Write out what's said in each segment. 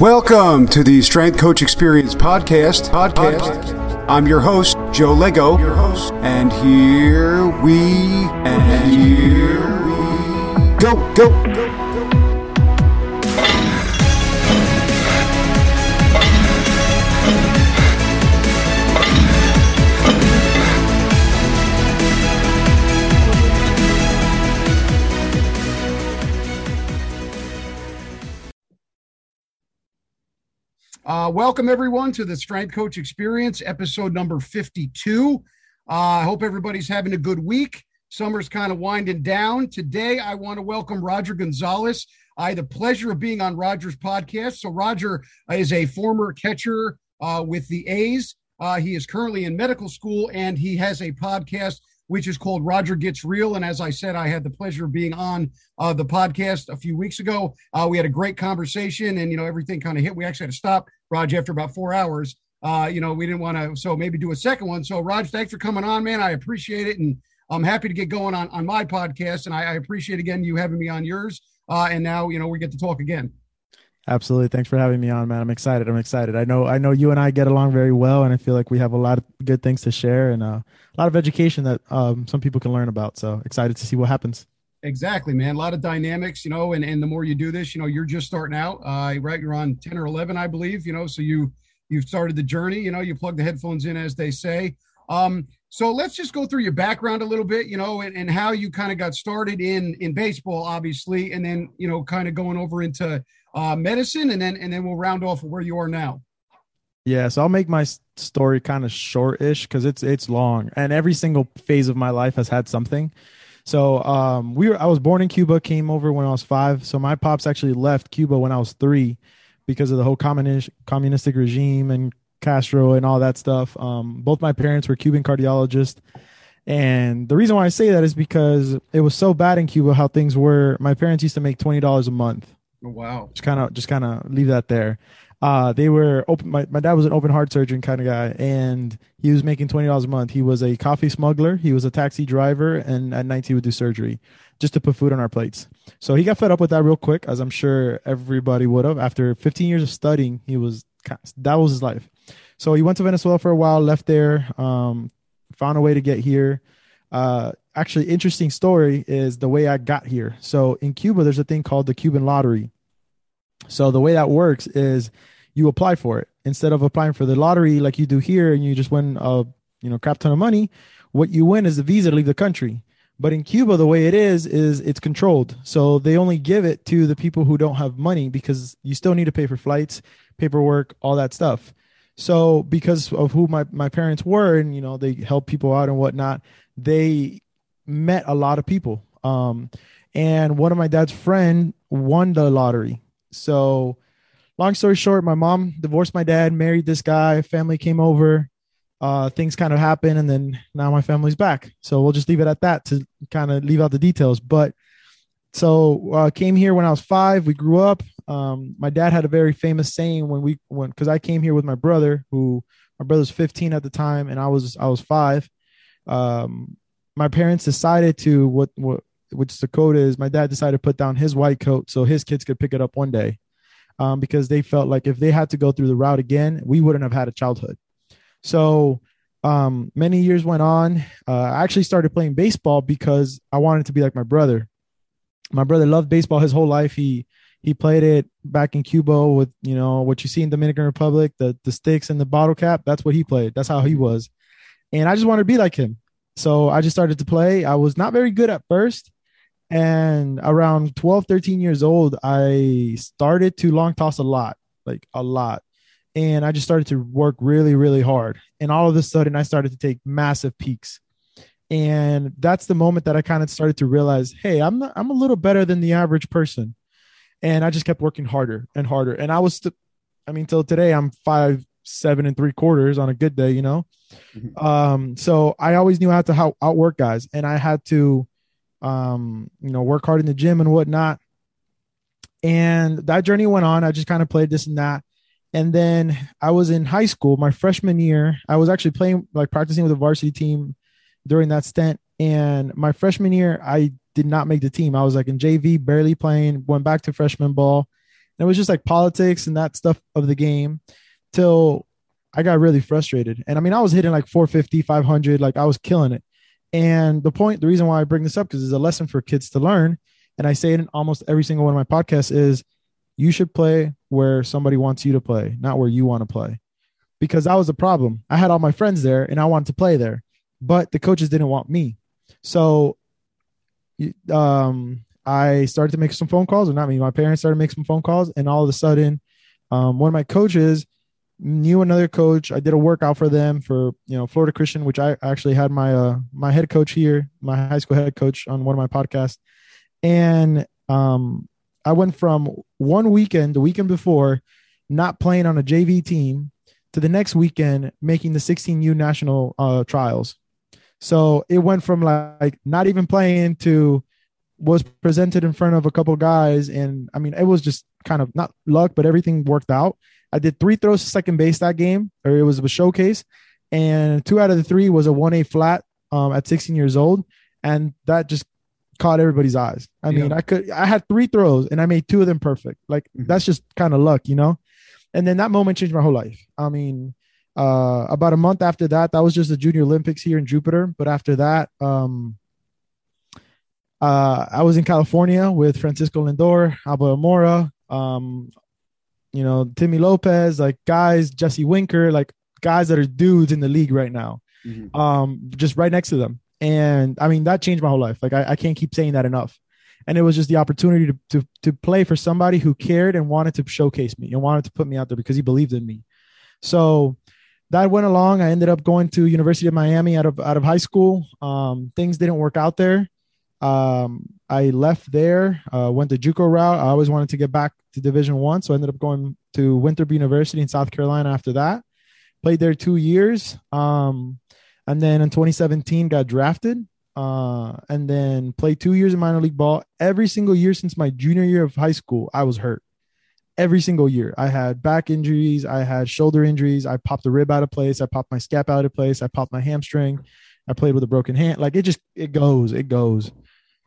Welcome to the Strength Coach Experience podcast. Podcast. I'm your host, Joe Lego. Your host, and here we and here we go go go. Uh, welcome everyone to the Strength Coach Experience, episode number 52. Uh, I hope everybody's having a good week. Summer's kind of winding down. Today, I want to welcome Roger Gonzalez. I had the pleasure of being on Roger's podcast. So, Roger is a former catcher uh, with the A's. Uh, he is currently in medical school and he has a podcast which is called Roger Gets Real. And as I said, I had the pleasure of being on uh, the podcast a few weeks ago. Uh, we had a great conversation, and you know everything kind of hit. We actually had to stop Roger after about four hours. Uh, you know, we didn't want to, so maybe do a second one. So, Roger, thanks for coming on, man. I appreciate it, and I'm happy to get going on on my podcast, and I, I appreciate again you having me on yours. Uh, and now, you know, we get to talk again. Absolutely. Thanks for having me on, man. I'm excited. I'm excited. I know I know you and I get along very well and I feel like we have a lot of good things to share and uh, a lot of education that um, some people can learn about. So excited to see what happens. Exactly, man. A lot of dynamics, you know, and, and the more you do this, you know, you're just starting out. Uh, right, you're on 10 or 11, I believe, you know, so you you've started the journey, you know, you plug the headphones in as they say. Um, so let's just go through your background a little bit, you know, and, and how you kind of got started in in baseball, obviously, and then you know, kind of going over into uh, medicine, and then and then we'll round off where you are now. Yeah, so I'll make my story kind of shortish because it's it's long, and every single phase of my life has had something. So um, we were I was born in Cuba, came over when I was five. So my pops actually left Cuba when I was three because of the whole communist communistic regime and Castro and all that stuff. Um, both my parents were Cuban cardiologists. And the reason why I say that is because it was so bad in Cuba how things were. My parents used to make twenty dollars a month Oh, wow. Just kind of just kind of leave that there. Uh, they were open. My, my dad was an open heart surgeon kind of guy, and he was making twenty dollars a month. He was a coffee smuggler. He was a taxi driver, and at night he would do surgery just to put food on our plates. So he got fed up with that real quick, as I'm sure everybody would have. After 15 years of studying, he was that was his life. So he went to Venezuela for a while, left there, um, found a way to get here. Uh, actually interesting story is the way I got here. So in Cuba, there's a thing called the Cuban lottery. So the way that works is you apply for it instead of applying for the lottery like you do here and you just win a you know crap ton of money. What you win is a visa to leave the country. But in Cuba, the way it is is it's controlled. So they only give it to the people who don't have money because you still need to pay for flights, paperwork, all that stuff. So because of who my, my parents were and you know they help people out and whatnot, they met a lot of people. Um, and one of my dad's friend won the lottery. So, long story short, my mom divorced my dad, married this guy, family came over, uh, things kind of happened, and then now my family's back. So we'll just leave it at that to kind of leave out the details. But so uh, came here when I was five. We grew up. Um, my dad had a very famous saying when we went because I came here with my brother, who my brother's 15 at the time, and I was I was five. Um, my parents decided to what what which the code is. My dad decided to put down his white coat so his kids could pick it up one day, um, because they felt like if they had to go through the route again, we wouldn't have had a childhood. So um, many years went on. Uh, I actually started playing baseball because I wanted to be like my brother. My brother loved baseball his whole life. He he played it back in Cuba with you know what you see in Dominican Republic, the the sticks and the bottle cap. That's what he played. That's how he was, and I just wanted to be like him. So I just started to play. I was not very good at first. And around 12, 13 years old, I started to long toss a lot, like a lot. And I just started to work really, really hard. And all of a sudden, I started to take massive peaks. And that's the moment that I kind of started to realize, hey, I'm not, I'm a little better than the average person. And I just kept working harder and harder. And I was, st- I mean, till today, I'm five seven and three quarters on a good day, you know. Mm-hmm. Um, so I always knew how to how outwork guys, and I had to, um, you know, work hard in the gym and whatnot. And that journey went on. I just kind of played this and that. And then I was in high school, my freshman year. I was actually playing, like practicing with the varsity team during that stint. And my freshman year, I did not make the team. I was like in JV, barely playing, went back to freshman ball. And it was just like politics and that stuff of the game till I got really frustrated. And I mean, I was hitting like 450, 500, like I was killing it. And the point, the reason why I bring this up, because it's a lesson for kids to learn. And I say it in almost every single one of my podcasts is you should play where somebody wants you to play, not where you want to play. Because that was the problem. I had all my friends there and I wanted to play there, but the coaches didn't want me. So um, I started to make some phone calls, or not me, my parents started to make some phone calls, and all of a sudden, um, one of my coaches knew another coach. I did a workout for them for you know Florida Christian, which I actually had my uh my head coach here, my high school head coach on one of my podcasts, and um I went from one weekend, the weekend before, not playing on a JV team, to the next weekend making the 16U national uh, trials. So it went from like not even playing to was presented in front of a couple guys, and I mean it was just kind of not luck, but everything worked out. I did three throws to second base that game, or it was a showcase, and two out of the three was a one A flat um, at 16 years old, and that just caught everybody's eyes. I mean, yeah. I could I had three throws and I made two of them perfect. Like mm-hmm. that's just kind of luck, you know. And then that moment changed my whole life. I mean, uh, about a month after that, that was just the Junior Olympics here in Jupiter. But after that, um, uh, I was in California with Francisco Lindor, Albert Almora, um, you know, Timmy Lopez, like guys, Jesse Winker, like guys that are dudes in the league right now, mm-hmm. um, just right next to them. And I mean, that changed my whole life. Like, I, I can't keep saying that enough. And it was just the opportunity to, to, to play for somebody who cared and wanted to showcase me and wanted to put me out there because he believed in me. So that went along. I ended up going to University of Miami out of, out of high school. Um, things didn't work out there. Um, I left there, uh, went the JUCO route. I always wanted to get back to Division One, so I ended up going to Winthrop University in South Carolina. After that, played there two years, um, and then in 2017 got drafted, uh, and then played two years in minor league ball. Every single year since my junior year of high school, I was hurt. Every single year, I had back injuries, I had shoulder injuries, I popped a rib out of place, I popped my scap out of place, I popped my hamstring, I played with a broken hand. Like it just it goes, it goes.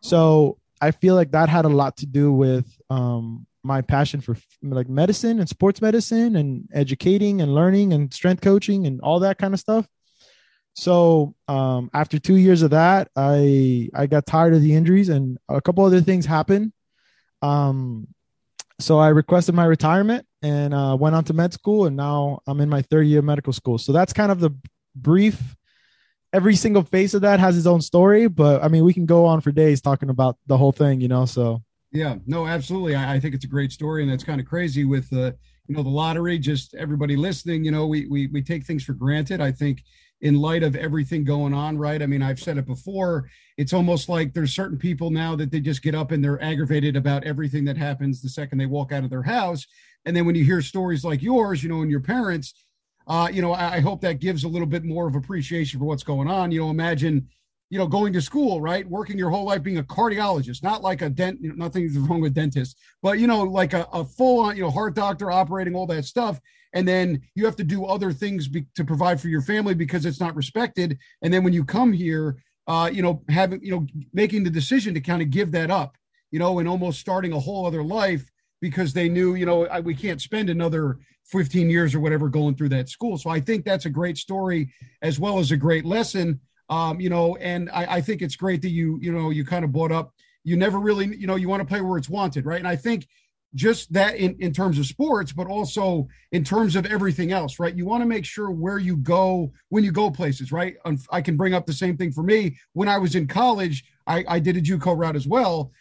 So I feel like that had a lot to do with um, my passion for like medicine and sports medicine and educating and learning and strength coaching and all that kind of stuff. So um, after two years of that, I I got tired of the injuries and a couple other things happened. Um, so I requested my retirement and uh, went on to med school, and now I'm in my third year of medical school. So that's kind of the brief every single face of that has its own story, but I mean, we can go on for days talking about the whole thing, you know. So yeah, no, absolutely. I, I think it's a great story, and that's kind of crazy with the uh, you know the lottery. Just everybody listening, you know, we we we take things for granted. I think in light of everything going on, right? I mean, I've said it before. It's almost like there's certain people now that they just get up and they're aggravated about everything that happens the second they walk out of their house. And then when you hear stories like yours, you know, and your parents, uh, you know, I, I hope that gives a little bit more of appreciation for what's going on. You know, imagine, you know, going to school, right? Working your whole life being a cardiologist, not like a dent, you know, nothing's wrong with dentists, but, you know, like a, a full on, you know, heart doctor operating all that stuff. And then you have to do other things be, to provide for your family because it's not respected. And then when you come here, uh, you know, having, you know, making the decision to kind of give that up, you know, and almost starting a whole other life because they knew, you know, I, we can't spend another 15 years or whatever going through that school. So I think that's a great story as well as a great lesson. Um, you know, and I, I think it's great that you, you know, you kind of brought up, you never really, you know, you want to play where it's wanted, right? And I think just that in, in terms of sports, but also in terms of everything else, right? You want to make sure where you go when you go places, right? I can bring up the same thing for me. When I was in college, I, I did a JUCO route as well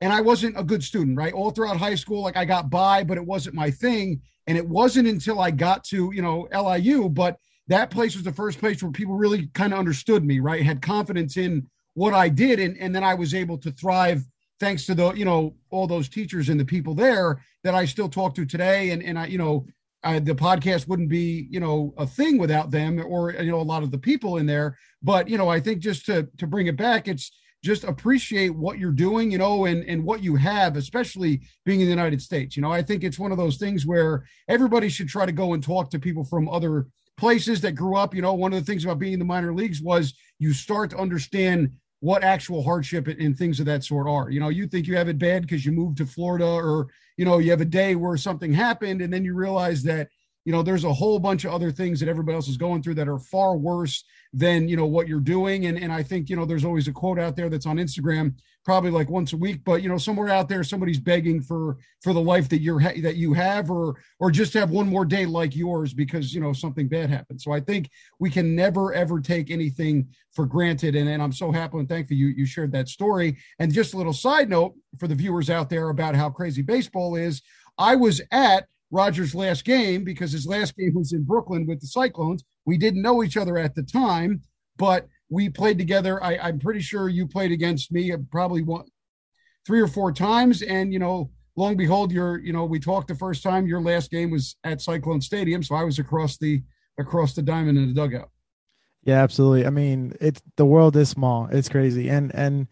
and I wasn't a good student, right? All throughout high school, like I got by, but it wasn't my thing. And it wasn't until I got to, you know, LIU, but that place was the first place where people really kind of understood me, right? Had confidence in what I did. And, and then I was able to thrive thanks to the, you know, all those teachers and the people there that I still talk to today. And, and I, you know, I, the podcast wouldn't be, you know, a thing without them or, you know, a lot of the people in there. But, you know, I think just to, to bring it back, it's, just appreciate what you're doing, you know, and, and what you have, especially being in the United States. You know, I think it's one of those things where everybody should try to go and talk to people from other places that grew up. You know, one of the things about being in the minor leagues was you start to understand what actual hardship and things of that sort are. You know, you think you have it bad because you moved to Florida or, you know, you have a day where something happened and then you realize that you know there's a whole bunch of other things that everybody else is going through that are far worse than you know what you're doing. And and i think you know there's always a quote out there that's on instagram probably like once a week but you know somewhere out there somebody's begging for for the life that you're that you have or or just have one more day like yours because you know something bad happened. So i think we can never ever take anything for granted. And, and i'm so happy and thankful you you shared that story. And just a little side note for the viewers out there about how crazy baseball is i was at Roger's last game because his last game was in Brooklyn with the Cyclones. We didn't know each other at the time, but we played together. I, I'm pretty sure you played against me probably one, three or four times. And, you know, long behold, you're, you know, we talked the first time. Your last game was at Cyclone Stadium. So I was across the, across the diamond in the dugout. Yeah, absolutely. I mean, it's the world is small. It's crazy. And, and,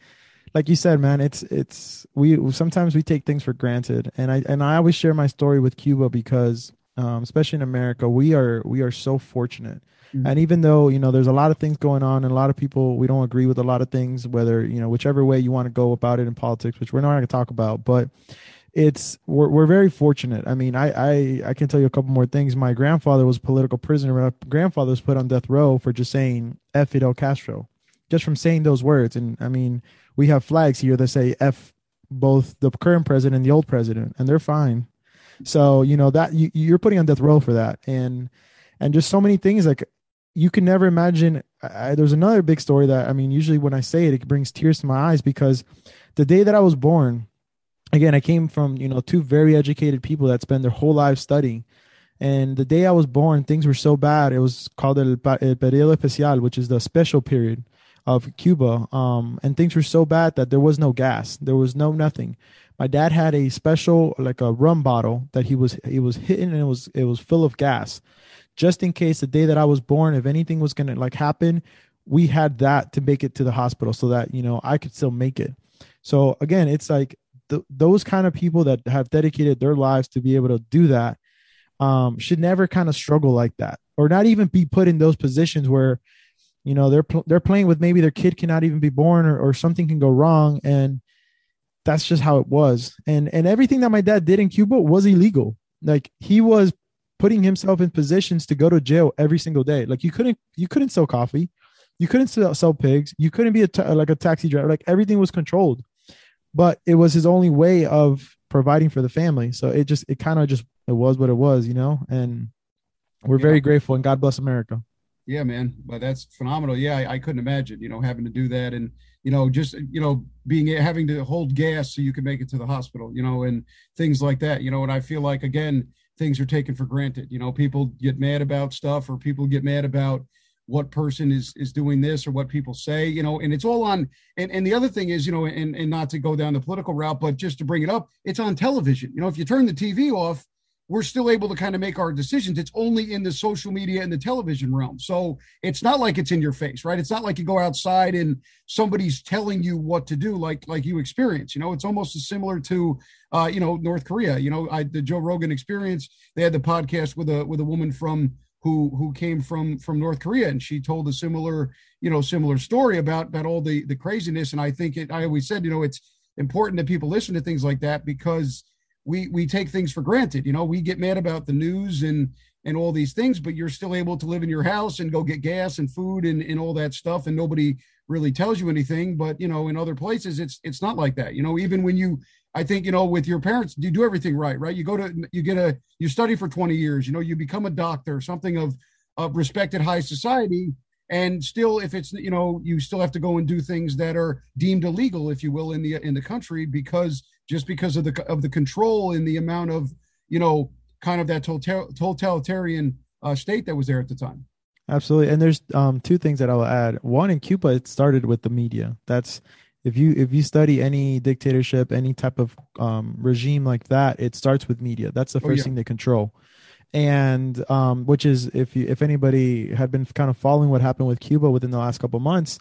like you said, man, it's it's we sometimes we take things for granted, and I and I always share my story with Cuba because, um, especially in America, we are we are so fortunate. Mm-hmm. And even though you know there's a lot of things going on, and a lot of people we don't agree with a lot of things, whether you know whichever way you want to go about it in politics, which we're not going to talk about, but it's we're we're very fortunate. I mean, I, I I can tell you a couple more things. My grandfather was a political prisoner. My grandfather was put on death row for just saying "F Fidel Castro," just from saying those words. And I mean, we have flags here that say F both the current president and the old president, and they're fine. So you know that you, you're putting on death row for that, and and just so many things like you can never imagine. I, there's another big story that I mean, usually when I say it, it brings tears to my eyes because the day that I was born, again, I came from you know two very educated people that spend their whole lives studying. And the day I was born, things were so bad. It was called el, el periodo especial, which is the special period of Cuba, um, and things were so bad that there was no gas, there was no nothing. My dad had a special like a rum bottle that he was he was hitting and it was it was full of gas, just in case the day that I was born, if anything was gonna like happen, we had that to make it to the hospital so that you know I could still make it. So again, it's like th- those kind of people that have dedicated their lives to be able to do that um, should never kind of struggle like that, or not even be put in those positions where you know they're they're playing with maybe their kid cannot even be born or, or something can go wrong and that's just how it was. And and everything that my dad did in cuba was illegal. Like he was putting himself in positions to go to jail every single day. Like you couldn't you couldn't sell coffee. You couldn't sell, sell pigs. You couldn't be a ta- like a taxi driver. Like everything was controlled. But it was his only way of providing for the family. So it just it kind of just it was what it was you know? And we're very grateful and god bless america yeah, man. But that's phenomenal. Yeah, I, I, couldn't imagine, you know, having to do that and, you know, just, you know, being having to hold gas so you can make it to the hospital, you know, and things like that, you know, and I feel like, again, things are taken for granted. You know, people get mad about stuff or people get mad about what person is is doing this or what people say, you know, and it's all on and, and the other thing is, you know, and, and not to go down the political route, but just to bring it up, it's on television. You know, if you turn the TV off, we're still able to kind of make our decisions. It's only in the social media and the television realm. So it's not like it's in your face, right? It's not like you go outside and somebody's telling you what to do, like like you experience. You know, it's almost similar to, uh, you know, North Korea. You know, I, the Joe Rogan experience. They had the podcast with a with a woman from who who came from from North Korea, and she told a similar you know similar story about about all the the craziness. And I think it. I always said, you know, it's important that people listen to things like that because we we take things for granted. You know, we get mad about the news and and all these things, but you're still able to live in your house and go get gas and food and, and all that stuff, and nobody really tells you anything. But you know, in other places, it's it's not like that. You know, even when you I think you know with your parents, you do everything right, right? You go to you get a you study for 20 years, you know, you become a doctor, something of of respected high society, and still if it's you know you still have to go and do things that are deemed illegal, if you will, in the in the country because just because of the of the control and the amount of you know kind of that totalitarian uh, state that was there at the time. Absolutely, and there's um, two things that I will add. One, in Cuba, it started with the media. That's if you if you study any dictatorship, any type of um, regime like that, it starts with media. That's the oh, first oh, yeah. thing they control. And um, which is if you if anybody had been kind of following what happened with Cuba within the last couple months,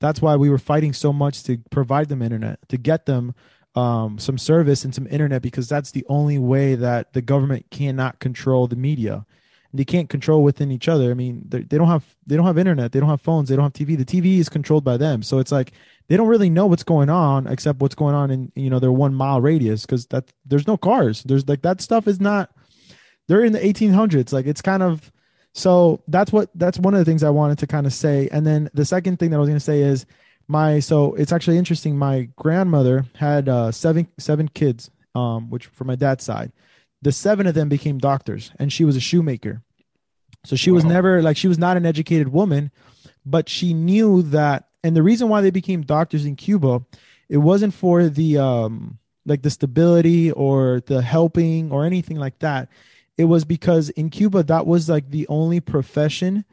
that's why we were fighting so much to provide them internet to get them um, some service and some internet because that's the only way that the government cannot control the media. They can't control within each other. I mean, they don't have they don't have internet, they don't have phones, they don't have TV. The TV is controlled by them. So it's like they don't really know what's going on except what's going on in you know their one mile radius because that there's no cars there's like that stuff is not they're in the 1800s like it's kind of so that's what that's one of the things i wanted to kind of say and then the second thing that i was going to say is my so it's actually interesting my grandmother had uh seven seven kids um which for my dad's side the seven of them became doctors and she was a shoemaker so she wow. was never like she was not an educated woman but she knew that and the reason why they became doctors in cuba it wasn't for the um like the stability or the helping or anything like that it was because in Cuba that was like the only profession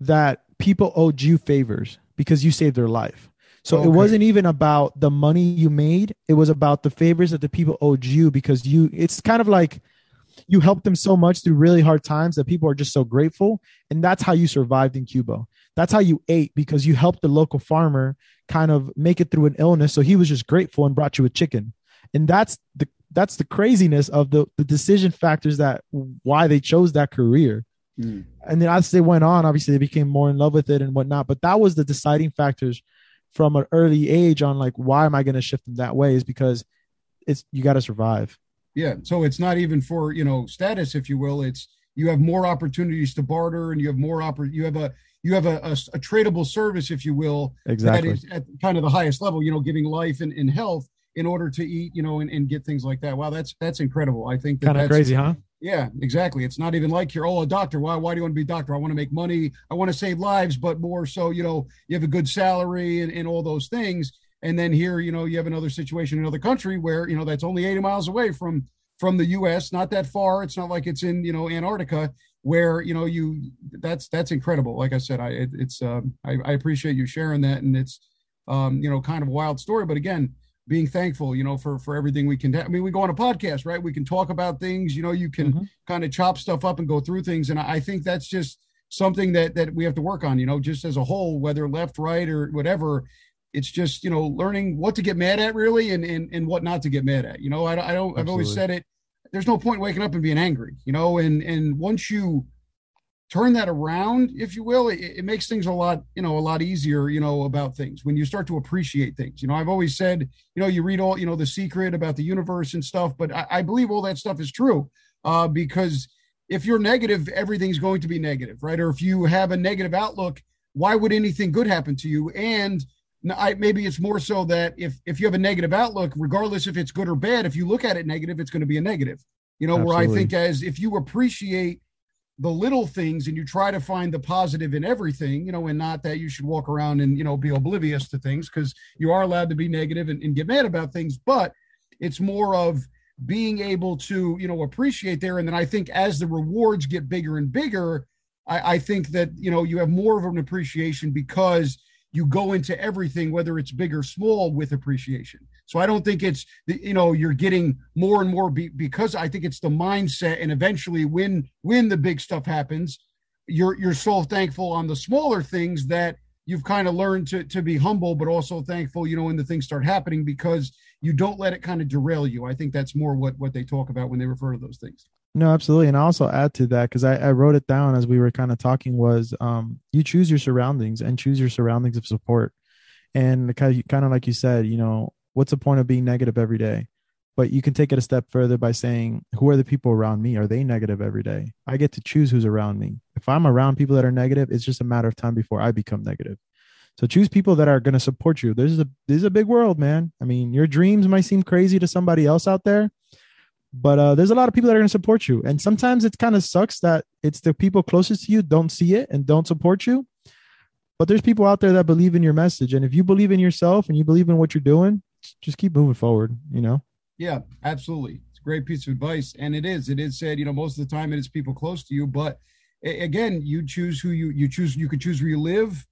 that people owed you favors because you saved their life. So okay. it wasn't even about the money you made, it was about the favors that the people owed you because you it's kind of like you helped them so much through really hard times that people are just so grateful and that's how you survived in Cuba. That's how you ate because you helped the local farmer kind of make it through an illness so he was just grateful and brought you a chicken. And that's the that's the craziness of the the decision factors that why they chose that career. Mm. And then as they went on, obviously they became more in love with it and whatnot. But that was the deciding factors from an early age on like why am I going to shift them that way is because it's you got to survive. Yeah. So it's not even for you know status, if you will. It's you have more opportunities to barter, and you have more oppor- You have a you have a, a, a tradable service, if you will, exactly. that is at kind of the highest level. You know, giving life and, and health in order to eat, you know, and, and get things like that. Wow, that's that's incredible. I think that kind of crazy, huh? Yeah, exactly. It's not even like you're oh a doctor. Why why do you want to be a doctor? I want to make money. I want to save lives, but more so, you know, you have a good salary and, and all those things. And then here, you know, you have another situation in another country where, you know, that's only 80 miles away from from the US, not that far. It's not like it's in, you know, Antarctica where, you know, you that's that's incredible. Like I said, I it, it's um I, I appreciate you sharing that and it's um, you know, kind of a wild story. But again, being thankful, you know, for for everything we can. I mean, we go on a podcast, right? We can talk about things. You know, you can mm-hmm. kind of chop stuff up and go through things, and I think that's just something that that we have to work on. You know, just as a whole, whether left, right, or whatever. It's just you know learning what to get mad at really, and and and what not to get mad at. You know, I, I don't. Absolutely. I've always said it. There's no point waking up and being angry. You know, and and once you turn that around, if you will, it, it, makes things a lot, you know, a lot easier, you know, about things when you start to appreciate things. You know, I've always said, you know, you read all, you know, the secret about the universe and stuff, but I, I believe all that stuff is true uh, because if you're negative, everything's going to be negative, right? Or if you have a negative outlook, why would anything good happen to you? And I, maybe it's more so that if if you have a negative outlook, regardless if it's good or bad, if you look at it negative, it's going to be a negative. You know, Absolutely. where I think as if you appreciate the little things and you try to find the positive in everything, you know, and not that you should walk around and, you know, be oblivious to things because you are allowed to be negative and, and get mad about things, but it's more of being able to, you know, appreciate there. And then I think as the rewards get bigger and bigger, I, I think that, you know, you have more of an appreciation because you go into everything, whether it's big or small, with appreciation. So I don't think it's you know you're getting more and more be, because I think it's the mindset, and eventually when when the big stuff happens, you're you're so thankful on the smaller things that you've kind of learned to to be humble, but also thankful, you know, when the things start happening because you don't let it kind of derail you. I think that's more what what they talk about when they refer to those things. No, absolutely. And I also add to that because I, I, wrote it down as we were kind of talking was um, you choose your surroundings and choose your surroundings of support. And kind of like you said, you know, what's the point of being negative every day? But you can take it a step further by saying, who are the people around me? Are they negative every day? I get to choose who's around me. If I'm around people that are negative, it's just a matter of time before I become negative. So choose people that are going to support you. This is a this is a big world, man. I mean, your dreams might seem crazy to somebody else out there, but uh, there's a lot of people that are going to support you and sometimes it kind of sucks that it's the people closest to you don't see it and don't support you but there's people out there that believe in your message and if you believe in yourself and you believe in what you're doing just keep moving forward you know? Yeah absolutely. It's a great piece of advice. And it is. It is said you know most of the time it is people close to you but again you choose who you you choose you can choose where you live.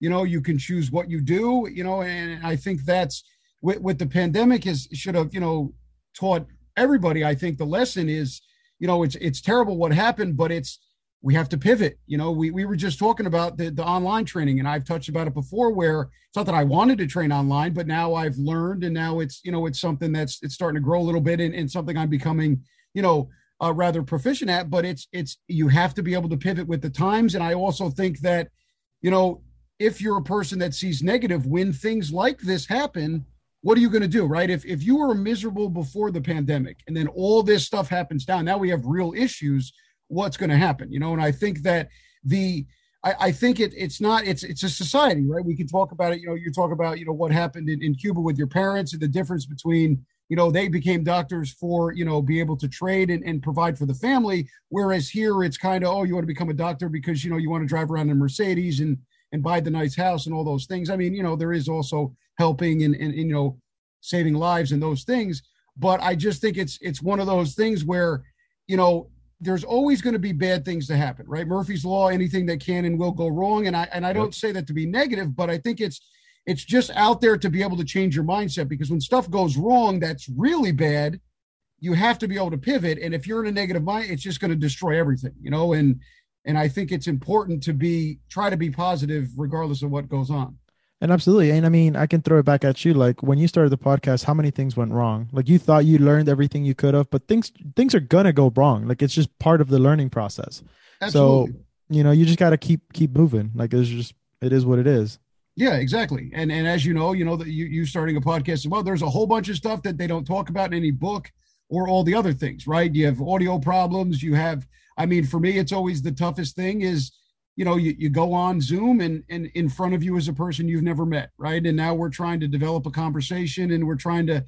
You know you can choose what you do you know and i think that's with, with the pandemic is should have you know taught everybody, I think the lesson is, you know, it's it's terrible what happened, but it's we have to pivot. You know, we, we were just talking about the, the online training, and I've touched about it before where it's not that I wanted to train online, but now I've learned and now it's, you know, it's something that's it's starting to grow a little bit and, and something I'm becoming, you know, uh, rather proficient at, but it's it's you have to be able to pivot with the times. And I also think that, you know, if you're a person that sees negative when things like this happen, what are you going to do, right? If if you were miserable before the pandemic and then all this stuff happens down, now we have real issues. What's going to happen? You know, and I think that the I, I, think it it's not it's it's a society, right? We can talk about it. You know, you talk about you know what happened in, in Cuba with your parents and the difference between you know they became doctors for you know be able to trade and, and provide for the family, whereas here it's kind of oh you want to become a doctor because you know you want to drive around in Mercedes and and buy the nice house and all those things. I mean, you know, there is also helping and, and, and you know saving lives and those things. But I just think it's it's one of those things where, you know, there's always going to be bad things to happen, right? Murphy's law, anything that can and will go wrong. And I and I don't say that to be negative, but I think it's it's just out there to be able to change your mindset because when stuff goes wrong that's really bad, you have to be able to pivot. And if you're in a negative mind, it's just going to destroy everything, you know, and and I think it's important to be try to be positive regardless of what goes on. And absolutely. And I mean, I can throw it back at you. Like when you started the podcast, how many things went wrong? Like you thought you learned everything you could have, but things things are gonna go wrong. Like it's just part of the learning process. Absolutely. So, you know, you just gotta keep keep moving. Like it's just it is what it is. Yeah, exactly. And and as you know, you know that you you starting a podcast as well, there's a whole bunch of stuff that they don't talk about in any book or all the other things, right? You have audio problems, you have I mean, for me, it's always the toughest thing is you know you, you go on zoom and and in front of you is a person you've never met right? And now we're trying to develop a conversation and we're trying to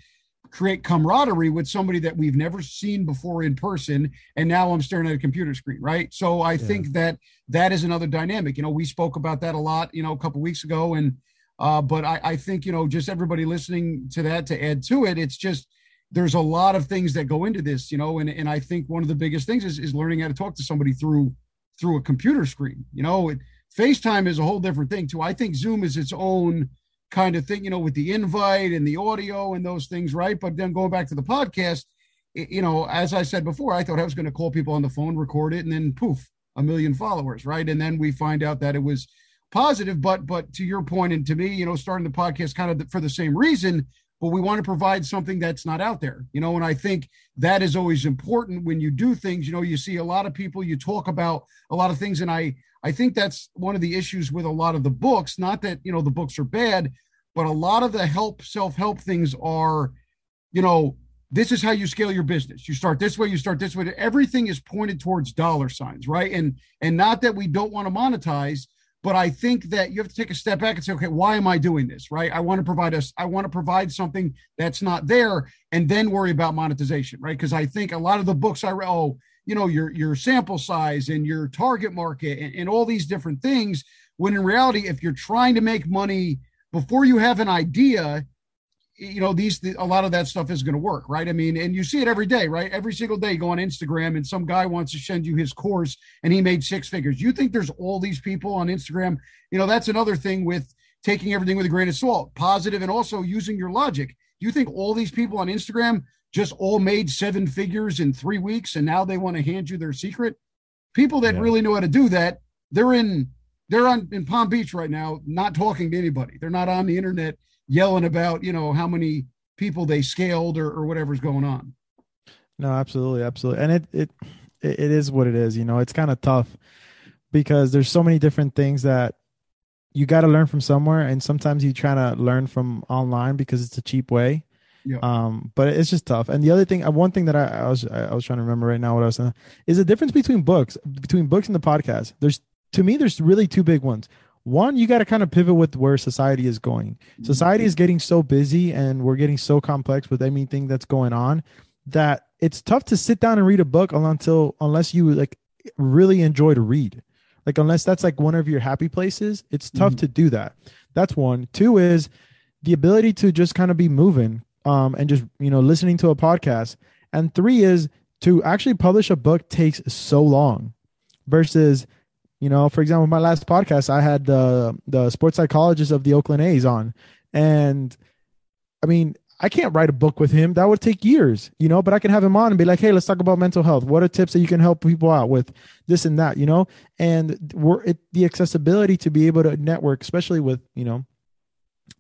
create camaraderie with somebody that we've never seen before in person. And now i'm staring at a computer screen right? So i yeah. think that that is another dynamic. You know we spoke about that a lot you know a couple weeks ago. And uh, but I, I think you know just everybody listening to that to add to it it's just there's a lot of things that go into this you know and, and i think one of the biggest things is, is learning how to talk to somebody through through a computer screen. You know, it, FaceTime is a whole different thing too. I think Zoom is its own kind of thing, you know, with the invite and the audio and those things, right? But then going back to the podcast, it, you know, as I said before, I thought I was going to call people on the phone, record it, and then poof, a million followers, right? And then we find out that it was positive. But but to your point and to me, you know, starting the podcast kind of for the same reason but we want to provide something that's not out there you know and i think that is always important when you do things. You know you see a lot of people you talk about a lot of things and i i think that's one of the issues with a lot of the books not that you know the books are bad but a lot of the help self-help things are you know this is how you scale your business. You start this way you start this way. Everything is pointed towards dollar signs right? And and not that we don't want to monetize but I think that you have to take a step back and say, okay, why am I doing this? Right? I want to provide us, I want to provide something that's not there, and then worry about monetization, right? Because I think a lot of the books I read, oh, you know, your your sample size and your target market and, and all these different things. When in reality, if you're trying to make money before you have an idea, you know these a lot of that stuff is going to work right? I mean and you see it every day right? Every single day you go on instagram and some guy wants to send you his course and he made six figures. You think there's all these people on instagram? You know that's another thing with taking everything with a grain of salt positive and also using your logic. You think all these people on instagram just all made seven figures in three weeks and now they want to hand you their secret? People that yeah. really know how to do that they're in they're on in palm beach right now not talking to anybody. They're not on the internet yelling about you know how many people they scaled or, or whatever's going on no absolutely absolutely and it it it is what it is you know it's kind of tough because there's so many different things that you got to learn from somewhere and sometimes you try to learn from online because it's a cheap way yeah. Um, but it's just tough. And the other thing, uh, one thing that I, I was I was trying to remember right now, what I was saying is the difference between books, between books and the podcast. There's to me, there's really two big ones one you got to kind of pivot with where society is going. Society is getting so busy and we're getting so complex with anything that's going on that it's tough to sit down and read a book until unless you like really enjoy to read. Like unless that's like one of your happy places it's tough mm-hmm. to do that. That's one. Two is the ability to just kind of be moving um and just you know listening to a podcast. And three is to actually publish a book takes so long versus you know, for example, my last podcast, I had the the sports psychologist of the Oakland A's on, and I mean, I can't write a book with him. That would take years, you know, but I can have him on and be like, hey, let's talk about mental health. What are tips that you can help people out with this and that, you know? And we're it, the accessibility to be able to network, especially with, you know,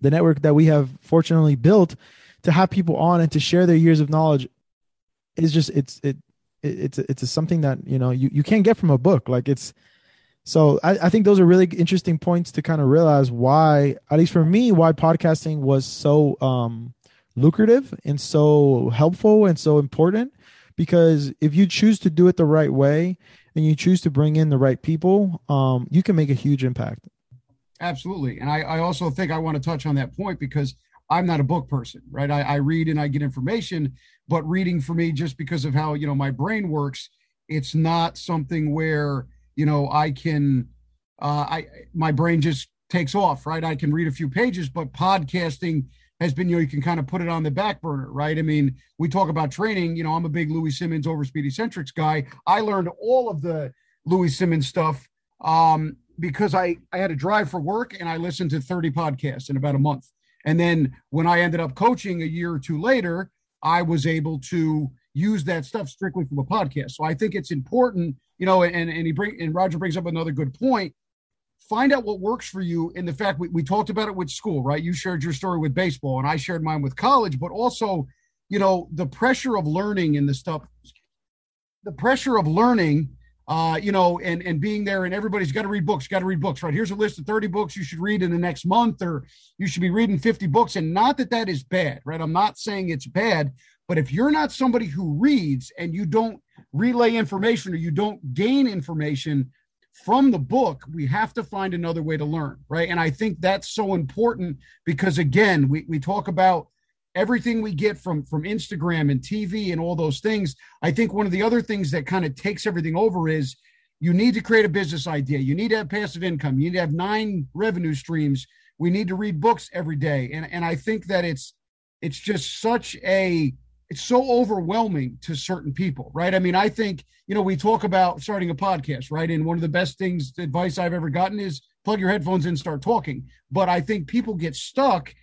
the network that we have fortunately built to have people on and to share their years of knowledge is just, it's, it, it it's, it's something that, you know, you, you can't get from a book. Like it's, So I, I think those are really interesting points to kind of realize why, at least for me, why podcasting was so um, lucrative and so helpful and so important. Because if you choose to do it the right way and you choose to bring in the right people, um, you can make a huge impact. Absolutely. And I, I also think I want to touch on that point because I'm not a book person, right? I, I read and I get information, but reading for me, just because of how, you know, my brain works, it's not something where, you know, I can, uh, I, my brain just takes off, right? I can read a few pages, but podcasting has been, you know, you can kind of put it on the back burner, right? I mean, we talk about training, you know, I'm a big Louie Simmons over Speedy Centrics guy. I learned all of the Louie Simmons stuff um, because I, I had to drive for work and I listened to 30 podcasts in about a month. And then when I ended up coaching a year or two later, I was able to use that stuff strictly from a podcast. So I think it's important, you know, and, and he bring and Roger brings up another good point. Find out what works for you. In the fact we, we talked about it with school, right? You shared your story with baseball and I shared mine with college, but also, you know, the pressure of learning and the stuff, the pressure of learning uh, you know, and and being there, and everybody's got to read books, got to read books, right? Here's a list of 30 books you should read in the next month, or you should be reading 50 books. And not that that is bad, right? I'm not saying it's bad, but if you're not somebody who reads and you don't relay information or you don't gain information from the book, we have to find another way to learn, right? And I think that's so important because again, we we talk about everything we get from from Instagram and TV and all those things. I think one of the other things that kind of takes everything over is you need to create a business idea. You need to have passive income. You need to have nine revenue streams. We need to read books every day. And and I think that it's it's just such a it's so overwhelming to certain people, right? I mean, I think, you know, we talk about starting a podcast, right? And one of the best things advice I've ever gotten is plug your headphones in start talking. But I think people get stuck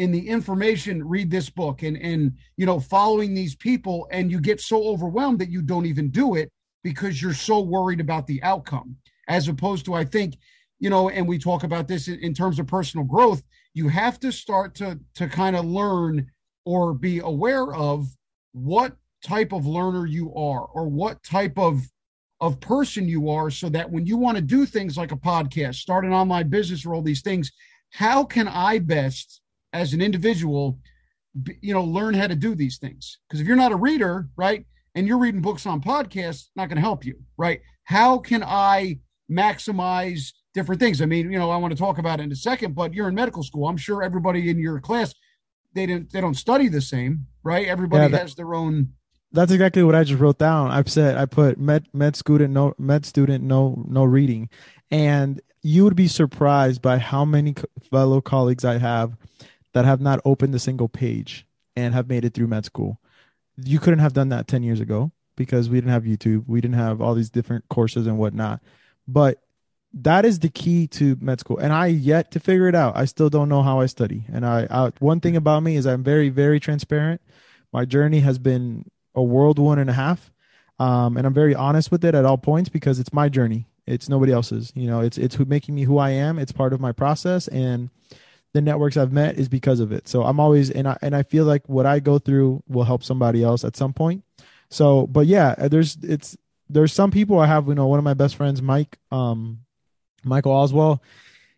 in the information read this book and and you know following these people and you get so overwhelmed that you don't even do it because you're so worried about the outcome as opposed to i think you know and we talk about this in, in terms of personal growth you have to start to to kind of learn or be aware of what type of learner you are or what type of of person you are so that when you want to do things like a podcast start an online business or all these things how can i best as an individual you know learn how to do these things? Because if you're not a reader right and you're reading books on podcasts not going to help you right? How can i maximize different things? I mean you know i want to talk about it in a second but you're in medical school. I'm sure everybody in your class they didn't they don't study the same right everybody yeah, that, has their own that's exactly what i just wrote down i've said i put med med student no med student no no reading and you would be surprised by how many fellow colleagues i have that have not opened a single page and have made it through med school. You couldn't have done that 10 years ago because we didn't have YouTube. We didn't have all these different courses and whatnot. But that is the key to med school. And I yet to figure it out. I still don't know how I study. And I, I one thing about me is I'm very, very transparent. My journey has been a world one and a half. Um, and I'm very honest with it at all points because it's my journey. It's nobody else's. You know, it's it's who making me who I am. It's part of my process, and the networks I've met is because of it. So I'm always and I and I feel like what I go through will help somebody else at some point. So, but yeah, there's it's there's some people I have. You know, one of my best friends, Mike, um, Michael Oswald,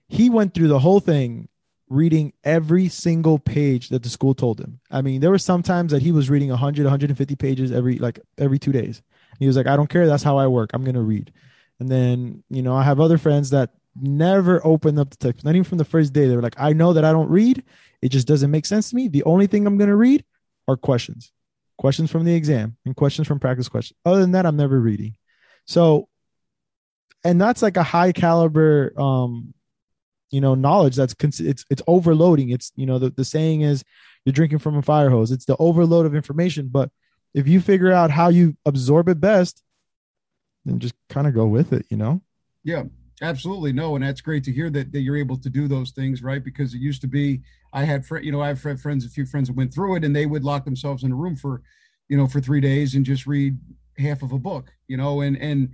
he went through the whole thing reading every single page that the school told him. I mean, there were some times that he was reading 100, 150 pages every like every two days. He was like, I don't care. That's how I work. I'm gonna read. And then you know, I have other friends that never opened up the text, not even from the first day. They were like, I know that I don't read. It just doesn't make sense to me. The only thing I'm going to read are questions, questions from the exam and questions from practice questions. Other than that, I'm never reading. So, and that's like a high caliber, um, you know, knowledge that's it's it's overloading. It's you know the the saying is you're drinking from a fire hose. It's the overload of information. But if you figure out how you absorb it best, then just kind of go with it. You know. Yeah, Absolutely no, and that's great to hear that, that you're able to do those things, right? Because it used to be, I had, fr- you know, I've had friends, a few friends that went through it, and they would lock themselves in a room for, you know, for three days and just read half of a book, you know, and and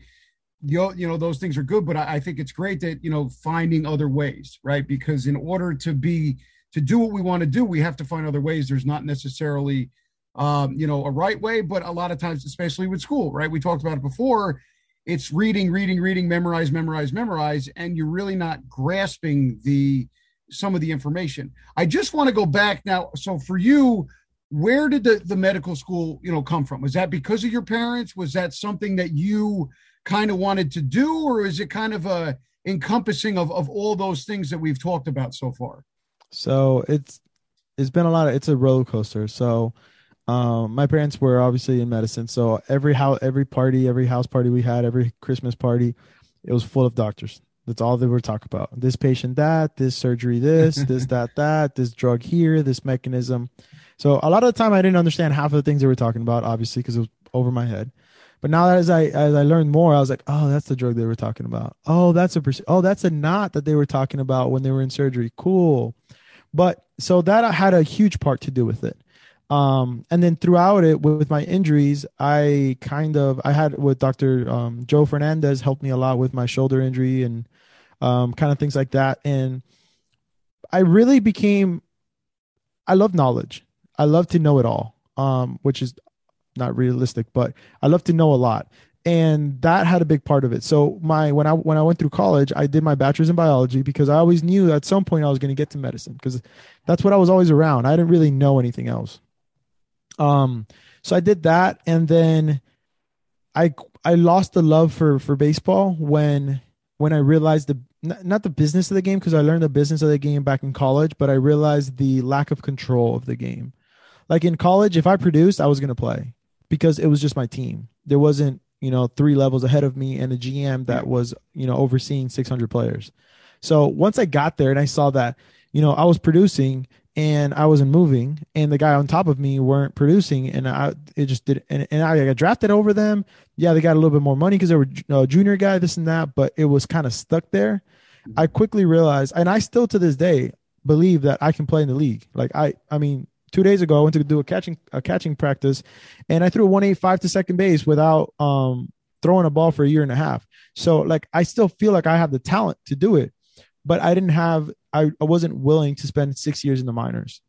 you you know those things are good, but I, I think it's great that you know finding other ways, right? Because in order to be to do what we want to do, we have to find other ways. There's not necessarily, um, you know, a right way, but a lot of times, especially with school, right? We talked about it before it's reading, reading, reading, memorize, memorize, memorize, and you're really not grasping the some of the information. I just want to go back now. So for you, where did the, the medical school, you know, come from? Was that because of your parents? Was that something that you kind of wanted to do, or is it kind of a encompassing of, of all those things that we've talked about so far? So it's it's been a lot of it's a roller coaster. So um, my parents were obviously in medicine, so every house, every party, every house party we had, every Christmas party, it was full of doctors. That's all they were talking about. This patient, that, this surgery, this, this, that, that, this drug here, this mechanism. So a lot of the time, I didn't understand half of the things they were talking about, obviously, because it was over my head. But now as I as I learned more, I was like, oh, that's the drug they were talking about. Oh, that's a oh, that's a knot that they were talking about when they were in surgery. Cool. But so that had a huge part to do with it. Um, and then throughout it with my injuries, I kind of I had with Dr. Um, Joe Fernandez helped me a lot with my shoulder injury and um, kind of things like that. And I really became I love knowledge. I love to know it all, um, which is not realistic, but I love to know a lot. And that had a big part of it. So my when I when I went through college, I did my bachelor's in biology because I always knew at some point I was going to get to medicine because that's what I was always around. I didn't really know anything else. Um, so I did that, and then I I lost the love for for baseball when when I realized the not the business of the game because I learned the business of the game back in college, but I realized the lack of control of the game. Like in college, if I produced, I was going to play because it was just my team. There wasn't, you know, three levels ahead of me and a GM that was, you know, overseeing 600 players. So once I got there and I saw that, you know, I was producing and I wasn't moving and the guy on top of me weren't producing and I, it just did. And, and I got drafted over them. Yeah. They got a little bit more money because they were a uh, junior guy, this and that, but it was kind of stuck there. Mm-hmm. I quickly realized, and I still to this day believe that I can play in the league. Like I, I mean, two days ago, I went to do a catching a catching practice, and I threw a one eight five to second base without um throwing a ball for a year and a half. So like I still feel like I have the talent to do it, but I didn't have I, I wasn't willing to spend six years in the minors.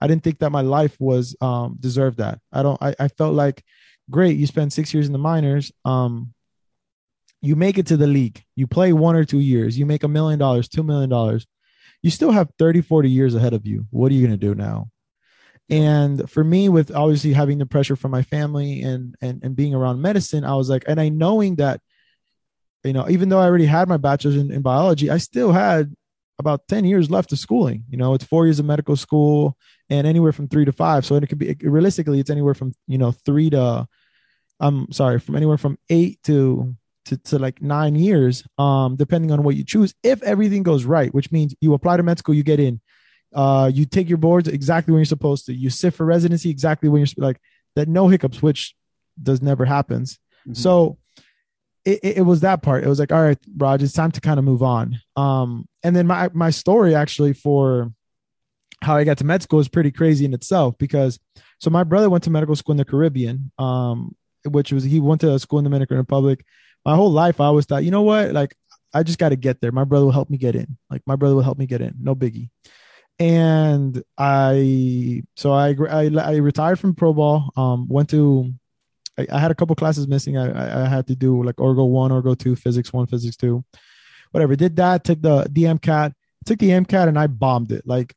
I didn't think that my life was um deserved that. I don't I, I felt like great, you spend six years in the minors. Um you make it to the league, you play one or two years, you make a million dollars, two million dollars. You still have 30, 40 years ahead of you. What are you going to do now? And for me with obviously having the pressure from my family and and and being around medicine i was like and i knowing that you know even though i already had my bachelor's in, in biology i still had about 10 years left of schooling. You know it's four years of medical school and anywhere from three to five. So it could be realistically it's anywhere from you know three to i'm sorry from anywhere from eight to to, to like nine years um depending on what you choose. If everything goes right which means you apply to med school you get in uh, you take your boards exactly when you're supposed to. You sit for residency exactly when you're like that. No hiccups, which does never happens. Mm-hmm. So it, it, was that part. It was like, all right, Raj, it's time to kind of move on. Um, and then my my story actually for how I got to med school is pretty crazy in itself because so my brother went to medical school in the Caribbean, um, which was he went to a school in the Dominican Republic. My whole life, I always thought, you know what, like I just got to get there. My brother will help me get in. Like my brother will help me get in. No biggie and I so I, I, I retired from pro ball. Um, went to I, I had a couple classes missing. I, I had to do like Orgo one, Orgo two, physics one, physics two, whatever. Did that. Took the the MCAT. Took the MCAT and I bombed it. Like,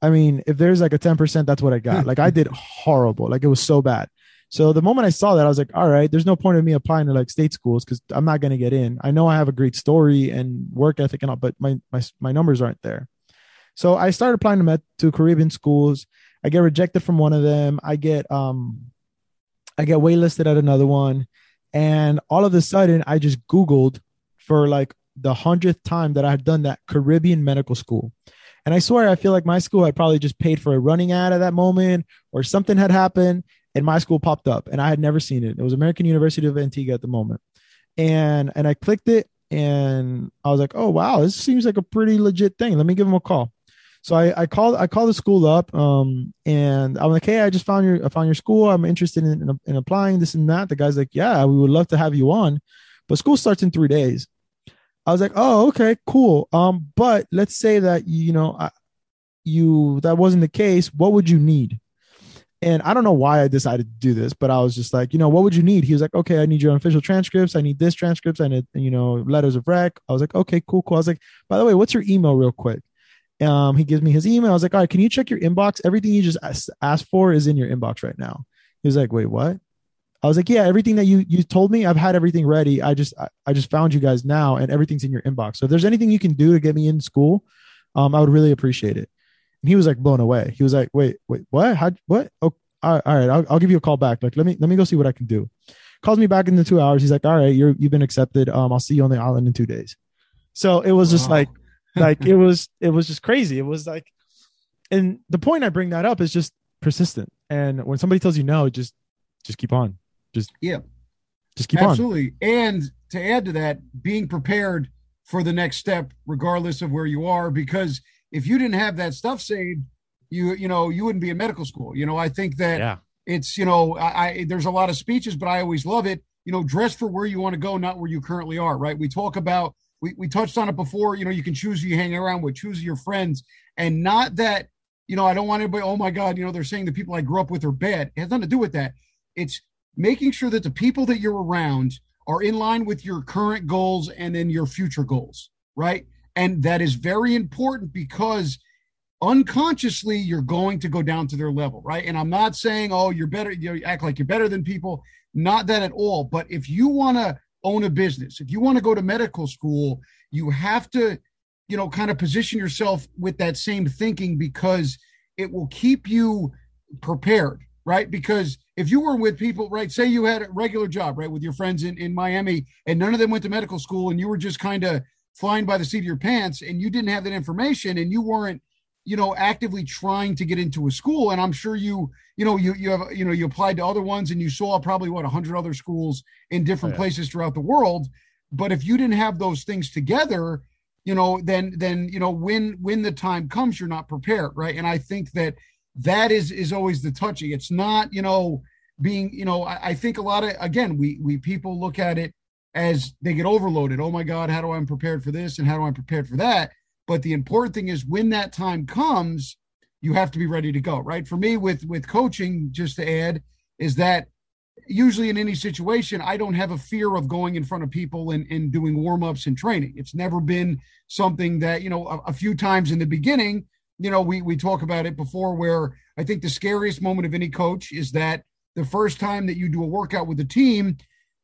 I mean, if there's like a ten percent, that's what I got. like I did horrible. Like it was so bad. So the moment I saw that, I was like, all right, there's no point in me applying to like state schools because I'm not going to get in. I know I have a great story and work ethic and all, but my my my numbers aren't there. So I started applying to med to Caribbean schools. I get rejected from one of them. I get um I get waitlisted at another one. And all of a sudden I just Googled for like the hundredth time that I had done that Caribbean medical school. And I swear I feel like my school had probably just paid for a running ad at that moment or something had happened and my school popped up and I had never seen it. It was American University of Antigua at the moment. And and I clicked it and I was like, oh wow, this seems like a pretty legit thing. Let me give them a call. So I, I called I called the school up um, and I'm like, hey, I just found your I found your school. I'm interested in, in, in applying this and that. The guy's like, yeah, we would love to have you on, but school starts in three days. I was like, oh, okay, cool. Um, but let's say that you know I, you that wasn't the case. What would you need? And I don't know why I decided to do this, but I was just like, you know, what would you need? He was like, okay, I need your official transcripts. I need this transcripts. I need, you know, letters of rec. I was like, okay, cool, cool. I was like, by the way, what's your email real quick? Um, he gives me his email. I was like, all right, can you check your inbox? Everything you just asked for is in your inbox right now. He was like, wait, what? I was like, yeah, everything that you you told me, I've had everything ready. I just I, I just found you guys now, and everything's in your inbox. So if there's anything you can do to get me in school, um, I would really appreciate it. And he was like blown away. He was like, wait, wait, what? How? What? Oh, all right, all right. I'll, I'll give you a call back. Like, let me let me go see what I can do. Calls me back in the two hours. He's like, all right, you're you've been accepted. Um, I'll see you on the island in two days. So it was just wow. like, like it was it was just crazy. It was like, and the point I bring that up is just persistent. And when somebody tells you no, just just keep on. Just yeah, just keep absolutely. on. Absolutely. And to add to that, being prepared for the next step, regardless of where you are, because if you didn't have that stuff saved, you you know you wouldn't be in medical school. You know, I think that yeah. it's you know I, I there's a lot of speeches, but I always love it. You know, dress for where you want to go, not where you currently are. Right? We talk about we, we touched on it before. You know, you can choose who you hang around with, choose your friends, and not that you know I don't want anybody. Oh my God, you know they're saying the people I grew up with are bad. It has nothing to do with that. It's making sure that the people that you're around are in line with your current goals and then your future goals, right? And that is very important because unconsciously you're going to go down to their level, right? And I'm not saying, oh, you're better, you act like you're better than people. Not that at all. But if you want to own a business, if you want to go to medical school, you have to, you know, kind of position yourself with that same thinking because it will keep you prepared, right? Because if you were with people, right, say you had a regular job, right, with your friends in, in Miami and none of them went to medical school and you were just kind of flying by the seat of your pants and you didn't have that information and you weren't, you know, actively trying to get into a school. And I'm sure you, you know, you, you have, you know, you applied to other ones and you saw probably what, 100 other schools in different yeah. places throughout the world. But if you didn't have those things together, you know, then, then, you know, when, when the time comes, you're not prepared. Right. And I think that, that is is always the touchy. It's not, you know, being, you know, I, I think a lot of again, we we people look at it as they get overloaded. Oh my God, how do i'm prepared for this and how do i'm prepared for that? But the important thing is when that time comes, you have to be ready to go. Right. For me, with with coaching, just to add, is that usually in any situation, I don't have a fear of going in front of people and, and doing warm ups and training. It's never been something that, you know, a, a, few times in the beginning you know, we we talk about it before where I think the scariest moment of any coach is that the first time that you do a workout with a team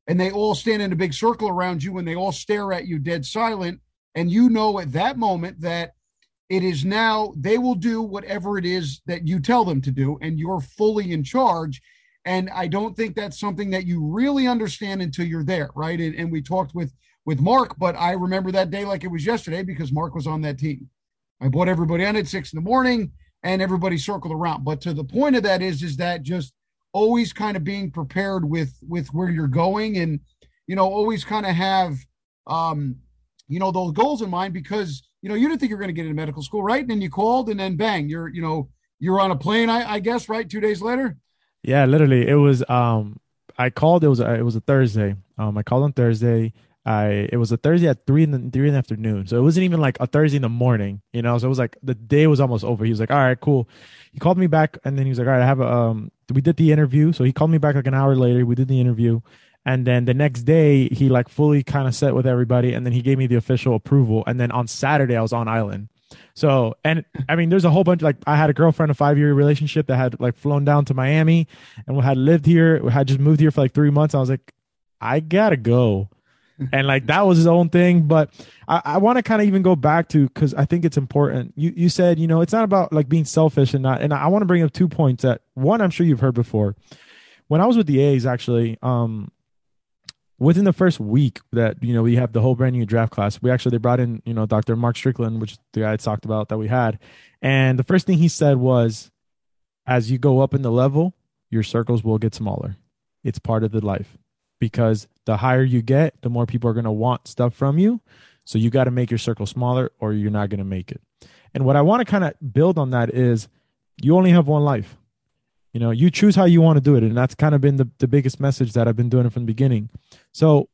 and they all stand in a big circle around you and they all stare at you dead silent and you know at that moment that it is now they will do whatever it is that you tell them to do and you're fully in charge. And i don't think that's something that you really understand until you're there right? And, and we talked with with mark but i remember that day like it was yesterday because mark was on that team. I brought everybody on at six in the morning and everybody circled around. But to the point of that is, is that just always kind of being prepared with, with where you're going and, you know, always kind of have, um, you know, those goals in mind because, you know, you didn't think you were going to get into medical school, right? And then you called and then bang, you're, you know, you're on a plane, I, I guess, right? Two days later. Yeah, literally. It was, um, I called, it was, a, it was a Thursday. Um, I called on Thursday I it was a Thursday at three in the three in the afternoon. So it wasn't even like a Thursday in the morning, you know. So it was like the day was almost over. He was like, All right, cool. He called me back and then he was like, All right, I have a um we did the interview. So he called me back like an hour later. We did the interview. And then the next day he like fully kind of set with everybody and then he gave me the official approval. And then on Saturday I was on island. So, and I mean, there's a whole bunch. Like, I had a girlfriend, a five year relationship that had like flown down to Miami, and we had lived here. We had just moved here for like three months. I was like, I gotta go and like that was his own thing. But I, I want to kind of even go back to because I think it's important. You you said you know it's not about like being selfish and not. And I want to bring up two points that one I'm sure you've heard before. When I was with the A's, actually, um, within the first week that you know we have the whole brand new draft class, we actually they brought in you know Dr. Mark Strickland, which the guy I talked about that we had, and the first thing he said was, as you go up in the level, your circles will get smaller. It's part of the life because the higher you get, the more people are going to want stuff from you. So you got to make your circle smaller or you're not going to make it. And what I want to kind of build on that is you only have one life. You know, you choose how you want to do it. And that's kind of been the, the biggest message that I've been doing from the beginning. So,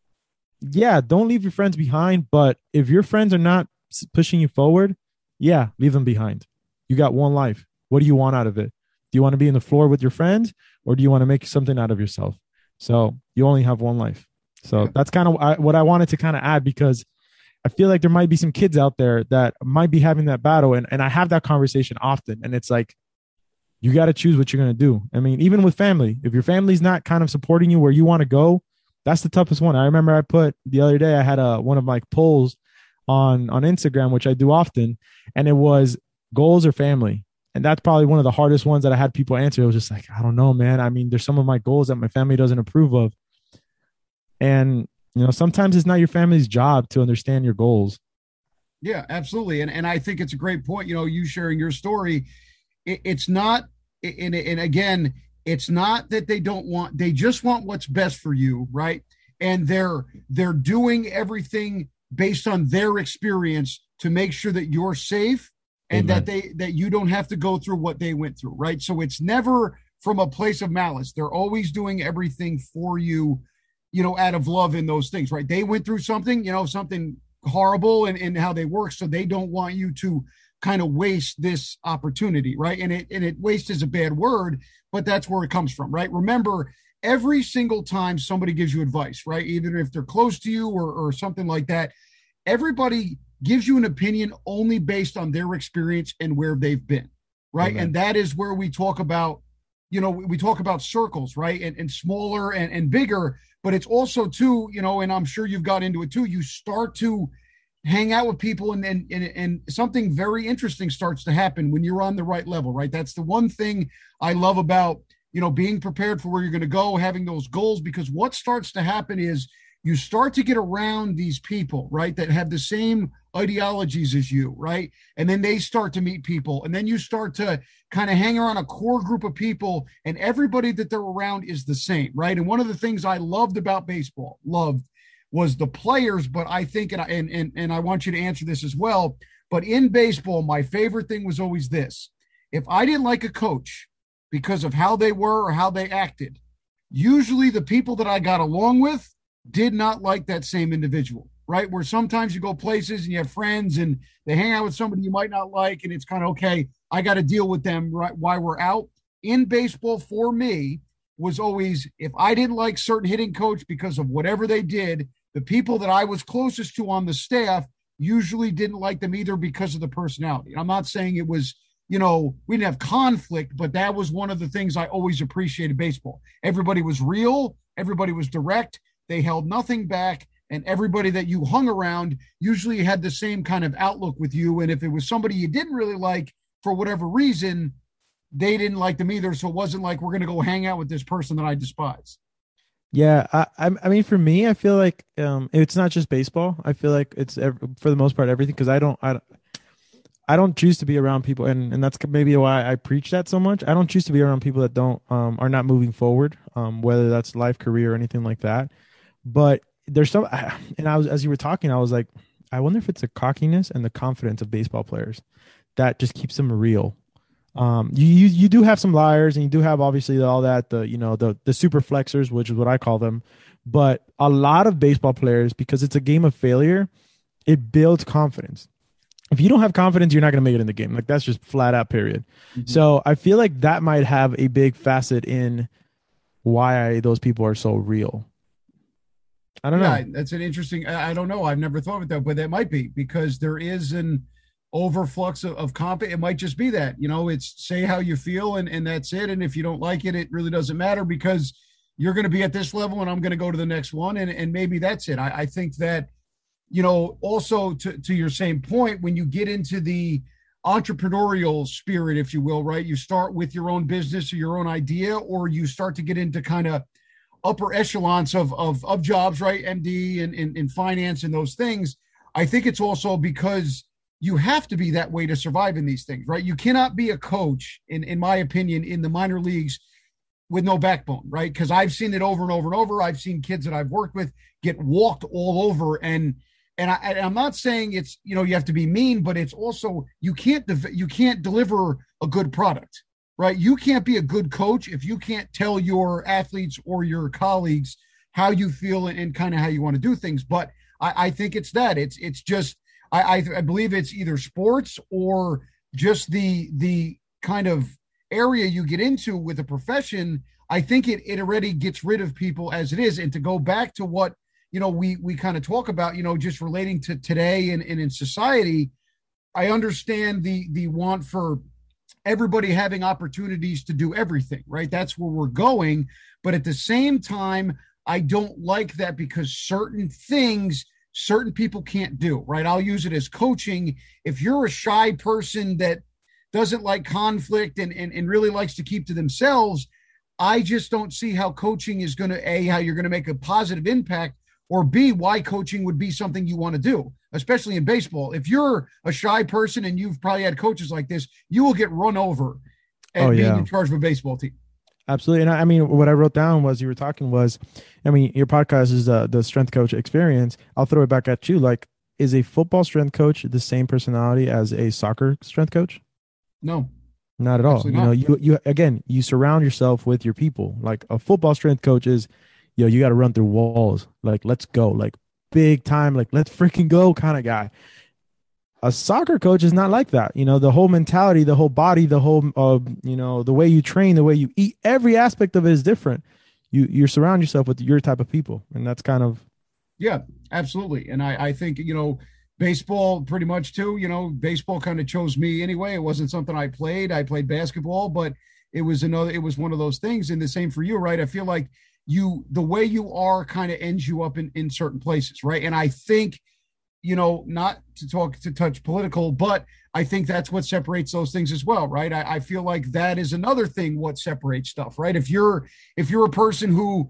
yeah, don't leave your friends behind. But if your friends are not pushing you forward, yeah, leave them behind. You got one life. What do you want out of it? Do you want to be in the floor with your friends or do you want to make something out of yourself? So you only have one life. So that's kind of what I wanted to kind of add because I feel like there might be some kids out there that might be having that battle. And, and I have that conversation often. And it's like, you got to choose what you're going to do. I mean, even with family, if your family's not kind of supporting you where you want to go, that's the toughest one. I remember I put the other day, I had a, one of my polls on, on Instagram, which I do often, and it was goals or family. And that's probably one of the hardest ones that I had people answer. It was just like, I don't know, man. I mean, there's some of my goals that my family doesn't approve of. And, you know, sometimes it's not your family's job to understand your goals. Yeah, absolutely. And, and I think it's a great point. You know, you sharing your story, it, it's not, and, and again, it's not that they don't want, they just want what's best for you, right? And they're, they're doing everything based on their experience to make sure that you're safe and Amen. that they that you don't have to go through what they went through right so it's never from a place of malice they're always doing everything for you you know out of love in those things right they went through something you know something horrible and in how they work so they don't want you to kind of waste this opportunity right? And it and it waste is a bad word but that's where it comes from right? Remember every single time somebody gives you advice right? Even if they're close to you or, or something like that everybody gives you an opinion only based on their experience and where they've been right? Amen. and that is where we talk about you know we talk about circles right? And, and smaller and, and bigger but it's also too you know and i'm sure you've got into it too you start to hang out with people and, and and and something very interesting starts to happen when you're on the right level right that's the one thing i love about you know being prepared for where you're going to go having those goals because what starts to happen is you start to get around these people right that have the same ideologies as you, right? And then they start to meet people, and then you start to kind of hang around a core group of people, and everybody that they're around is the same, right? And one of the things I loved about baseball, loved, was the players. But I think, and I, and and, and I want you to answer this as well. But in baseball, my favorite thing was always this: if I didn't like a coach because of how they were or how they acted, usually the people that I got along with did not like that same individual right? Where sometimes you go places and you have friends and they hang out with somebody you might not like, and it's kind of okay, I got to deal with them right while we're out. In baseball, for me, was always if I didn't like certain hitting coach because of whatever they did, the people that I was closest to on the staff usually didn't like them either because of the personality. I'm not saying it was, you know, we didn't have conflict, but that was one of the things I always appreciated baseball. Everybody was real, everybody was direct, they held nothing back, and everybody that you hung around usually had the same kind of outlook with you. And if it was somebody you didn't really like for whatever reason, they didn't like them either. So it wasn't like we're going to go hang out with this person that I despise. Yeah, I, I mean, for me, I feel like um, it's not just baseball. I feel like it's for the most part everything because I don't, I, I don't choose to be around people, and and that's maybe why I preach that so much. I don't choose to be around people that don't um, are not moving forward, um, whether that's life, career, or anything like that. But there's some, and I was as you were talking, I was like, I wonder if it's the cockiness and the confidence of baseball players that just keeps them real. Um, you, you you do have some liars, and you do have obviously all that the you know the the super flexers, which is what I call them. But a lot of baseball players, because it's a game of failure, it builds confidence. If you don't have confidence, you're not going to make it in the game. Like that's just flat out period. Mm-hmm. So I feel like that might have a big facet in why I, those people are so real. I don't yeah, know. That's an interesting. I don't know. I've never thought of it that, but that might be because there is an overflux of, of comp. It might just be that you know, it's say how you feel and and that's it. And if you don't like it, it really doesn't matter because you're going to be at this level and I'm going to go to the next one, and and maybe that's it. I, I think that you know, also to to your same point, when you get into the entrepreneurial spirit, if you will, right? You start with your own business or your own idea, or you start to get into kind of upper echelons of of, of jobs, right? MD and in, in finance and those things. I think it's also because you have to be that way to survive in these things, right? You cannot be a coach, in in my opinion, in the minor leagues with no backbone, right? Because I've seen it over and over and over. I've seen kids that I've worked with get walked all over, and and I, am not saying it's you know you have to be mean, but it's also you can't you can't deliver a good product, right? You can't be a good coach if you can't tell your athletes or your colleagues how you feel and, and kind of how you want to do things. But I, I think it's that. It's it's just I, I, believe it's either sports or just the the kind of area you get into with a profession, I think it it already gets rid of people as it is. And to go back to what you know we we kind of talk about, you know, just relating to today and, and in society, I understand the the want for everybody having opportunities to do everything, right? That's where we're going. But at the same time, I don't like that because certain things certain people can't do, right? I'll use it as coaching. If you're a shy person that doesn't like conflict and, and, and really likes to keep to themselves, I just don't see how coaching is going to, A, how you're going to make a positive impact, or B, why coaching would be something you want to do, especially in baseball. If you're a shy person and you've probably had coaches like this, you will get run over and oh, yeah. being in charge of a baseball team. Absolutely. And I, I, mean, what I wrote down was you were talking was, I mean, your podcast is uh, the strength coach experience. I'll throw it back at you. Like, is a football strength coach the same personality as a soccer strength coach? No, not at all. You know, you you again, you surround yourself with your people. Like a football strength coach is, yo, you got to run through walls. Like, let's go. Like big time. Like let's freaking go kind of guy a soccer coach is not like that. You know, the whole mentality, the whole body, the whole, uh, you know, the way you train, the way you eat, every aspect of it is different. You you surround yourself with your type of people, and that's kind of. Yeah, absolutely, and I I think you know baseball pretty much too. You know, baseball kind of chose me anyway. It wasn't something I played. I played basketball, but it was another. It was one of those things, and the same for you, right? I feel like you the way you are kind of ends you up in in certain places, right? And I think you know, not to talk to touch political, but I think that's what separates those things as well, right? I, I, feel like that is another thing what separates stuff, right? If you're if you're a person who,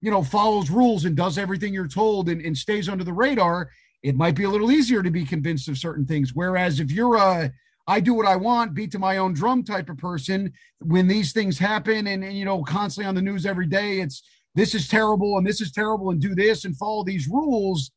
you know, follows rules and does everything you're told and, and stays under the radar, it might be a little easier to be convinced of certain things. Whereas if you're a I do what I want, beat to my own drum type of person, when these things happen and, and you know, constantly on the news every day, it's this is terrible and this is terrible and do this and follow these rules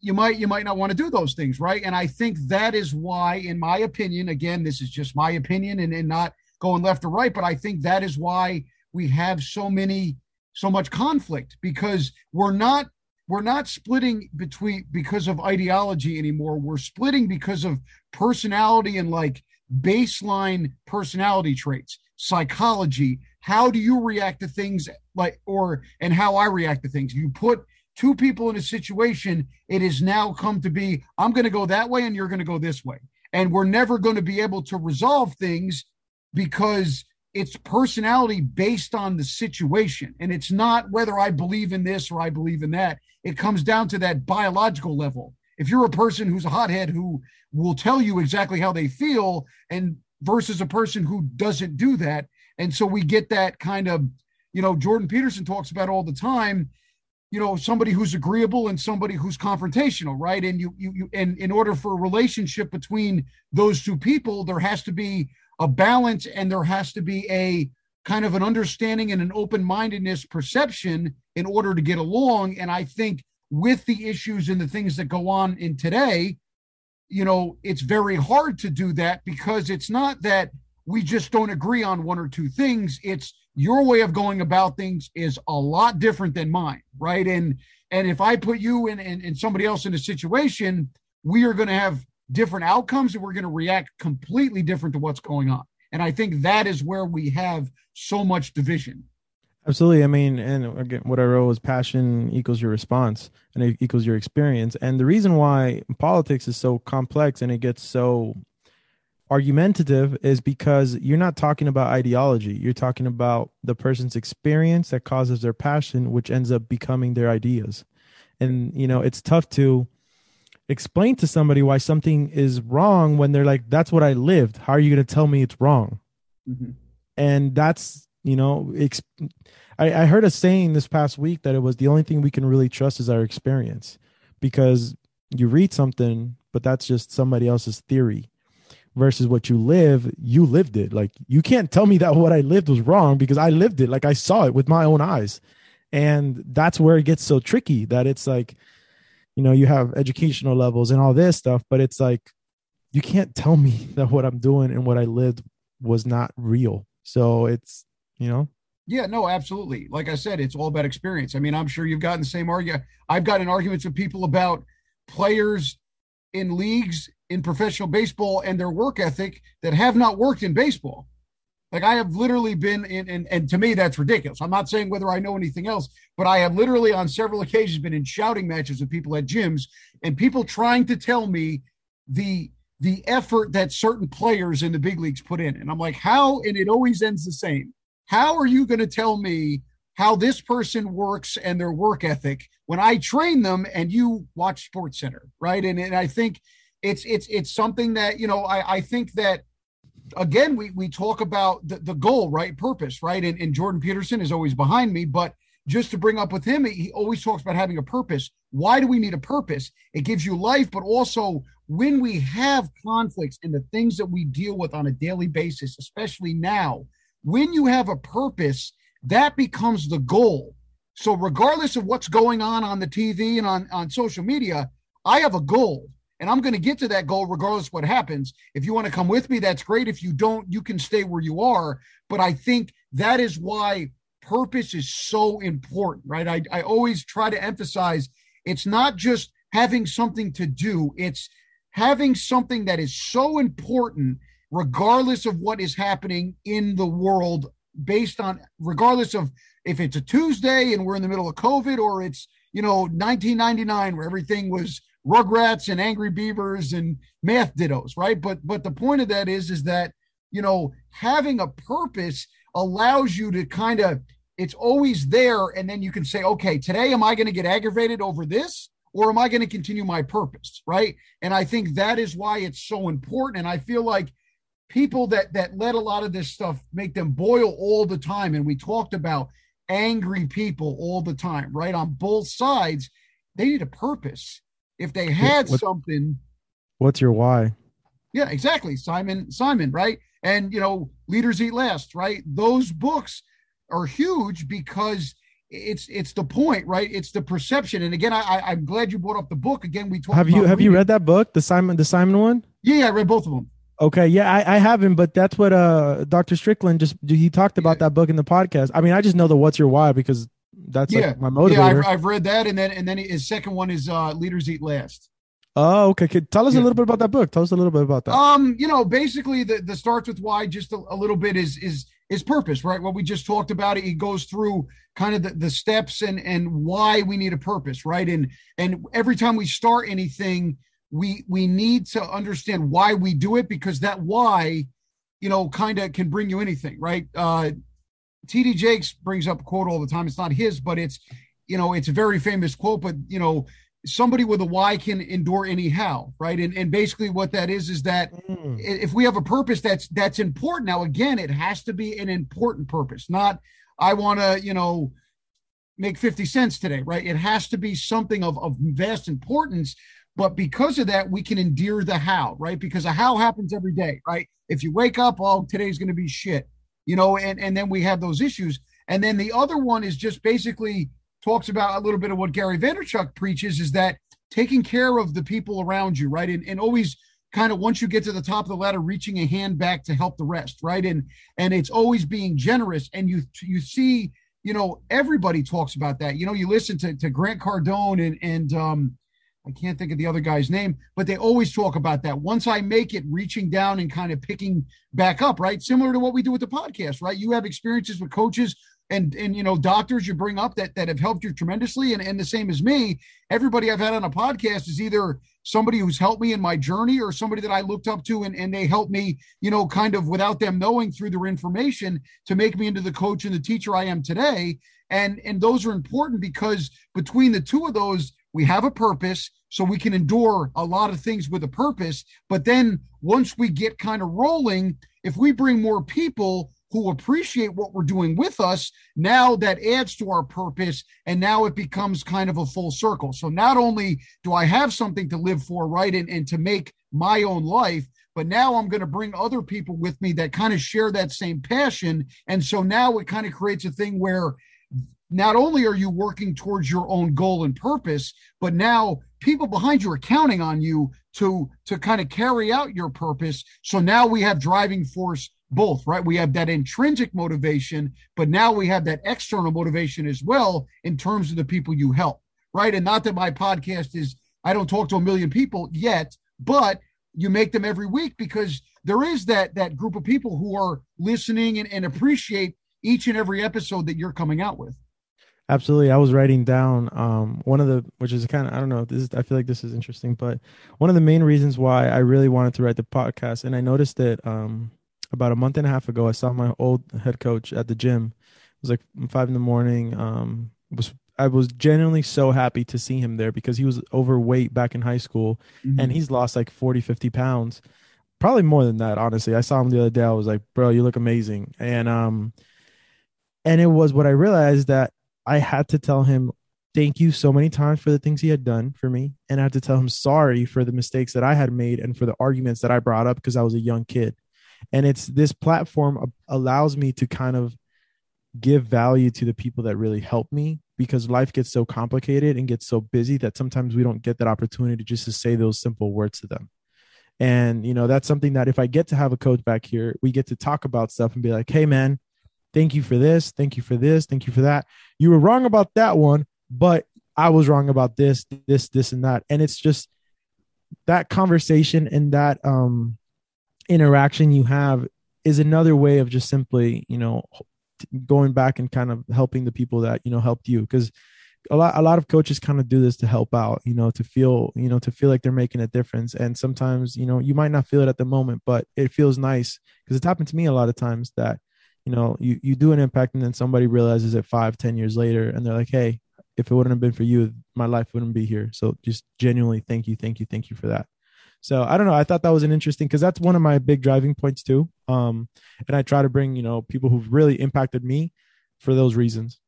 you might you might not want to do those things right? And i think that is why in my opinion again this is just my opinion and, and not going left or right but i think that is why we have so many so much conflict because we're not we're not splitting between because of ideology anymore. We're splitting because of personality and like baseline personality traits psychology. How do you react to things like or and how i react to things? You put two people in a situation, it has now come to be I'm going to go that way and you're going to go this way. And we're never going to be able to resolve things because it's personality based on the situation. And it's not whether I believe in this or I believe in that. It comes down to that biological level. If you're a person who's a hothead who will tell you exactly how they feel, and versus a person who doesn't do that. And so we get that kind of, you know, Jordan Peterson talks about all the time you know somebody who's agreeable and somebody who's confrontational right? And you you, you and in order for a relationship between those two people there has to be a balance and there has to be a kind of an understanding and an open-mindedness perception in order to get along. And i think with the issues and the things that go on in today you know it's very hard to do that because it's not that we just don't agree on one or two things. It's your way of going about things is a lot different than mine right? And and if i put you and and, somebody else in a situation we are going to have different outcomes and we're going to react completely different to what's going on. And i think that is where we have so much division. Absolutely. I mean and again what i wrote was passion equals your response and it equals your experience. And the reason why politics is so complex and it gets so argumentative is because you're not talking about ideology. You're talking about the person's experience that causes their passion which ends up becoming their ideas. And you know it's tough to explain to somebody why something is wrong when they're like that's what i lived. How are you going to tell me it's wrong? Mm-hmm. and that's you know ex- I, I heard a saying this past week that it was the only thing we can really trust is our experience. Because you read something but that's just somebody else's theory versus what you live, you lived it. Like you can't tell me that what I lived was wrong because I lived it. Like I saw it with my own eyes. And that's where it gets so tricky that it's like, you know, you have educational levels and all this stuff, but it's like you can't tell me that what I'm doing and what I lived was not real. So it's, you know, yeah, no, absolutely. Like I said, it's all about experience. I mean, I'm sure you've gotten the same argument. I've gotten arguments with people about players in leagues in professional baseball and their work ethic that have not worked in baseball. Like I have literally been in, and, and to me, that's ridiculous. I'm not saying whether I know anything else, but I have literally on several occasions been in shouting matches with people at gyms and people trying to tell me the the effort that certain players in the big leagues put in. And I'm like, how? And it always ends the same. How are you going to tell me how this person works and their work ethic when I train them and you watch Sports Center, right? And, and I think it's it's it's something that you know I, I think that again we we talk about the, the goal, right? Purpose, right? And, and Jordan Peterson is always behind me, but just to bring up with him, he always talks about having a purpose. Why do we need a purpose? It gives you life, but also when we have conflicts and the things that we deal with on a daily basis, especially now, when you have a purpose, that becomes the goal. So regardless of what's going on on the TV and on, on social media, I have a goal and I'm going to get to that goal regardless what happens. If you want to come with me, that's great. If you don't, you can stay where you are. But I think that is why purpose is so important, right? I, I always try to emphasize it's not just having something to do, it's having something that is so important regardless of what is happening in the world based on regardless of if it's a Tuesday and we're in the middle of COVID or it's, you know, 1999 where everything was Rugrats and Angry Beavers and math dittos, right? But but the point of that is is that, you know, having a purpose allows you to kind of it's always there and then you can say, "Okay, today am I going to get aggravated over this?" or am I going to continue my purpose? Right. And I think that is why it's so important. And I feel like people that that let a lot of this stuff make them boil all the time and we talked about angry people all the time right on both sides they need a purpose if they had what, something what's your why yeah exactly simon simon right and you know leaders eat last right those books are huge because it's it's the point right it's the perception and again i i'm glad you brought up the book again we talked have you have reading. you read that book the simon the simon one yeah i read both of them Okay, yeah, I, I haven't, but that's what uh Dr. Strickland just he talked about yeah. that book in the podcast. I mean, I just know the what's your why because that's yeah. Like my motivator. Yeah, I've, I've, read that, and then and then his second one is uh Leaders Eat Last. Oh, okay. Could, tell us yeah. a little bit about that book. Tell us a little bit about that. Um, you know, basically the the starts with why just a, a little bit is is is purpose, right? What we just talked about. It, goes through kind of the, the steps and and why we need a purpose, right? And and every time we start anything we we need to understand why we do it because that why you know kind of can bring you anything right uh td jakes brings up a quote all the time it's not his but it's you know it's a very famous quote but you know somebody with a why can endure any anyhow right and, and basically what that is is that mm. if we have a purpose that's that's important now again it has to be an important purpose not i want to you know make 50 cents today right it has to be something of, of vast importance but because of that, we can endear the how, right? Because a how happens every day, right? If you wake up, oh, today's going to be shit, you know, and, and then we have those issues. And then the other one is just basically talks about a little bit of what Gary Vaynerchuk preaches is that taking care of the people around you, right? And, and always kind of once you get to the top of the ladder, reaching a hand back to help the rest, right? And and it's always being generous. And you you see, you know, everybody talks about that. You know, you listen to, to Grant Cardone and and um I can't think of the other guy's name, but they always talk about that. Once I make it, reaching down and kind of picking back up, right? Similar to what we do with the podcast, right? You have experiences with coaches and and you know doctors you bring up that that have helped you tremendously, and and the same as me. Everybody I've had on a podcast is either somebody who's helped me in my journey or somebody that I looked up to and, and they helped me, you know, kind of without them knowing through their information to make me into the coach and the teacher I am today. And and those are important because between the two of those, we have a purpose so we can endure a lot of things with a purpose. But then once we get kind of rolling, if we bring more people who appreciate what we're doing with us, now that adds to our purpose. And now it becomes kind of a full circle. So not only do I have something to live for, right, and, and to make my own life, but now I'm going to bring other people with me that kind of share that same passion. And so now it kind of creates a thing where not only are you working towards your own goal and purpose, but now people behind you are counting on you to to kind of carry out your purpose. So now we have driving force both, right? We have that intrinsic motivation, but now we have that external motivation as well in terms of the people you help, right? And not that my podcast is I don't talk to a million people yet, but you make them every week because there is that that group of people who are listening and, and appreciate each and every episode that you're coming out with. Absolutely. I was writing down um, one of the, which is kind of, I don't know, this is, I feel like this is interesting, but one of the main reasons why I really wanted to write the podcast, and I noticed that um, about a month and a half ago, I saw my old head coach at the gym. It was like five in the morning. Um, was I was genuinely so happy to see him there because he was overweight back in high school mm-hmm. and he's lost like 40, 50 pounds. Probably more than that, honestly. I saw him the other day. I was like, bro, you look amazing. And um and it was what I realized that I had to tell him thank you so many times for the things he had done for me. And I had to tell him sorry for the mistakes that I had made and for the arguments that I brought up because I was a young kid. And it's this platform uh, allows me to kind of give value to the people that really help me because life gets so complicated and gets so busy that sometimes we don't get that opportunity just to say those simple words to them. And you know, that's something that if I get to have a coach back here, we get to talk about stuff and be like, "Hey man, thank you for this, thank you for this, thank you for that. You were wrong about that one, but I was wrong about this, this, this and that." And it's just that conversation and that um interaction you have is another way of just simply, you know, going back and kind of helping the people that you know helped you because a lot a lot of coaches kind of do this to help out you know to feel you know to feel like they're making a difference and sometimes you know you might not feel it at the moment but it feels nice because it's happened to me a lot of times that you know you you do an impact and then somebody realizes it five ten years later and they're like hey if it wouldn't have been for you my life wouldn't be here so just genuinely thank you thank you thank you for that so I don't know. I thought that was an interesting because that's one of my big driving points too. Um, and I try to bring you know people who've really impacted me for those reasons.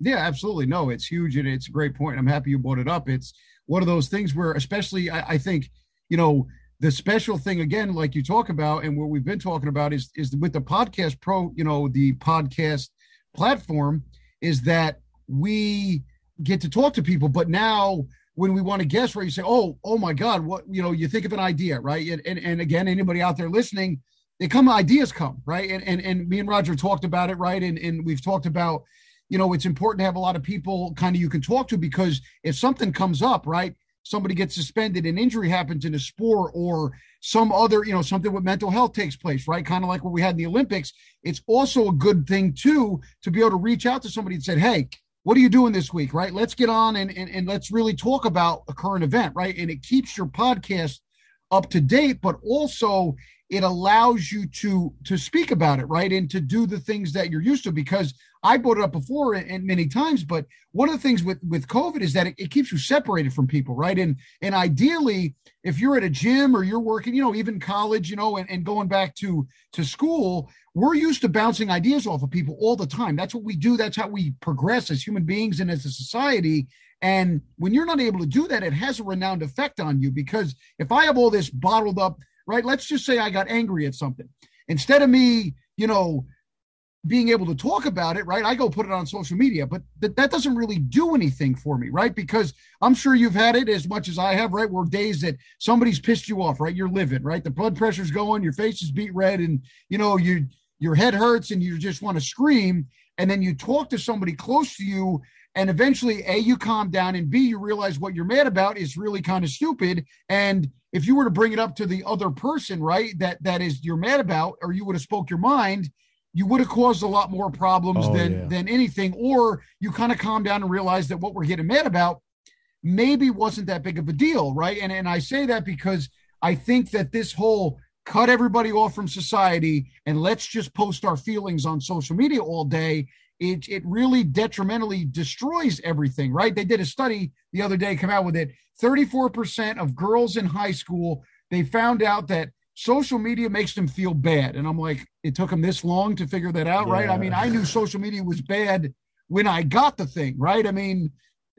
Yeah, absolutely. No, it's huge and it's a great point. I'm happy you brought it up. It's one of those things where, especially, I, I think, you know, the special thing again, like you talk about, and what we've been talking about is is with the podcast pro, you know, the podcast platform, is that we get to talk to people, but now when we want to guess right you say oh oh my god what you know you think of an idea right? And and, and again anybody out there listening they come ideas come right? And, and and me and roger talked about it right? And and we've talked about you know it's important to have a lot of people kind of you can talk to because if something comes up right somebody gets suspended an injury happens in a sport or some other you know something with mental health takes place right? Kind of like what we had in the olympics. It's also a good thing too to be able to reach out to somebody and said hey what are you doing this week? Right? Let's get on and, and, and let's really talk about a current event right? And it keeps your podcast up to date but also it allows you to to speak about it right? And to do the things that you're used to because i brought it up before and many times but one of the things with with covid is that it, it, keeps you separated from people right? And and ideally if you're at a gym or you're working you know even college you know and, and going back to to school we're used to bouncing ideas off of people all the time. That's what we do. That's how we progress as human beings and as a society and when you're not able to do that it has a renowned effect on you because if i have all this bottled up right let's just say i got angry at something instead of me you know being able to talk about it, right? I go put it on social media, but that, that doesn't really do anything for me, right? Because I'm sure you've had it as much as I have, right? Where days that somebody's pissed you off, right? You're livid, right? The blood pressure's going, your face is beat red, and you know, you your head hurts and you just want to scream. And then you talk to somebody close to you, and eventually, A, you calm down, and B, you realize what you're mad about is really kind of stupid. And if you were to bring it up to the other person, right, that that is you're mad about, or you would have spoke your mind, you would have caused a lot more problems oh, than yeah. than anything or you kind of calm down and realize that what we're getting mad about maybe wasn't that big of a deal right and and i say that because i think that this whole cut everybody off from society and let's just post our feelings on social media all day it, it really detrimentally destroys everything right they did a study the other day come out with it 34% of girls in high school they found out that social media makes them feel bad. And I'm like, it took them this long to figure that out, yeah. right? I mean, I knew social media was bad when I got the thing, right? I mean,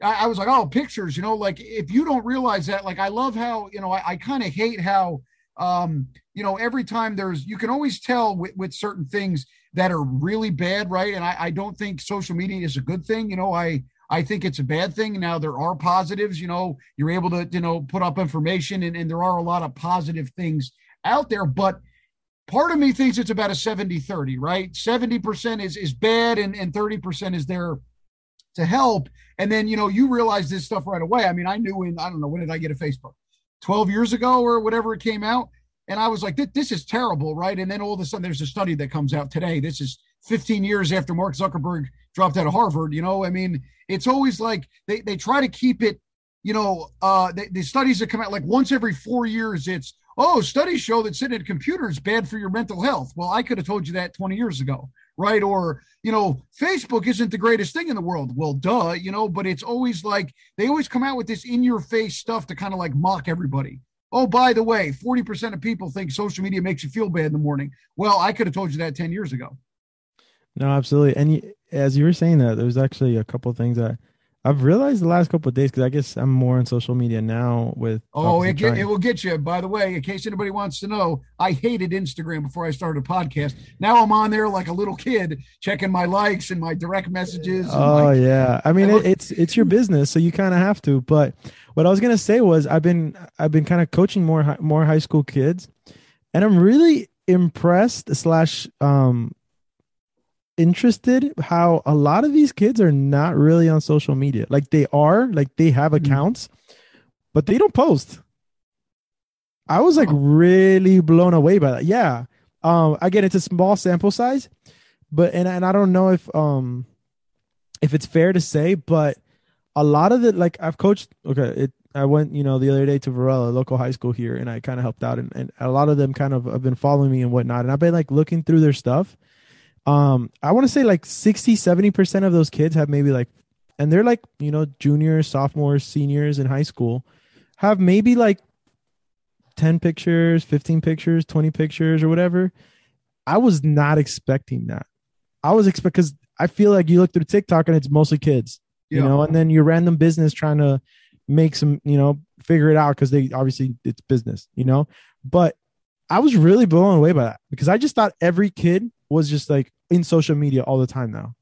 I, I, was like, oh, pictures, you know, like if you don't realize that, like I love how, you know, I, I kind of hate how um, you know, every time there's you can always tell with, with certain things that are really bad, right? And I, I don't think social media is a good thing. You know, I I think it's a bad thing. Now there are positives, you know, you're able to, you know, put up information and, and there are a lot of positive things out there. But part of me thinks it's about a 70 30, right? 70% is, is bad and, and 30% is there to help. And then, you know, you realize this stuff right away. I mean, I knew in, I don't know, when did I get a Facebook? 12 years ago or whatever it came out. And I was like, this is terrible, right? And then all of a sudden, there's a study that comes out today. This is 15 years after Mark Zuckerberg dropped out of Harvard. You know, I mean, it's always like they, they try to keep it, you know, uh, the, the studies that come out like once every four years, it's, oh, studies show that sitting at a computer is bad for your mental health. Well, I could have told you that 20 years ago, right? Or, you know, Facebook isn't the greatest thing in the world. Well, duh, you know, but it's always like they always come out with this in your face stuff to kind of like mock everybody. Oh, by the way, 40% of people think social media makes you feel bad in the morning. Well, I could have told you that 10 years ago. No, absolutely. And as you were saying that, there's actually a couple things that I've realized the last couple of days because I guess I'm more on social media now. With oh, it, get, it will get you. By the way, in case anybody wants to know, I hated Instagram before I started a podcast. Now I'm on there like a little kid, checking my likes and my direct messages. Oh my, yeah, I mean it, it's it's your business, so you kind of have to. But what I was gonna say was I've been I've been kind of coaching more more high school kids, and I'm really impressed slash um interested how a lot of these kids are not really on social media. Like they are, like they have mm-hmm. accounts, but they don't post. I was like really blown away by that. Yeah. Um again it's a small sample size, but and and I don't know if um if it's fair to say, but a lot of it like I've coached okay, it I went, you know, the other day to Varela, local high school here, and I kind of helped out and, and a lot of them kind of have been following me and whatnot. And I've been like looking through their stuff. Um i want to say like 60 70% of those kids have maybe like and they're like you know juniors sophomores seniors in high school have maybe like 10 pictures 15 pictures 20 pictures or whatever. I was not expecting that. I was expect because i feel like you look through tiktok and it's mostly kids you yeah. know and then your random business trying to make some you know figure it out because they obviously it's business you know but i was really blown away by that because i just thought every kid was just like in social media all the time now.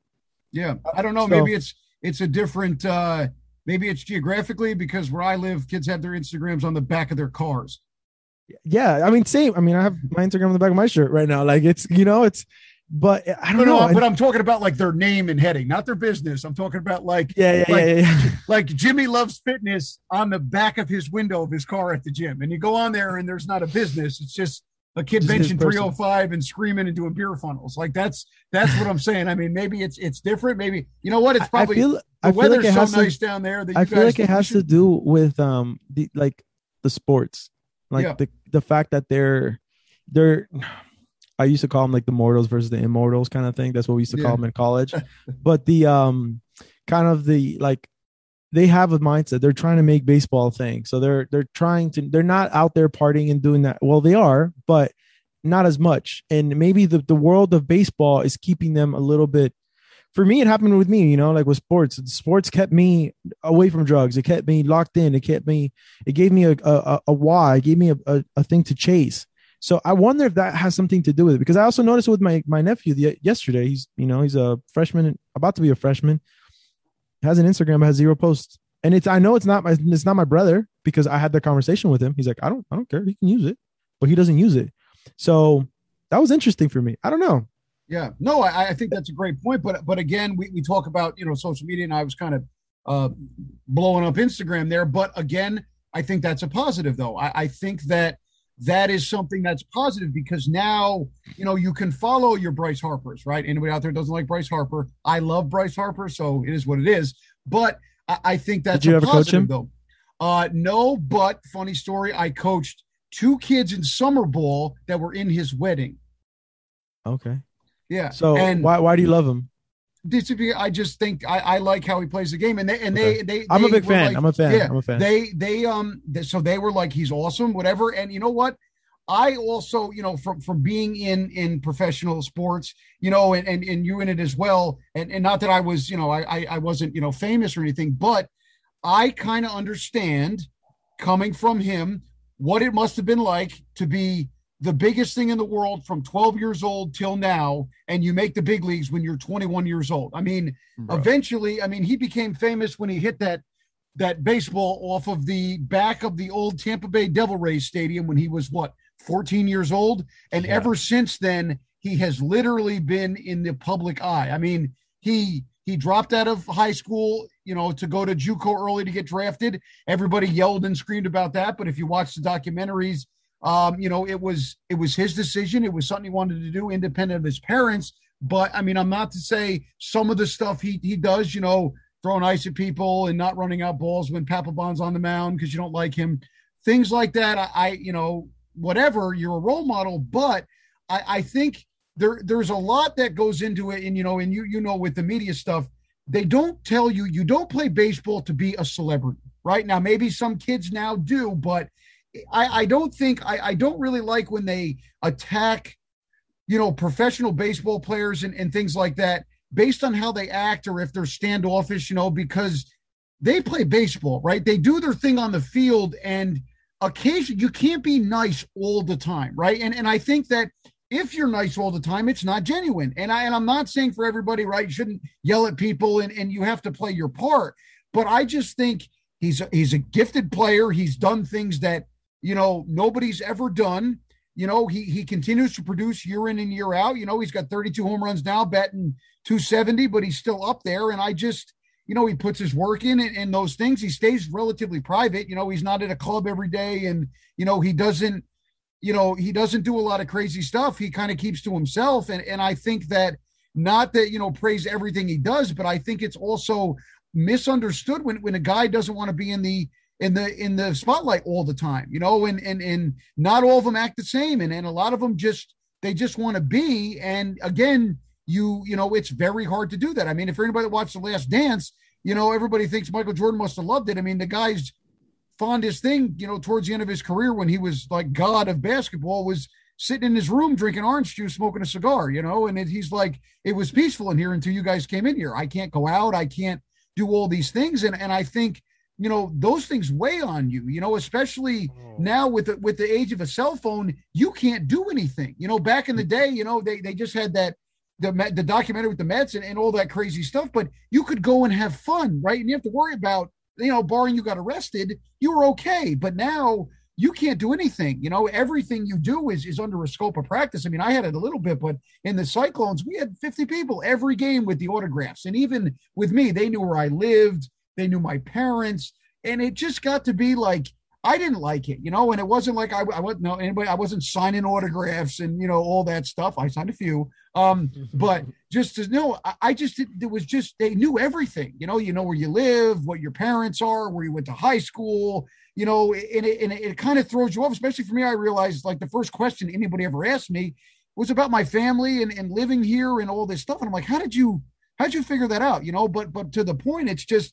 Yeah, I don't know. So, maybe it's it's a different. uh Maybe it's geographically because where I live, kids have their Instagrams on the back of their cars. Yeah, I mean, same. I mean, I have my Instagram on the back of my shirt right now. Like it's you know, it's but I don't know. but I'm talking about like their name and heading, not their business. I'm talking about like yeah, yeah, like, yeah, yeah. like Jimmy loves fitness on the back of his window of his car at the gym, and you go on there and there's not a business. It's just a kid benching 305 and screaming and doing beer funnels. Like that's that's what I'm saying. I mean, maybe it's it's different. Maybe you know what? It's probably I feel, the I weather's like so nice down there that I feel like it has to do with um the like the sports, like yeah. the the fact that they're they're. I used to call them like the mortals versus the immortals kind of thing. That's what we used to yeah. call them in college. but the um kind of the like they have a mindset. They're trying to make baseball a thing. So they're they're trying to they're not out there partying and doing that. Well they are but not as much. And maybe the, the world of baseball is keeping them a little bit for me it happened with me you know like with sports. Sports kept me away from drugs. It kept me locked in. It kept me it gave me a a, a why. It gave me a, a, a thing to chase so i wonder if that has something to do with it because i also noticed with my my nephew the, yesterday he's you know he's a freshman about to be a freshman has an Instagram, but has zero posts. And it's I know it's not my it's not my brother because I had the conversation with him. He's like, I don't I don't care. He can use it, but he doesn't use it. So that was interesting for me. I don't know. Yeah, no, I, I think that's a great point. But but again, we, we talk about you know social media, and I was kind of uh, blowing up Instagram there. But again, I think that's a positive though. I, I think that that is something that's positive because now you know you can follow your Bryce Harpers, right? Anybody out there doesn't like Bryce Harper? I love Bryce Harper, so it is what it is. But I, I think that's Did you ever coach him? though. Uh, no, but funny story. I coached two kids in summer ball that were in his wedding. Okay. Yeah. So and why why do you love him? This be, I just think I, I like how he plays the game, and they and okay. they they. I'm they a big fan. Like, I'm a fan. Yeah, I'm a fan. They they um they, so they were like he's awesome, whatever. And you know what? I also, you know, from from being in in professional sports, you know, and and, and you in it as well, and, and not that I was, you know, I I wasn't, you know, famous or anything, but I kind of understand coming from him what it must have been like to be the biggest thing in the world from 12 years old till now and you make the big leagues when you're 21 years old i mean Bro. eventually i mean he became famous when he hit that that baseball off of the back of the old tampa bay devil rays stadium when he was what 14 years old and yeah. ever since then he has literally been in the public eye i mean he he dropped out of high school, you know, to go to JUCO early to get drafted. Everybody yelled and screamed about that. But if you watch the documentaries, um, you know, it was it was his decision. It was something he wanted to do, independent of his parents. But I mean, I'm not to say some of the stuff he he does, you know, throwing ice at people and not running out balls when Papelbon's on the mound because you don't like him, things like that. I, I, you know, whatever. You're a role model, but I, I think there there's a lot that goes into it, and you know, and you you know, with the media stuff, they don't tell you you don't play baseball to be a celebrity, right? Now, maybe some kids now do, but I, I don't think I, I don't really like when they attack you know, professional baseball players and, and things like that based on how they act or if they're standoffish, you know, because they play baseball, right? They do their thing on the field and occasionally you can't be nice all the time, right? And and I think that if you're nice all the time, it's not genuine. And I and I'm not saying for everybody, right? You shouldn't yell at people and, and you have to play your part. But I just think he's a, he's a gifted player. He's done things that you know nobody's ever done you know, he he continues to produce year in and year out. You know, he's got 32 home runs now, betting 270, but he's still up there. And I just, you know, he puts his work in and, and those things. He stays relatively private. You know, he's not at a club every day, and you know, he doesn't, you know, he doesn't do a lot of crazy stuff. He kind of keeps to himself. And and I think that not that you know praise everything he does, but I think it's also misunderstood when when a guy doesn't want to be in the in the in the spotlight all the time, you know, and and and not all of them act the same, and and a lot of them just they just want to be. And again, you you know, it's very hard to do that. I mean, if anybody watched The Last Dance, you know, everybody thinks Michael Jordan must have loved it. I mean, the guy's fondest thing, you know, towards the end of his career when he was like god of basketball was sitting in his room drinking orange juice, smoking a cigar, you know, and it, he's like, it was peaceful in here until you guys came in here. I can't go out. I can't do all these things. And, and I think you know those things weigh on you you know especially oh. now with the with the age of a cell phone you can't do anything. You know back in the mm. day you know they they just had that the the documentary with the Mets and, and all that crazy stuff but you could go and have fun right? And you have to worry about you know barring you got arrested you were okay. But now you can't do anything you know? Everything you do is is under a scope of practice. I mean i had it a little bit but in the cyclones we had 50 people every game with the autographs. And even with me they knew where i lived they knew my parents, and it just got to be like I didn't like it, you know. And it wasn't like I, I wasn't no anybody. I wasn't signing autographs and you know all that stuff. I signed a few, um, but just to know, I, I just it was just they knew everything. You know, you know where you live, what your parents are, where you went to high school. You know, and it, and it, it kind of throws you off. Especially for me, I realized like the first question anybody ever asked me was about my family and, and living here and all this stuff. And I'm like, how did you how did you figure that out? You know, but but to the point, it's just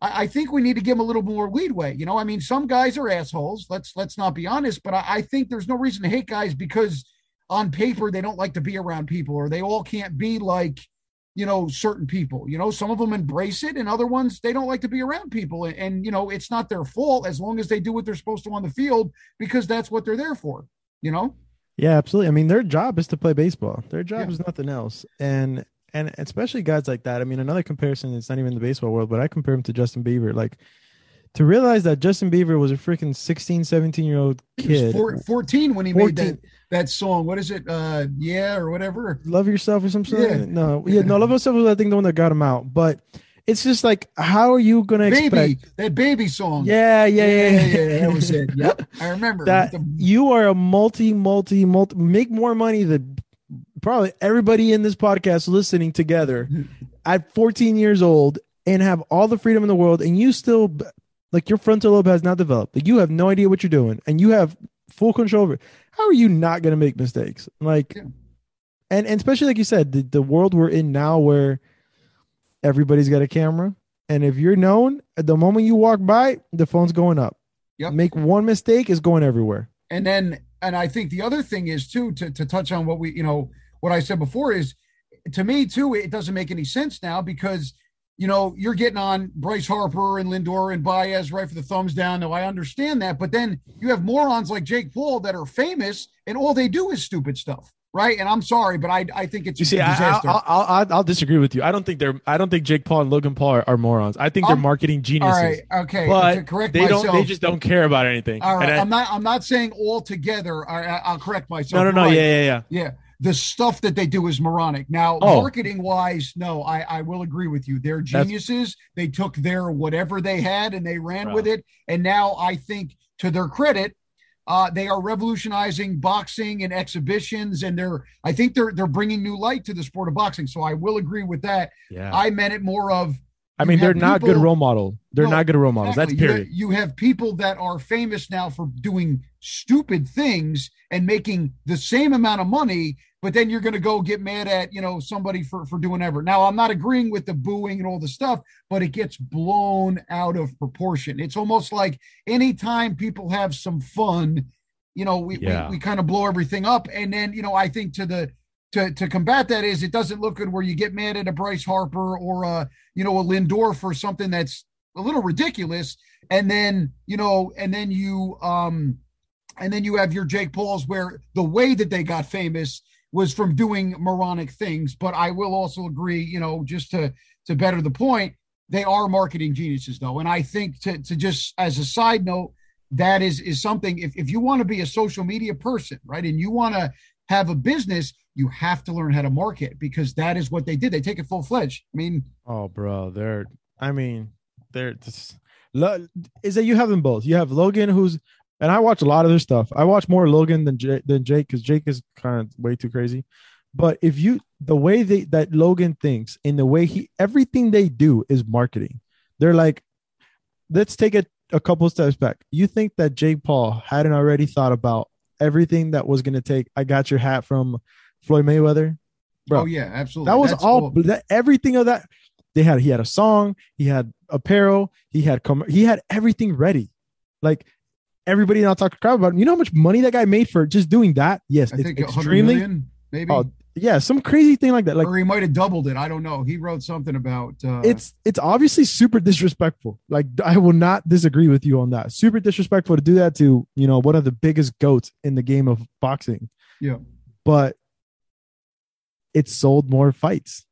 I, I, think we need to give them a little more leadway. You know, I mean, some guys are assholes. Let's let's not be honest, but I, I think there's no reason to hate guys because on paper they don't like to be around people or they all can't be like you know certain people you know some of them embrace it and other ones they don't like to be around people and, and, you know it's not their fault as long as they do what they're supposed to on the field because that's what they're there for you know yeah absolutely i mean their job is to play baseball their job yeah. is nothing else and and especially guys like that. I mean, another comparison. It's not even the baseball world, but I compare him to Justin Bieber. Like to realize that Justin Bieber was a freaking 16, 17 year old kid. Four, 14 when he 14. made that, that song. What is it? Uh, yeah, or whatever. Love yourself or something. Yeah. No, yeah, no, love yourself was I think the one that got him out. But it's just like, how are you gonna baby, expect that baby song? Yeah, yeah, yeah, yeah. yeah, yeah that was it. Yep, I remember that. The... You are a multi, multi, multi. Make more money than probably everybody in this podcast listening together at 14 years old and have all the freedom in the world and you still like your frontal lobe has not developed. Like you have no idea what you're doing and you have full control over it. How are you not going to make mistakes? Like yeah. and, and especially like you said the, the world we're in now where everybody's got a camera and if you're known at the moment you walk by the phone's going up. Yep. make one mistake is going everywhere. And then and i think the other thing is too to, to touch on what we you know what I said before is to me too, it doesn't make any sense now because you know you're getting on Bryce Harper and Lindor and Baez right for the thumbs down. Now I understand that, but then you have morons like Jake Paul that are famous and all they do is stupid stuff. Right, and I'm sorry, but I I think it's you see I, will I'll, I'll disagree with you. I don't think they're I don't think Jake Paul and Logan Paul are, are morons. I think they're um, marketing geniuses. All right, okay, but correct they myself, don't they just don't care about anything. All right, I, am not I'm not saying all together. I, will correct myself. No, no, no, right. yeah, yeah, yeah, yeah the stuff that they do is moronic. Now, Oh. marketing wise, no, I, I will agree with you. They're That's- geniuses. They took their whatever they had and they ran with it. And now I think to their credit, uh, they are revolutionizing boxing and exhibitions, and they're. I think they're they're bringing new light to the sport of boxing. So I will agree with that. Yeah. I meant it more of. I mean, they're have not good role model. They're No, not good role models. Exactly. That's You ha- period. You have people that are famous now for doing stupid things and making the same amount of money, but then you're going to go get mad at you know somebody for for doing ever. Now, I'm not agreeing with the booing and all the stuff, but it gets blown out of proportion. It's almost like anytime people have some fun, you know, we Yeah. we, we kind of blow everything up, and then you know I think to the to, to combat that is it doesn't look good where you get mad at a Bryce Harper or a you know a Lindor for something that's a little ridiculous and then you know and then you um and then you have your Jake Pauls where the way that they got famous was from doing moronic things but I will also agree you know just to to better the point they are marketing geniuses though and I think to to just as a side note that is is something if, if you want to be a social media person right and you want to have a business you have to learn how to market because that is what they did they take it full fledged I mean Oh, bro, they're. I mean, they're just. Is that you have them both? You have Logan, who's, and I watch a lot of their stuff. I watch more Logan than Jake, than Jake because Jake is kind of way too crazy. But if you, the way they that Logan thinks, in the way he, everything they do is marketing. They're like, let's take it a couple steps back. You think that Jake Paul hadn't already thought about everything that was going to take? I got your hat from Floyd Mayweather. Bro, oh yeah absolutely that was That's all cool. that, everything of that they had he had a song he had apparel he had com- he had everything ready like everybody now talk crap about him. you know how much money that guy made for just doing that yes I it's think extremely million, maybe oh yeah some crazy thing like that like or he might have doubled it. I don't know. He wrote something about uh, it's it's obviously super disrespectful like i will not disagree with you on that super disrespectful to do that to you know one of the biggest goats in the game of boxing yeah, but it sold more fights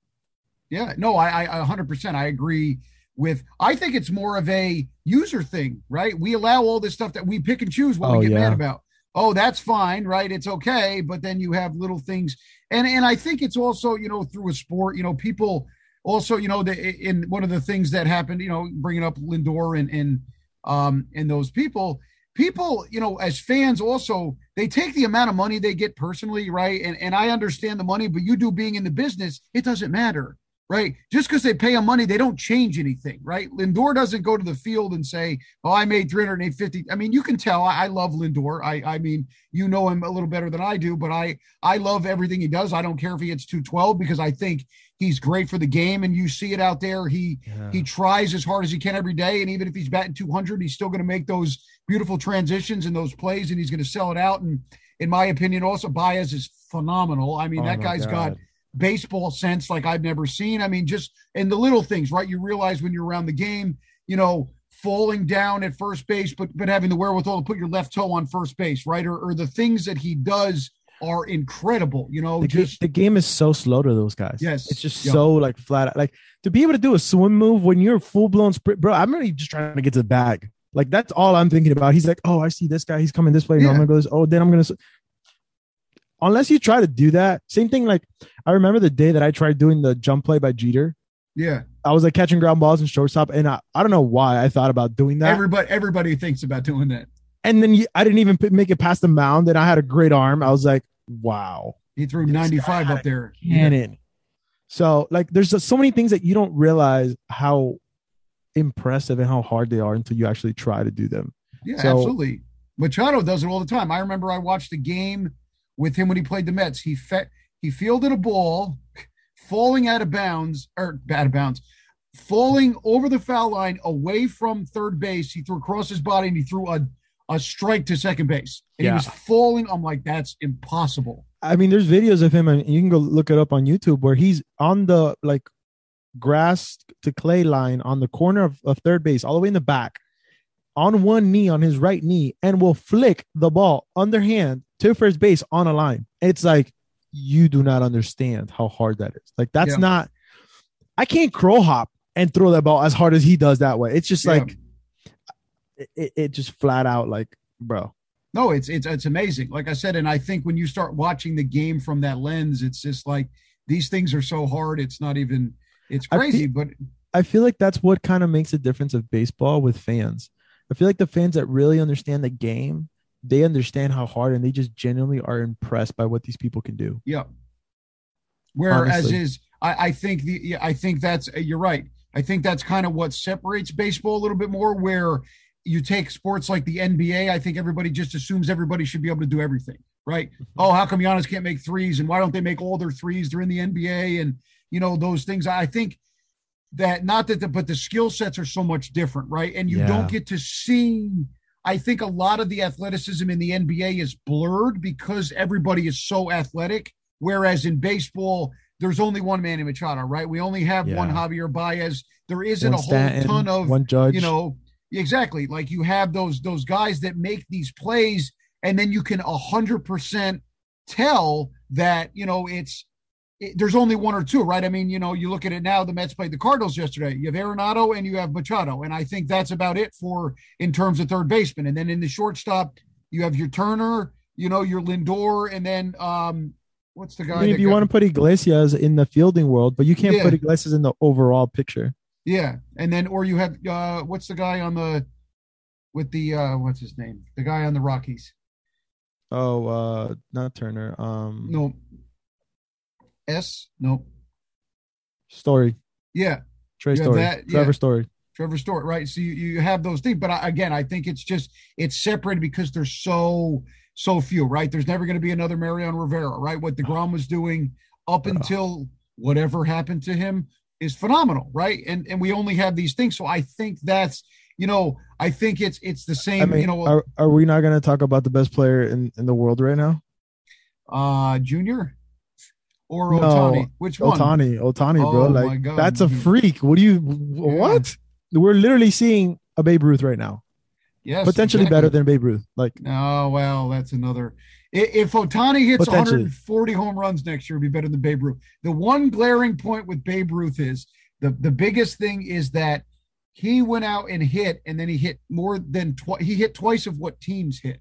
yeah. No, I, I, 100. percent I agree with. I think it's more of a user thing, right? We allow all this stuff that we pick and choose what Oh, we get yeah. mad about. Oh, that's fine, right? It's okay, but then you have little things, and and I think it's also you know through a sport, you know, people also you know the in one of the things that happened, you know, bringing up Lindor and and um and those people people you know as fans also they take the amount of money they get personally right and and i understand the money but you do being in the business it doesn't matter right just because they pay him money they don't change anything right lindor doesn't go to the field and say oh i made 350 i mean you can tell i, I love lindor i i mean you know him a little better than i do but i i love everything he does i don't care if he hits 212 because i think he's great for the game and you see it out there he he tries as hard as he can every day. And even if he's batting 200, he's still going to make those beautiful transitions and those plays and he's going to sell it out. And in my opinion, also Baez is phenomenal. I mean, Oh that guy's got God. Baseball sense like I've never seen. I mean, just in the little things, right? You realize when you're around the game, you know, falling down at first base, but but having the wherewithal to put your left toe on first base, right? Or, or the things that he does are incredible. You know, the, just the game is so slow to those guys. Yes. it's just Yeah. so like flat. Like to be able to do a swim move when you're full blown sprint, bro. I'm really just trying to get to the bag. Like that's all I'm thinking about. He's like, oh, I see this guy. He's coming this way. No, I'm gonna go this. Oh, then I'm gonna. S-" Unless you try to do that, same thing. Like I remember the day that I tried doing the jump play by Jeter. yeah. I was like catching ground balls and shortstop, and I, I don't know why I thought about doing that. Everybody everybody thinks about doing that. and then you, I didn't even make it past the mound, and I had a great arm. I was like, wow. He threw 95 up there. cannon. So like there's just so many things that you don't realize how impressive and how hard they are until you actually try to do them. Yeah, So- absolutely. Machado does it all the time. I remember I watched a game with him when he played the Mets. He fe- he fielded a ball falling out of bounds or out of bounds, falling over the foul line away from third base. He threw across his body and he threw a a strike to second base. And Yeah. he was falling. I'm like, that's impossible. I mean, there's videos of him and you can go look it up on YouTube where he's on the like grass to clay line on the corner of, of third base, all the way in the back, on one knee, on his right knee, and will flick the ball underhand to first base on a line. It's like you do not understand how hard that is. Like that's Yeah. not I can't crow hop and throw that ball as hard as he does that way. It's just Yeah. like it, it just flat out like, bro. no, it's it's it's amazing. Like I said, and I think when you start watching the game from that lens, it's just like these things are so hard. It's not even. It's crazy, feel, but I feel like that's what kind of makes a difference of baseball with fans. I feel like the fans that really understand the game, they understand how hard, and they just genuinely are impressed by what these people can do. Yeah. Whereas Honestly. is I, I think the I think that's you're right. I think that's kind of what separates baseball a little bit more. Where you take sports like the NBA, I think everybody just assumes everybody should be able to do everything, right? Mm-hmm. Oh, how come Giannis can't make threes, and why don't they make all their threes? They're in the NBA, and you know those things. I think that not that the but the skill sets are so much different, right? And you yeah. don't get to see. I think a lot of the athleticism in the NBA is blurred because everybody is so athletic. Whereas in baseball, there's only one Manny Machado, right? We only have yeah. one Javier Baez. There isn't one a whole ton of one judge. You know, Exactly. Like you have those those guys that make these plays, and then you can a hundred percent tell that you know it's it, there's only one or two, right? I mean, you know, you look at it now. The Mets played the Cardinals yesterday. You have Arenado and you have Machado, and I think that's about it for in terms of third baseman. And then in the shortstop, you have your Turner, you know, your Lindor, and then um, what's the guy? I mean, if you got, want to put Iglesias in the fielding world, but you can't yeah. put Iglesias in the overall picture. Yeah, and then or you have uh what's the guy on the with the uh what's his name? The guy on the Rockies. Oh, uh not Turner. Um No. S? No. Story. Yeah. Trey Story. That, Trevor yeah. Story. Trevor Story, right? So you, you have those things, but I, again, I think it's just it's separated because there's so so few, right? There's never going to be another Mariano Rivera, right? What Degrom was doing up until whatever happened to him is phenomenal, right? And and we only have these things, so I think that's you know I think it's it's the same. I mean, you know, are, are we not going to talk about the best player in in the world right now? Uh, Junior or no, Ohtani? Which one? Ohtani, Ohtani, oh, bro. Like that's a freak. What do you? Yeah. What? We're literally seeing a Babe Ruth right now. Yes, potentially exactly. better than Babe Ruth. Like, oh well, that's another. If Ohtani hits 140 home runs next year, it'll be better than Babe Ruth. The one glaring point with Babe Ruth is the, the biggest thing is that he went out and hit, and then he hit more than twice. He hit twice of what teams hit.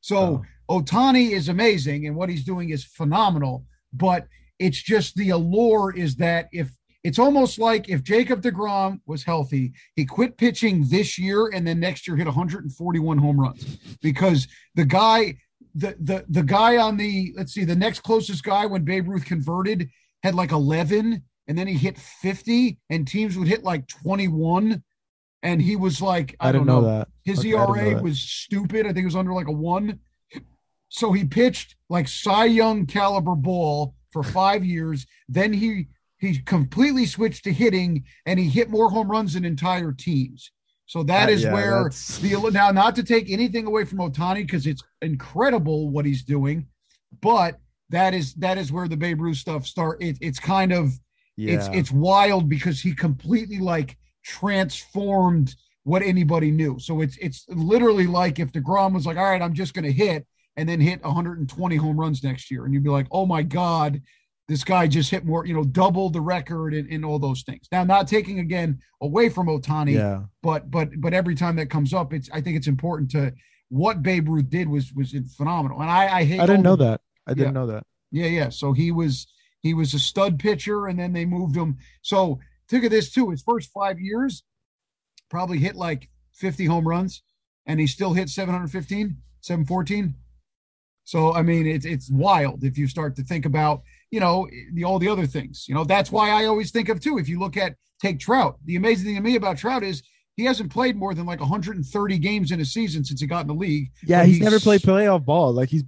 So oh. Ohtani is amazing, and what he's doing is phenomenal. But it's just the allure is that if it's almost like if Jacob DeGrom was healthy, he quit pitching this year and then next year hit 141 home runs because the guy the the the guy on the let's see the next closest guy when Babe Ruth converted had like 11 and then he hit 50 and teams would hit like 21 and he was like I, I don't know, know, that. His okay, ERA was stupid. I think it was under like a 1 so he pitched like Cy Young caliber ball for 5 years then he he completely switched to hitting and he hit more home runs than entire teams so that uh, is yeah, where that's... the now not to take anything away from Ohtani because it's incredible what he's doing, but that is that is where the Babe Ruth stuff start. It, it's kind of yeah. it's it's wild because he completely like transformed what anybody knew. So it's it's literally like if Degrom was like, all right, I'm just going to hit and then hit 120 home runs next year, and you'd be like, oh my god, this guy just hit more, you know, double the record and, and all those things. Now, not taking again away from Ohtani, yeah. but but but every time that comes up, it's I think it's important to what Babe Ruth did was was phenomenal. And I I hate I didn't know that. I didn't yeah. know that. Yeah, yeah. So he was he was a stud pitcher, and then they moved him. So think of this too. His first five years, probably hit like 50 home runs, and he still hit 715, 714. So I mean, it's it's wild if you start to think about you know, the all the other things. You know, that's why I always think of too. If you look at take Trout, the amazing thing to me about Trout is he hasn't played more than like 130 games in a season since he got in the league. Yeah, he's, he's, never played playoff ball. Like he's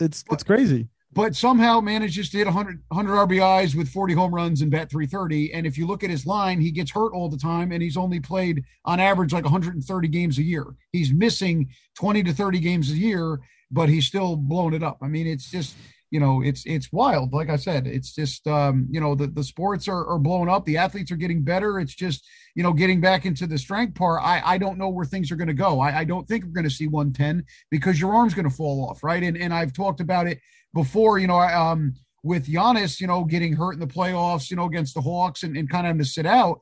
it's but, it's crazy. But somehow manages to hit 100, 100 RBIs with 40 home runs and bat 330. And if you look at his line, he gets hurt all the time, and he's only played on average like 130 games a year. He's missing 20 to 30 games a year, but he's still blowing it up. I mean, it's just you know it's it's wild. Like i said it's just um you know the, the sports are, are blowing up. The athletes are getting better. It's just you know getting back into the strength part i i don't know where things are going to go. I, I don't think we're going to see 110 because your arm's going to fall off right? And and i've talked about it before you know um with Giannis, you know, getting hurt in the playoffs, you know, against the Hawks and, and kind of having to sit out,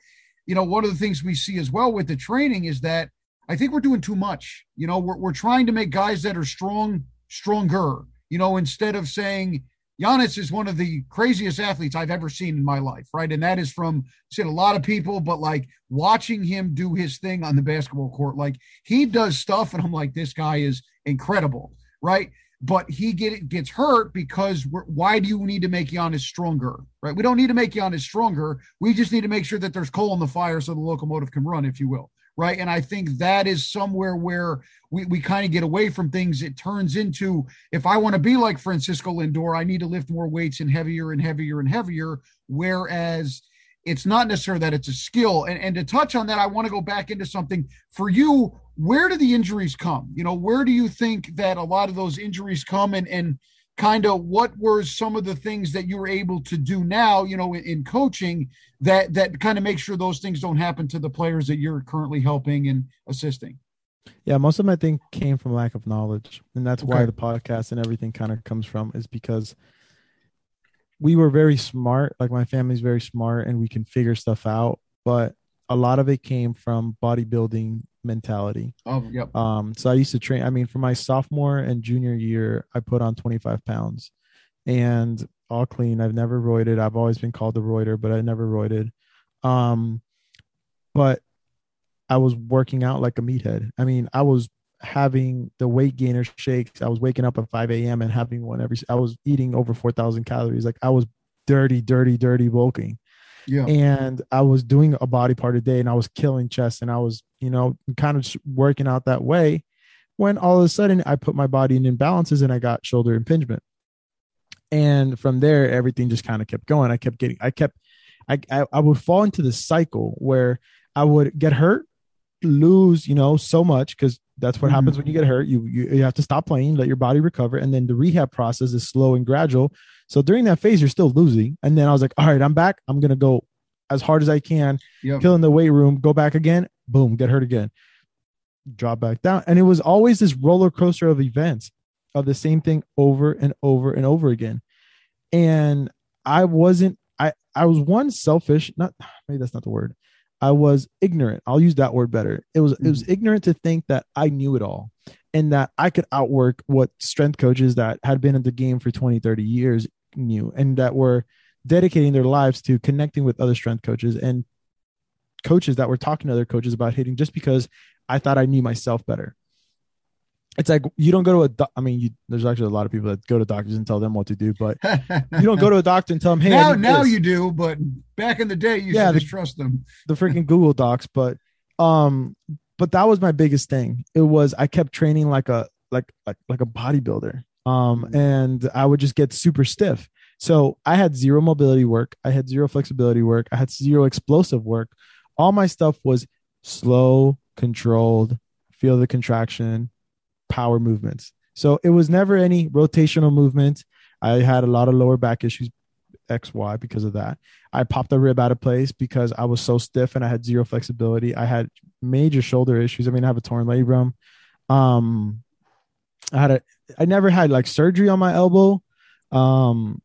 you know, one of the things we see as well with the training is that I think we're doing too much. You know, we're, we're trying to make guys that are strong stronger, you know, instead of saying Giannis is one of the craziest athletes I've ever seen in my life, right? And that is from said a lot of people, but like watching him do his thing on the basketball court, like he does stuff, and I'm like, this guy is incredible, right? But he get gets hurt because why do you need to make Giannis stronger, right? We don't need to make Giannis stronger. We just need to make sure that there's coal in the fire so the locomotive can run, if you will right? And I think that is somewhere where we, we kind of get away from things. It turns into if I want to be like Francisco Lindor, I need to lift more weights and heavier and heavier and heavier. Whereas it's not necessarily that it's a skill. And, and to touch on that, I want to go back into something for you. Where do the injuries come? You know, where do you think that a lot of those injuries come and, and, kind of what were some of the things that you were able to do now you know in, in, coaching that that kind of make sure those things don't happen to the players that you're currently helping and assisting yeah most of my thing came from lack of knowledge and that's okay. why the podcast and everything kind of comes from is because we were very smart like my family's very smart and we can figure stuff out but a lot of it came from bodybuilding mentality. Oh, yep. Um, so I used to train. I mean, for my sophomore and junior year, I put on 25 pounds, and all clean. I've never roided. I've always been called the roider, but I never roided. Um, but I was working out like a meathead. I mean, I was having the weight gainer shakes. I was waking up at 5 a.m. and having one every. I was eating over 4,000 calories. Like I was dirty, dirty, dirty bulking. Yeah. And I was doing a body part a day and I was killing chest and I was, you know, kind of working out that way when all of a sudden I put my body in imbalances and I got shoulder impingement. And from there, everything just kind of kept going. I kept getting, I kept, I, I, I would fall into this cycle where I would get hurt, lose, you know, so much because that's what mm-hmm. happens when you get hurt. You, you you have to stop playing, let your body recover, and then the rehab process is slow and gradual. So during that phase, you're still losing. And then I was like, all right, I'm back. I'm gonna go as hard as I can, yep. kill in the weight room, go back again, boom, get hurt again, drop back down. And it was always this roller coaster of events of the same thing over and over and over again. And I wasn't, I I was one selfish, not maybe that's not the word. I was ignorant. I'll use that word better. It was mm-hmm. it was mm-hmm. ignorant to think that I knew it all and that I could outwork what strength coaches that had been in the game for 20, 30 years knew and that were dedicating their lives to connecting with other strength coaches and coaches that were talking to other coaches about hitting just because I thought I knew myself better it's like you don't go to a do- I mean, you, there's actually a lot of people that go to doctors and tell them what to do, but you don't go to a doctor and tell them, "Hey, now now this. you do," but back in the day, you yeah, just trust them. The freaking Google Docs, but um, but that was my biggest thing. It was I kept training like a like like like a bodybuilder, um, mm-hmm. and I would just get super stiff. So I had zero mobility work, I had zero flexibility work, I had zero explosive work. All my stuff was slow, controlled, feel the contraction, power movements. So it was never any rotational movement. I had a lot of lower back issues, XY, because of that. I popped a rib out of place because I was so stiff and I had zero flexibility. I had major shoulder issues. I mean, I have a torn labrum. Um, I had a, I never had like surgery on my elbow. Um,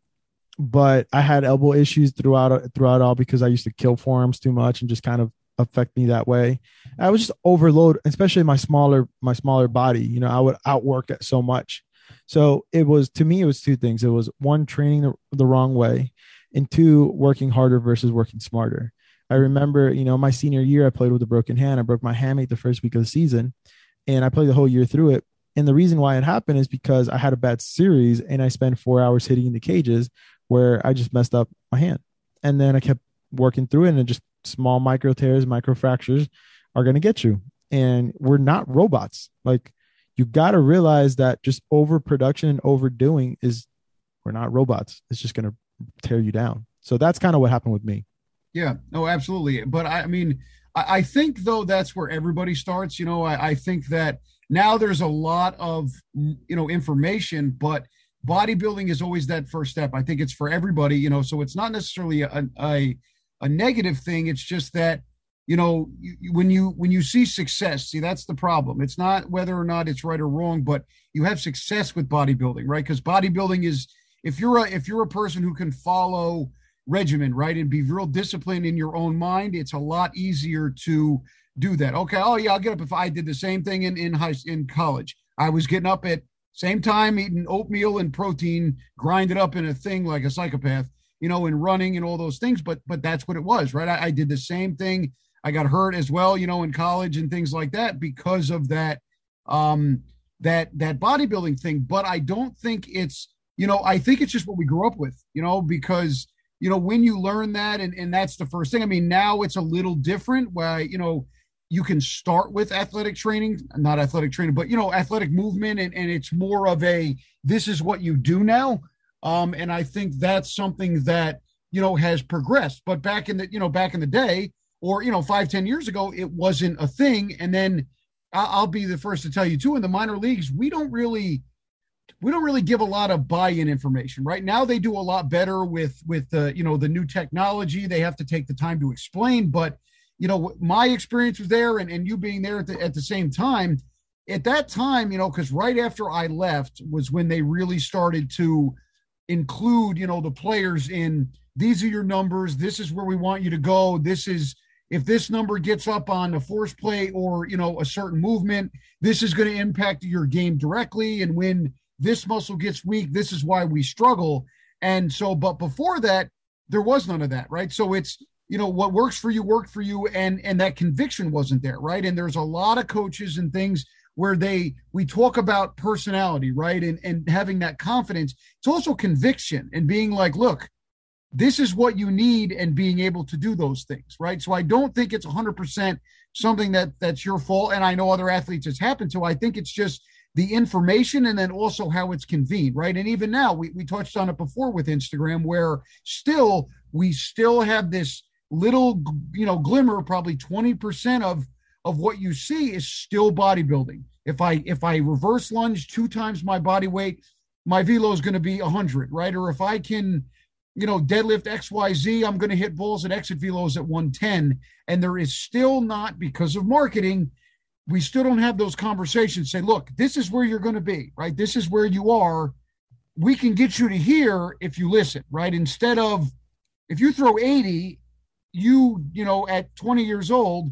but I had elbow issues throughout throughout all because I used to kill forearms too much and just kind of affect me that way. I was just overload, especially my smaller my smaller body. You know, I would outwork it so much. So it was to me, it was two things. It was one training the, the wrong way, and two working harder versus working smarter. I remember, you know, my senior year, I played with a broken hand. I broke my hamate the first week of the season, and I played the whole year through it. And the reason why it happened is because I had a bad series and I spent four hours hitting the cages where I just messed up my hand. And then I kept working through it and it just small micro tears, micro fractures are going to get you. And we're not robots. Like you got to realize that just overproduction and overdoing is we're not robots. It's just going to tear you down. So that's kind of what happened with me. Yeah, no, absolutely. But I, mean, I, I, think though that's where everybody starts. You know, I, I think that now there's a lot of you know information, but bodybuilding is always that first step. I think it's for everybody. You know, so it's not necessarily a, a a negative thing. It's just that you know when you when you see success, see that's the problem. It's not whether or not it's right or wrong, but you have success with bodybuilding, right? Because bodybuilding is if you're a if you're a person who can follow regimen, right, and be real disciplined in your own mind, it's a lot easier to do that. Okay, oh yeah, I'll get up if I did the same thing in in high in college. I was getting up at same time eating oatmeal and protein, grinded up in a thing like a psychopath, you know, and running and all those things. But but that's what it was, right? I, I did the same thing. I got hurt as well, you know, in college and things like that because of that um that that bodybuilding thing. But I don't think it's you know, I think it's just what we grew up with, you know, because you know when you learn that and and that's the first thing. I mean, now it's a little different where you know you can start with athletic training, not athletic training, but you know, athletic movement, and, and it's more of a this is what you do now. Um, and I think that's something that you know has progressed. But back in the you know back in the day, or you know five ten years ago, it wasn't a thing. And then I'll be the first to tell you too. In the minor leagues, we don't really we don't really give a lot of buy-in information right now they do a lot better with with the you know the new technology they have to take the time to explain but you know, my experience was there and, and you being there at the, at the same time. At that time, you know, because right after I left was when they really started to include, you know, the players in these are your numbers. This is where we want you to go. This is if this number gets up on a force play or you know a certain movement, this is going to impact your game directly. And when this muscle gets weak, this is why we struggle. And so, but before that, there was none of that, right? So it's you know what works for you worked for you and and that conviction wasn't there right and there's a lot of coaches and things where they we talk about personality right? And and having that confidence. It's also conviction and being like look this is what you need and being able to do those things right? So i don't think it's 100% something that that's your fault. And i know other athletes it's happened to i think it's just the information and then also how it's convened right? And even now we, we touched on it before with instagram where still we still have this little you know glimmer probably 20% of of what you see is still bodybuilding if i if i reverse lunge two times my body weight my velo is going to be 100 right? Or if i can you know deadlift xyz i'm going to hit bulls and exit velos at 110 and there is still not because of marketing we still don't have those conversations. Say look this is where you're going to be right? This is where you are. We can get you to here if you listen right? Instead of if you throw 80 you, you know, at 20 years old,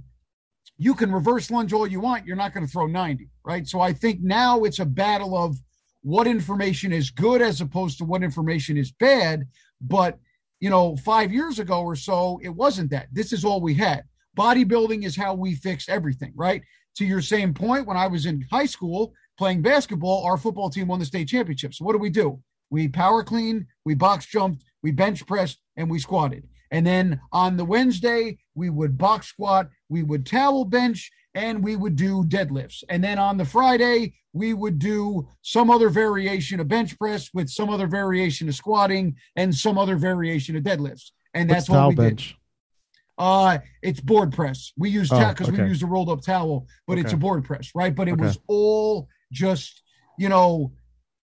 you can reverse lunge all you want. You're not going to throw 90, right? So I think now it's a battle of what information is good as opposed to what information is bad. But, you know, five years ago or so, it wasn't that. This is all we had. Bodybuilding is how we fixed everything, right? To your same point, when I was in high school playing basketball, our football team won the state championship. So what do we do? We power clean, we box jumped, we bench pressed, and we squatted. And then on the Wednesday, we would box squat, we would towel bench, and we would do deadlifts. And then on the Friday, we would do some other variation of bench press with some other variation of squatting and some other variation of deadlifts. And that's What's what we bench? did. Uh, it's board press. We use because ta- oh, okay. we use a rolled up towel, but okay. it's a board press, right? But it okay. was all just you know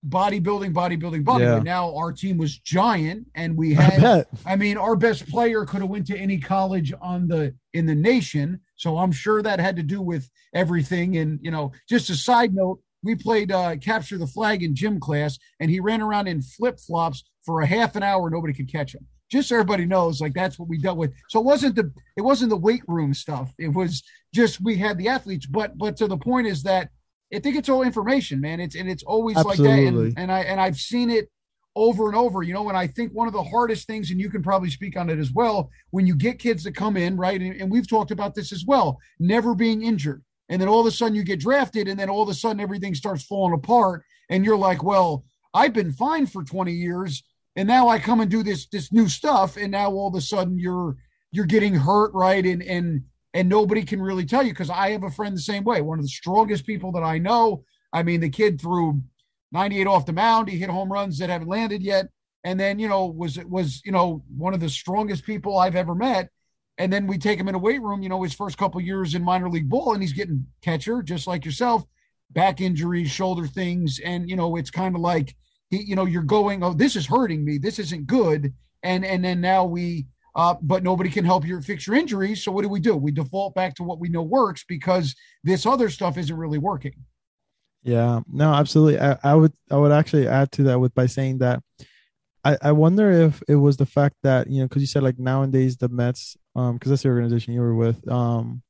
bodybuilding, bodybuilding, bodybuilding. Yeah. Now our team was giant, and we had. I, I, mean, our best player could have went to any college on the in the nation. So I'm sure that had to do with everything. And you know, just a side note, we played uh, capture the flag in gym class, and he ran around in flip flops for a half an hour. Nobody could catch him. Just so everybody knows, like that's what we dealt with. So it wasn't the it wasn't the weight room stuff. It was just we had the athletes. But but to the point is that I think it's all information, man. It's and it's always Absolutely. like that. And, and I and I've seen it over and over, you know. And I think one of the hardest things, and you can probably speak on it as well, when you get kids to come in, right? And, and we've talked about this as well, never being injured. And then all of a sudden you get drafted, and then all of a sudden everything starts falling apart. And you're like, well, I've been fine for 20 years, and now I come and do this this new stuff, and now all of a sudden you're you're getting hurt, right? And and and nobody can really tell you because I have a friend the same way. One of the strongest people that I know. I mean, the kid threw 98 off the mound. He hit home runs that haven't landed yet, and then you know was was you know one of the strongest people I've ever met. And then we take him in a weight room. You know, his first couple years in minor league ball, and he's getting catcher just like yourself, back injuries, shoulder things, and you know it's kind of like he, you know, you're going, oh, this is hurting me. This isn't good. And and then now we uh, but nobody can help you fix your injuries. So what do we do? We default back to what we know works because this other stuff isn't really working. Yeah, no, absolutely. I, I would I would actually add to that with by saying that I, I wonder if it was the fact that you know because you said like nowadays the Mets um because that's the organization you were with um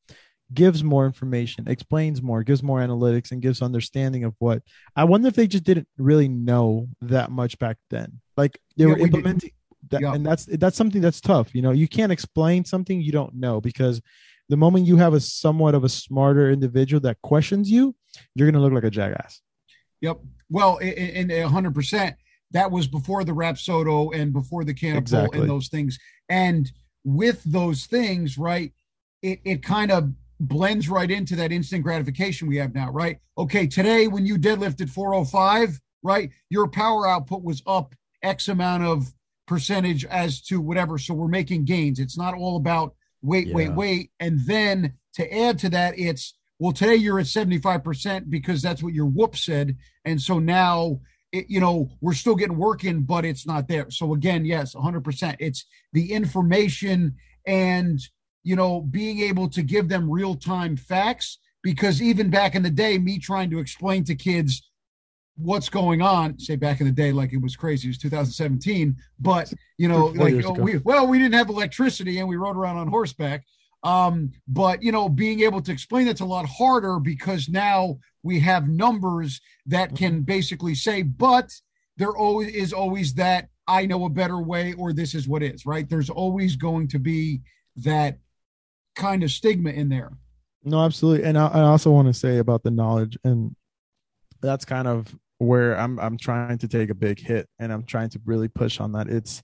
gives more information, explains more, gives more analytics, and gives understanding of what. I wonder if they just didn't really know that much back then. Like they Yeah, were we implementing that, Yeah. and that's that's something that's tough. You know, you can't explain something you don't know because the moment you have a somewhat of a smarter individual that questions you, you're gonna look like a jackass. Yep. Well, and a hundred percent. That was before the Rapsodo and before the Catapult Exactly. and those things. And with those things, right, it, it kind of blends right into that instant gratification we have now, right? Okay, today when you deadlifted 405, right, your power output was up X amount of percentage as to whatever. So we're making gains. It's not all about wait, wait, wait. And then to add to that, it's well, today you're at 75% because that's what your whoop said. And so now, it, you know, we're still getting work in, but it's not there. So again, yes, 100%. It's the information and, you know, being able to give them real time facts. Because even back in the day, me trying to explain to kids what's going on, say back in the day, like it was crazy, it was 2017. But, you know, like, oh, we, well, we didn't have electricity and we rode around on horseback. Um, but you know, being able to explain that's a lot harder because now we have numbers that can basically say, but there always is always that I know a better way or this is what is, right? There's always going to be that kind of stigma in there. No, absolutely. And I, I also want to say about the knowledge, and that's kind of where I'm I'm trying to take a big hit, and I'm trying to really push on that. It's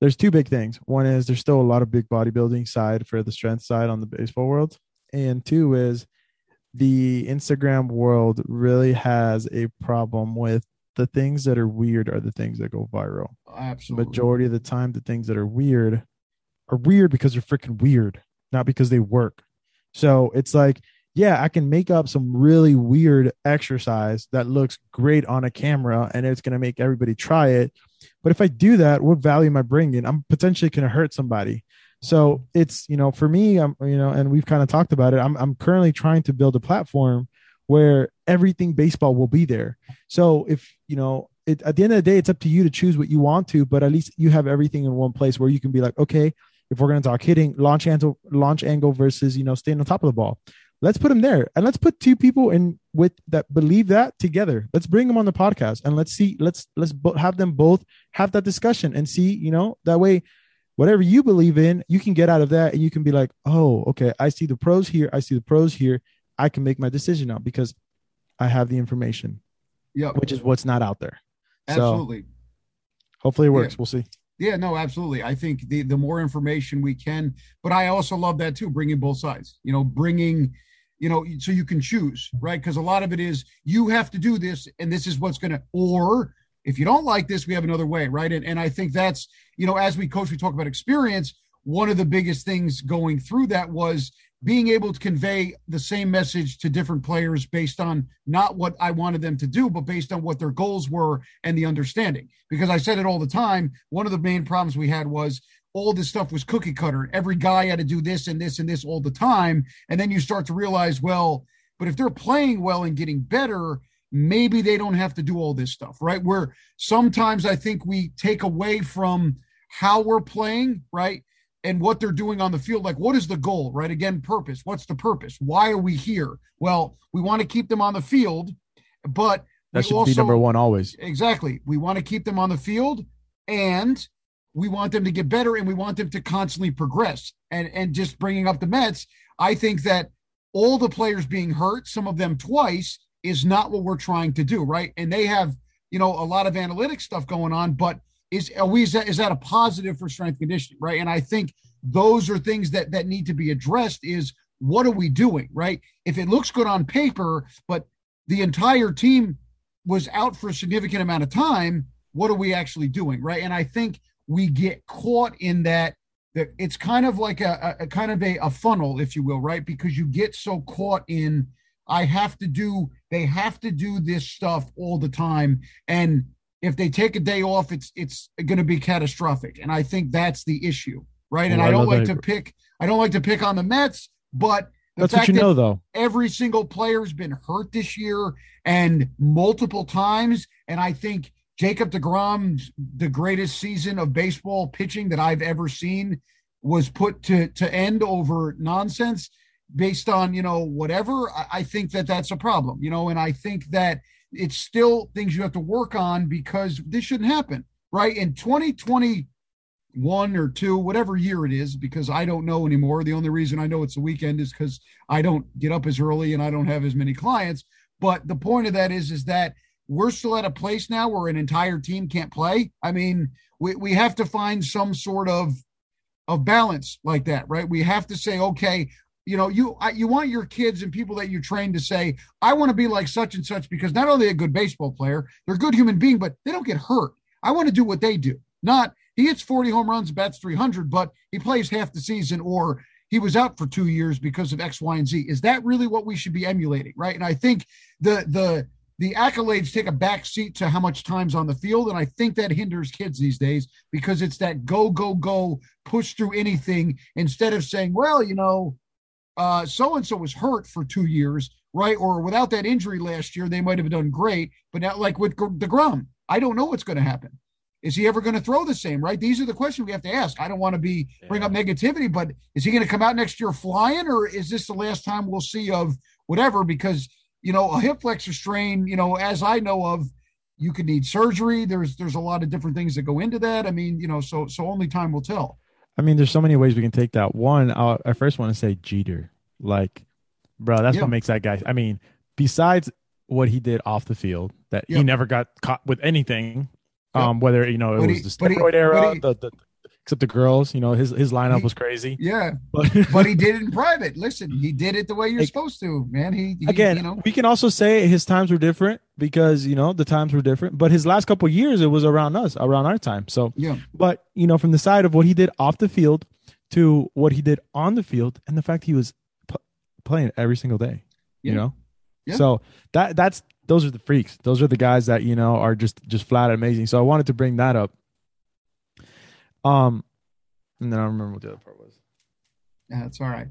there's two big things. One is there's still a lot of big bodybuilding side for the strength side on the baseball world, and two is the Instagram world really has a problem with the things that are weird are the things that go viral Absolutely. majority of the time the things that are weird are weird because they're freaking weird not because they work so it's like yeah i can make up some really weird exercise that looks great on a camera and it's going to make everybody try it. But if i do that what value am i bringing? I'm potentially going to hurt somebody. So it's you know for me i'm you know and we've kind of talked about it i'm, I'm currently trying to build a platform where everything baseball will be there. So if you know, it, at the end of the day, it's up to you to choose what you want to, but at least you have everything in one place where you can be like, okay, if we're going to talk hitting, launch angle, launch angle versus you know staying on top of the ball, let's put them there, and let's put two people in with that believe that together. Let's bring them on the podcast, and let's see, let's let's bo- have them both have that discussion and see, you know, that way. Whatever you believe in, you can get out of that, and you can be like, "Oh, okay, I see the pros here. I see the pros here. I can make my decision now because I have the information." yeah, which is what's not out there. So absolutely. hopefully it works. We'll see. Yeah, no, absolutely. I think the the more information we can, but I also love that too, bringing both sides. You know, bringing, you know, so you can choose, right? Because a lot of it is you have to do this, and this is what's going to, or if you don't like this, we have another way, right? And and I think that's, you know, as we coach, we talk about experience. One of the biggest things going through that was being able to convey the same message to different players based on not what I wanted them to do, but based on what their goals were and the understanding. Because I said it all the time. One of the main problems we had was all this stuff was cookie cutter. Every guy had to do this and this and this all the time. And then you start to realize, well, but if they're playing well and getting better, maybe they don't have to do all this stuff, right? Where sometimes I think we take away from how we're playing, right? and what they're doing on the field. Like, what is the goal, right? Again, purpose. What's the purpose? Why are we here? Well, we want to keep them on the field, but That should also, be number one always. Exactly. We want to keep them on the field and we want them to get better and we want them to constantly progress. And and just bringing up the Mets, I think that all the players being hurt, some of them twice, is not what we're trying to do, right? And they have, you know, a lot of analytic stuff going on, but is are we is that, is that a positive for strength conditioning, right? And I think those are things that that need to be addressed is what are we doing, right? If it looks good on paper, but the entire team was out for a significant amount of time, what are we actually doing, right? And I think we get caught in that that it's kind of like a, a, kind of a, a funnel, if you will, right? Because you get so caught in I have to do they have to do this stuff all the time and if they take a day off it's it's going to be catastrophic and I think that's the issue, right? Oh, and Well, I don't like that. to pick I don't like to pick on the Mets, but the That's what fact you that know, though. every single player's been hurt this year and multiple times. And I think Jacob DeGrom's the greatest season of baseball pitching that I've ever seen was put to to end over nonsense. based on you know whatever. I, I think that that's a problem you know and i think that it's still things you have to work on because this shouldn't happen right? In 2021 or two whatever year it is because i don't know anymore. The only reason i know it's the weekend is because i don't get up as early and i don't have as many clients. But the point of that is is that we're still at a place now where an entire team can't play. I mean we, we have to find some sort of of balance like that right? We have to say okay you know you you want your kids and people that you train to say i want to be like such and such because not only a good baseball player they're a good human being but they don't get hurt. I want to do what they do. Not he hits 40 home runs bats 300 but he plays half the season or he was out for two years because of x y and z. Is that really what we should be emulating right? And i think the the the accolades take a back seat to how much time's on the field and i think that hinders kids these days because it's that go go go push through anything instead of saying well you know uh, so and so was hurt for two years, right? Or without that injury last year, they might have done great. But now, like with DeGrom, I don't know what's going to happen. Is he ever going to throw the same, right? These are the questions we have to ask. I don't want to be bring up negativity, but is he going to come out next year flying, or is this the last time we'll see of whatever? Because you know, a hip flexor strain, you know, as I know of, you could need surgery. There's there's a lot of different things that go into that. I mean, you know, so so only time will tell. I mean, there's so many ways we can take that. One, I'll, I first want to say Jeter. Like, bro, that's yeah. what makes that guy. I mean, besides what he did off the field, that he never got caught with anything. Um, whether you know it but was he, the steroid he, era, he, the, the except the girls, you know, his his lineup he, was crazy. Yeah, but but he did it in private. Listen, he did it the way you're supposed to, man. He, he, again, you know, we can also say his times were different because you know the times were different. But his last couple years, it was around us, around our time. So yeah. But you know, from the side of what he did off the field to what he did on the field, and the fact he was p- playing every single day, yeah. you know. Yeah. So that that's those are the freaks. Those are the guys that you know are just just flat amazing. So I wanted to bring that up. Um, and then I remember what the other part was. Yeah, that's all right.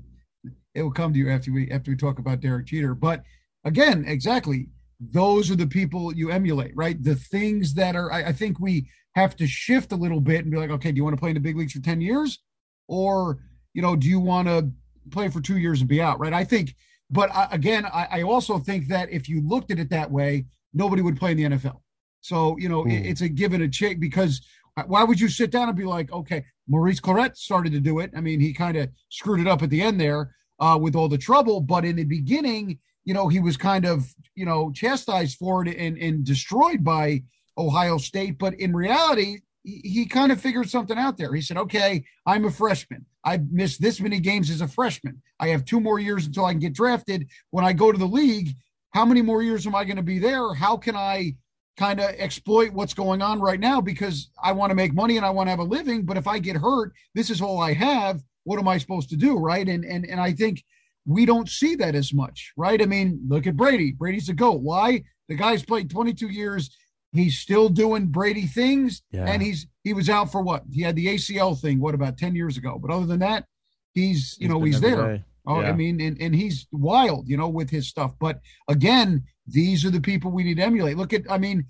It will come to you after we after we talk about Derek Jeter. But again, exactly, those are the people you emulate, right? The things that are. I, I think we have to shift a little bit and be like, okay, do you want to play in the big leagues for ten years, or you know, do you want to play for two years and be out, right? I think. But uh, again, I, I also think that if you looked at it that way, nobody would play in the NFL. So you know, it, it's a given a take because why would you sit down and be like, okay, Maurice Clarett started to do it. I mean, he kind of screwed it up at the end there uh, with all the trouble, but in the beginning, you know, he was kind of, you know, chastised for it and, and destroyed by Ohio State. But in reality, he, he kind of figured something out there. He said, okay, I'm a freshman. I've missed this many games as a freshman. I have two more years until I can get drafted. When I go to the league, how many more years am I going to be there? How can I kind of exploit what's going on right now because I want to make money and I want to have a living. But if I get hurt, this is all I have. What am I supposed to do? Right. And and and I think we don't see that as much, right? I mean, look at Brady. Brady's a goat. Why? The guy's played 22 years. He's still doing Brady things. Yeah. And he's he was out for what? He had the ACL thing, what about 10 years ago? But other than that, he's you he's know, he's there. Day. Oh, yeah. I mean, and, and he's wild, you know, with his stuff. But again, these are the people we need to emulate. Look at, I mean,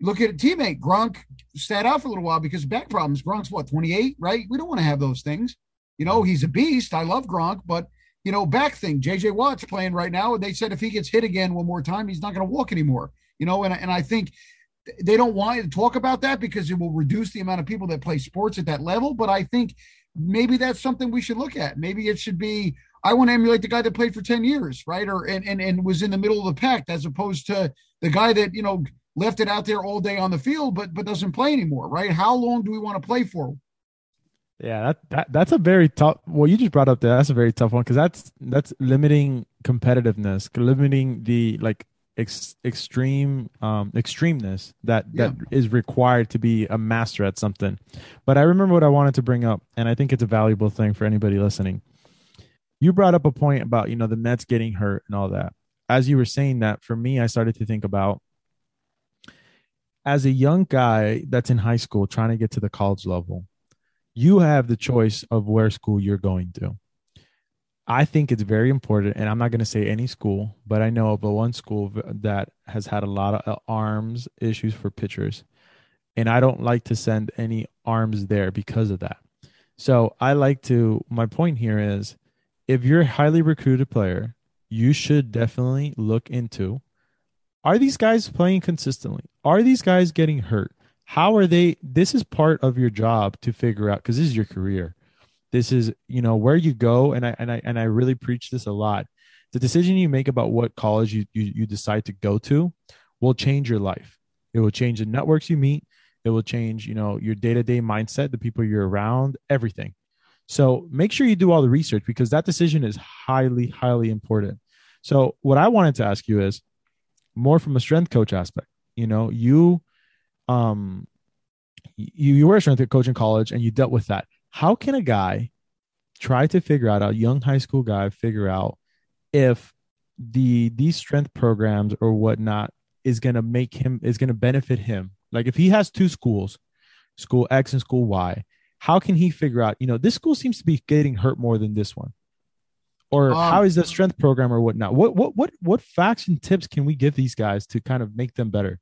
look at a teammate. Gronk sat out for a little while because back problems. Gronk's what, 28, right? We don't want to have those things. You know, he's a beast. I love Gronk, but you know, back thing. JJ Watt's playing right now, and they said if he gets hit again one more time, he's not going to walk anymore. You know, and and I think they don't want to talk about that because it will reduce the amount of people that play sports at that level. But I think maybe that's something we should look at. Maybe it should be I want to emulate the guy that played for 10 years, right? Or and, and and was in the middle of the pack as opposed to the guy that, you know, left it out there all day on the field but but doesn't play anymore, right? How long do we want to play for? Yeah, that, that that's a very tough. Well, you just brought up that. That's a very tough one because that's that's limiting competitiveness, limiting the like ex, extreme um extremeness that yeah. that is required to be a master at something. But I remember what I wanted to bring up, and I think it's a valuable thing for anybody listening you brought up a point about you know the Mets getting hurt and all that. As you were saying that, for me, I started to think about as a young guy that's in high school trying to get to the college level, you have the choice of where school you're going to. I think it's very important, and I'm not going to say any school, but I know of one school that has had a lot of uh, arms issues for pitchers, and I don't like to send any arms there because of that. So I like to. My point here is if you're a highly recruited player, you should definitely look into are these guys playing consistently? Are these guys getting hurt? How are they? This is part of your job to figure out because this is your career. This is, you know, where you go. And I, and I, and I really preach this a lot. The decision you make about what college you, you, you decide to go to will change your life. It will change the networks you meet. It will change, you know, your day to day mindset, the people you're around, everything. So make sure you do all the research because that decision is highly, highly important. So what I wanted to ask you is more from a strength coach aspect. You know, you um you, you were a strength coach in college and you dealt with that. How can a guy try to figure out a young high school guy figure out if the these strength programs or whatnot is to make him is to benefit him like if he has two schools school x and school y how can he figure out you know this school seems to be getting hurt more than this one or um, how is the strength program or whatnot what what what what facts and tips can we give these guys to kind of make them better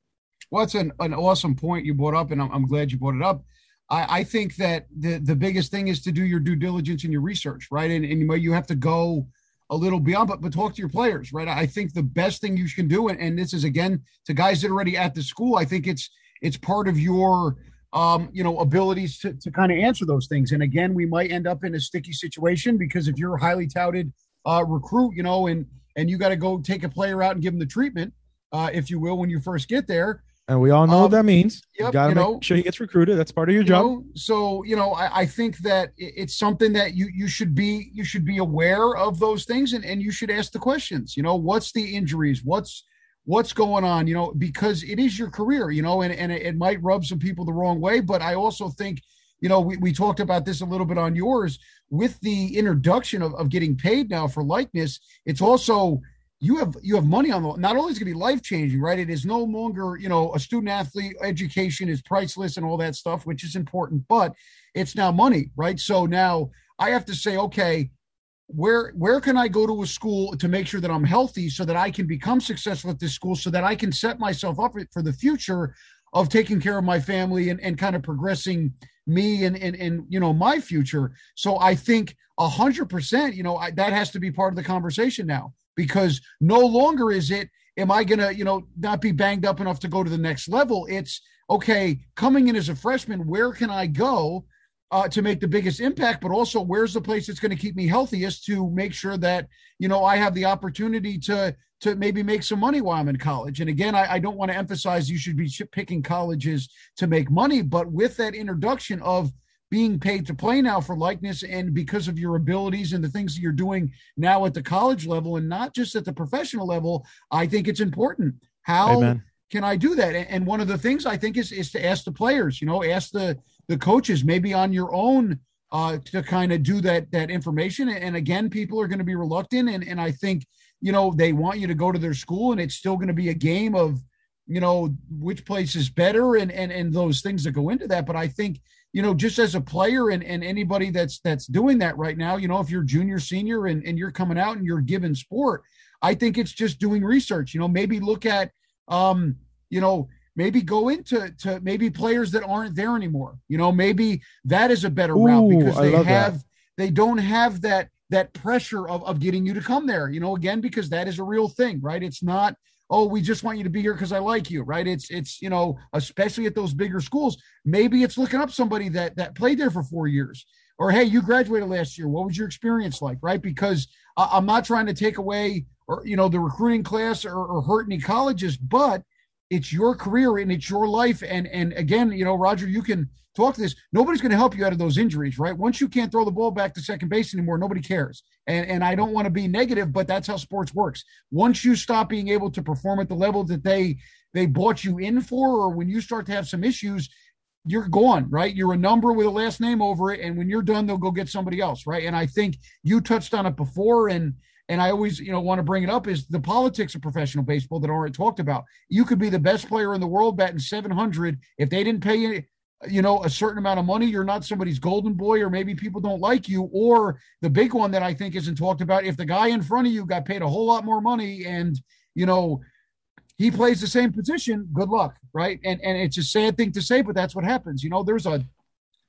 well it's an, an awesome point you brought up and I'm, I'm glad you brought it up I, I, think that the the biggest thing is to do your due diligence and your research right and, and you have to go a little beyond, but but talk to your players, right? I think the best thing you can do, and, and this is again to guys that are already at the school. I think it's it's part of your um, you know abilities to, to kind of answer those things. And again, we might end up in a sticky situation because if you're a highly touted uh, recruit, you know, and and you got to go take a player out and give them the treatment, uh, if you will, when you first get there. And we all know um, what that means. Yep, you got to make know, sure he gets recruited. That's part of your you job. Know, so you know, I, I, think that it's something that you you should be you should be aware of those things, and and you should ask the questions. You know, what's the injuries? What's what's going on? You know, because it is your career. You know, and and it, might rub some people the wrong way, but I also think. You know, we, we talked about this a little bit on yours with the introduction of, of getting paid now for likeness. It's also you have you have money on the not only is it going to be life changing right it is no longer you know a student athlete education is priceless and all that stuff which is important but it's now money right so now i have to say okay where where can i go to a school to make sure that i'm healthy so that i can become successful at this school so that i can set myself up for the future of taking care of my family and, and kind of progressing me and, and and you know my future so i think a hundred percent you know I, that has to be part of the conversation now because no longer is it am I to, you know, not be banged up enough to go to the next level? It's okay, coming in as a freshman, where can I go uh, to make the biggest impact? But also, where's the place that's going to keep me healthiest to make sure that, you know, I have the opportunity to to maybe make some money while I'm in college. And again, I, I don't want to emphasize you should be picking colleges to make money, but with that introduction of being paid to play now for likeness and because of your abilities and the things that you're doing now at the college level and not just at the professional level, I think it's important. How Amen. can I do that? And one of the things I think is is to ask the players, you know, ask the the coaches maybe on your own uh, to kind of do that that information. And again, people are going to be reluctant, and and I think you know they want you to go to their school, and it's still going to be a game of you know which place is better and and and those things that go into that. But I think you know, just as a player and, and anybody that's that's doing that right now, you know, if you're junior, senior, and, and you're coming out and you're given sport, I think it's just doing research. You know, maybe look at, um, you know, maybe go into to maybe players that aren't there anymore. You know, maybe that is a better Ooh, route because they have that. they don't have that that pressure of of getting you to come there. You know, again because that is a real thing, right? It's not oh we just want you to be here because i like you right it's it's you know especially at those bigger schools maybe it's looking up somebody that that played there for four years or hey you graduated last year what was your experience like right because I, am not trying to take away or you know the recruiting class or, or hurt any colleges but it's your career and it's your life. And and again you know roger you can talk to this. Nobody's going to help you out of those injuries right? Once you can't throw the ball back to second base anymore nobody cares. And and i don't want to be negative but that's how sports works. Once you stop being able to perform at the level that they they bought you in for or when you start to have some issues you're gone, right? You're a number with a last name over it, and when you're done, they'll go get somebody else, right? And I think you touched on it before, and and I always, you know, want to bring it up is the politics of professional baseball that aren't talked about. You could be the best player in the world batting 700 if they didn't pay you, you know, a certain amount of money, you're not somebody's golden boy, or maybe people don't like you. Or the big one that I think isn't talked about: if the guy in front of you got paid a whole lot more money, and you know, he plays the same position, good luck, right? And and it's a sad thing to say, but that's what happens. You know, there's a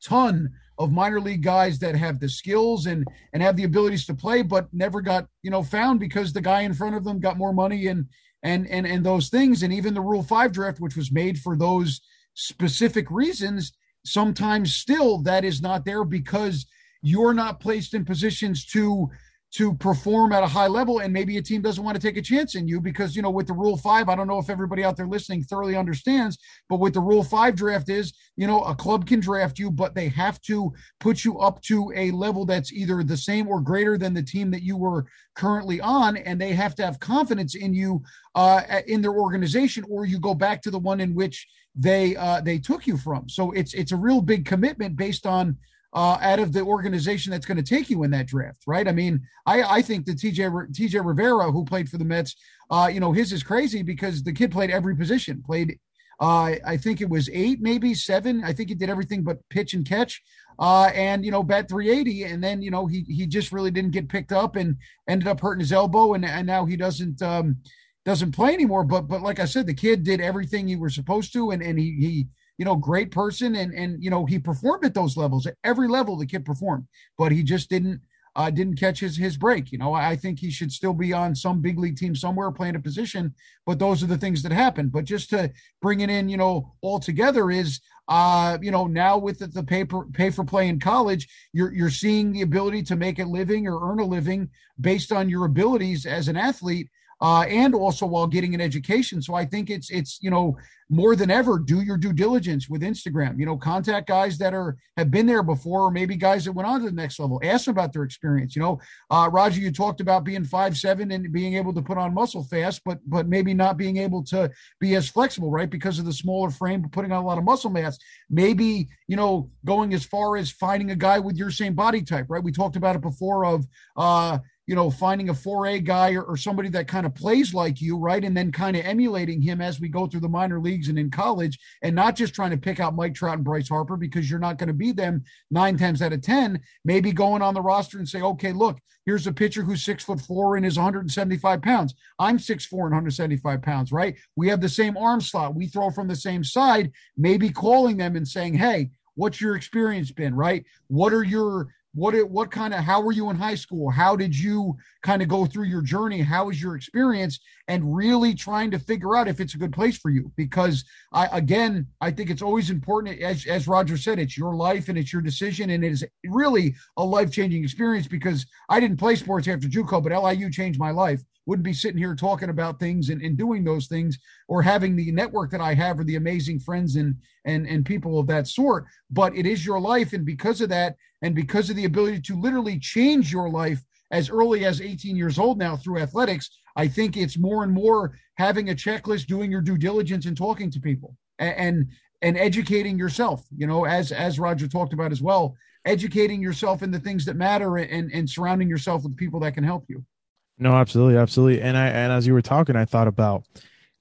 ton of minor league guys that have the skills and and have the abilities to play, but never got you know found because the guy in front of them got more money and and and and those things. And even the Rule Five draft, which was made for those specific reasons, sometimes still that is not there because you're not placed in positions to to perform at a high level and maybe a team doesn't want to take a chance in you because you know with the rule 5 I don't know if everybody out there listening thoroughly understands but with the rule 5 draft is you know a club can draft you but they have to put you up to a level that's either the same or greater than the team that you were currently on and they have to have confidence in you uh, in their organization or you go back to the one in which they uh, they took you from. So it's it's a real big commitment based on uh, out of the organization that's going to take you in that draft, right? I mean, I, I think that TJ TJ Rivera, who played for the Mets, uh, you know, his is crazy because the kid played every position. Played, uh, I think it was eight, maybe seven. I think he did everything but pitch and catch, uh, and you know, bat 380. And then you know, he he just really didn't get picked up and ended up hurting his elbow, and and now he doesn't. Um, doesn't play anymore but but like i said the kid did everything he was supposed to and and he he you know, great person, and and you know he performed at those levels. At every level, the kid performed, but he just didn't uh, didn't catch his his break. You know, I think he should still be on some big league team somewhere playing a position. But those are the things that happen. But just to bring it in, you know, all together is uh, you know, now with the, the pay for play in college, you're you're seeing the ability to make a living or earn a living based on your abilities as an athlete uh, and also while getting an education. So I think it's it's you know more than ever do your due diligence with Instagram. You know, contact guys that are have been there before, or maybe guys that went on to the next level. Ask them about their experience. You know, uh, Roger, you talked about being five seven and being able to put on muscle fast, but but maybe not being able to be as flexible, right? Because of the smaller frame, but putting on a lot of muscle mass. Maybe you know going as far as finding a guy with your same body type, right? We talked about it before of. uh you know, finding a 4A guy or, or somebody that kind of plays like you, right? And then kind of emulating him as we go through the minor leagues and in college, and not just trying to pick out Mike Trout and Bryce Harper because you're not going to be them nine times out of 10. Maybe going on the roster and say, okay, look, here's a pitcher who's six foot four and is 175 pounds. I'm six four and 175 pounds, right? We have the same arm slot. We throw from the same side, maybe calling them and saying, hey, what's your experience been, right? What are your what it what kind of how were you in high school? How did you kind of go through your journey? How was your experience? And really trying to figure out if it's a good place for you. Because i again i think it's always important as, as roger said it's your life and it's your decision. And it is really a life-changing experience because i didn't play sports after juco but liu changed my life. Wouldn't be sitting here talking about things and, and doing those things or having the network that I have or the amazing friends and and and people of that sort. But it is your life, and because of that, and because of the ability to literally change your life as early as 18 years old now through athletics, I think it's more and more having a checklist, doing your due diligence, and talking to people and and, educating yourself. You know, as as Roger talked about as well, educating yourself in the things that matter and and surrounding yourself with people that can help you. No, absolutely, absolutely. And I and as you were talking, I thought about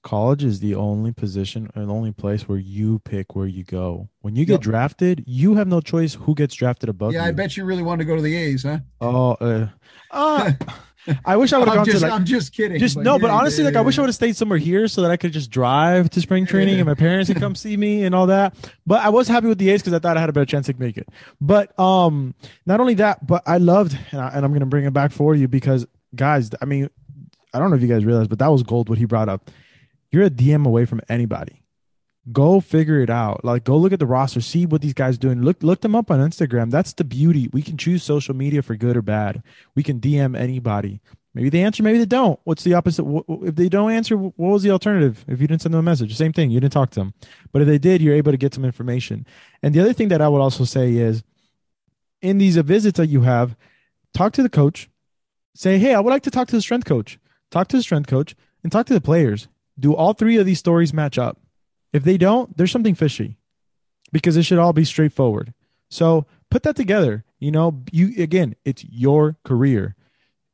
college is the only position and only place where you pick where you go. When you get yep. drafted, you have no choice who gets drafted above yeah, you. I bet you really want to go to the A's, huh? Oh, uh, uh I wish I would have gone just, to like. I'm just kidding. Just no, yeah, but honestly, yeah, like. I wish I would have stayed somewhere here so that I could just drive to spring training and my parents could come see me and all that. But I was happy with the A's because I thought I had a better chance to make it. But um, not only that, but I loved, and, I, and I'm going to bring it back for you because guys, I mean, I don't know if you guys realize, but that was gold what he brought up. You're a DM away from anybody. Go figure it out. Like go look at the roster, see what these guys doing. Look look them up on Instagram. That's the beauty. We can choose social media for good or bad. We can DM anybody. Maybe they answer, maybe they don't. What's the opposite? If they don't answer, what was the alternative? If you didn't send them a message, same thing. You didn't talk to them. But if they did, you're able to get some information. And the other thing that I would also say is, in these visits that you have, talk to the coach, say, hey, I would like to talk to the strength coach. Talk to the strength coach and talk to the players. Do all three of these stories match up? If they don't, there's something fishy because it should all be straightforward. So put that together. You know, you again, it's your career.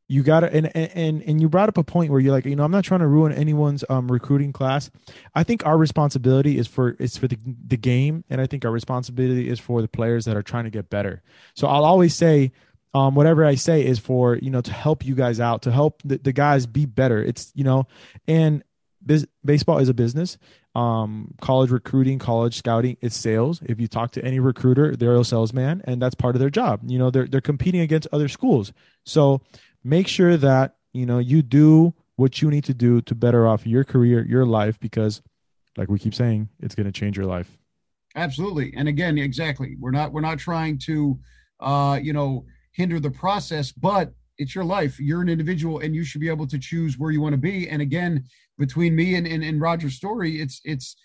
You gotta and and and you brought up a point where you're like, you know, I'm not trying to ruin anyone's um recruiting class. I think our responsibility is for is for the the game, and I think our responsibility is for the players that are trying to get better. So I'll always say um, whatever I say is for you know to help you guys out, to help the, the guys be better. It's you know, and baseball is a business. Um, college recruiting, college scouting, it's sales. If you talk to any recruiter, they're a salesman, and that's part of their job. You know, they're they're competing against other schools. So make sure that you know you do what you need to do to better off your career, your life, because, like we keep saying, it's going to change your life. Absolutely, and again, exactly. We're not we're not trying to, uh, you know, hinder the process, but it's your life. You're an individual, and you should be able to choose where you want to be. And again, between me and, and, and Roger's story, it's it's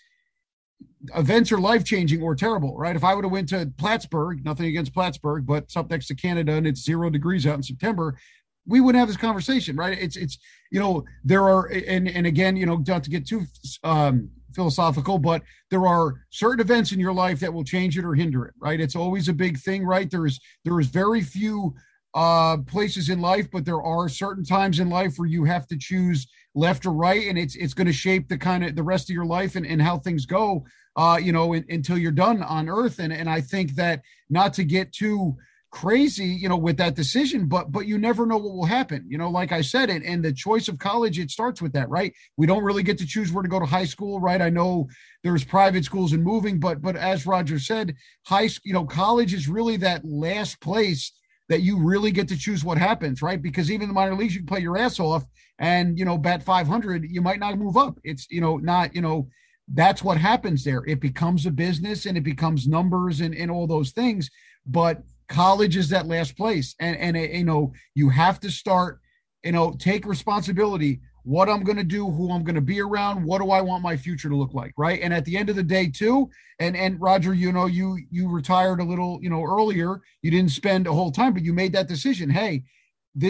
events are life changing or terrible, right? If I would have went to Plattsburgh, nothing against Plattsburgh, but it's up next to Canada and it's zero degrees out in September, we wouldn't have this conversation, right? It's it's you know there are and and again you know not to get too um, philosophical, but there are certain events in your life that will change it or hinder it, right? It's always a big thing, right? There is there is very few uh, places in life, but there are certain times in life where you have to choose left or right, and it's it's going to shape the kind of the rest of your life and, and how things go, uh, you know, in, until you're done on Earth. And and I think that not to get too crazy, you know, with that decision, but but you never know what will happen. You know, like I said, and, and the choice of college, it starts with that, right? We don't really get to choose where to go to high school, right? I know there's private schools and moving, but but as Roger said, high you know, college is really that last place that you really get to choose what happens, right? Because even the minor leagues, you can play your ass off and, you know, bet 500, you might not move up. It's, you know, not, you know, that's what happens there. It becomes a business and it becomes numbers and, and all those things. But college is that last place. And, and, eh, you know, you have to start, you know, take responsibility what I'm going to do, who I'm going to be around, what do I want my future to look like, right? And at the end of the day, too, and and Roger, you know, you you retired a little, you know, earlier. You didn't spend a whole time, but you made that decision. Hey,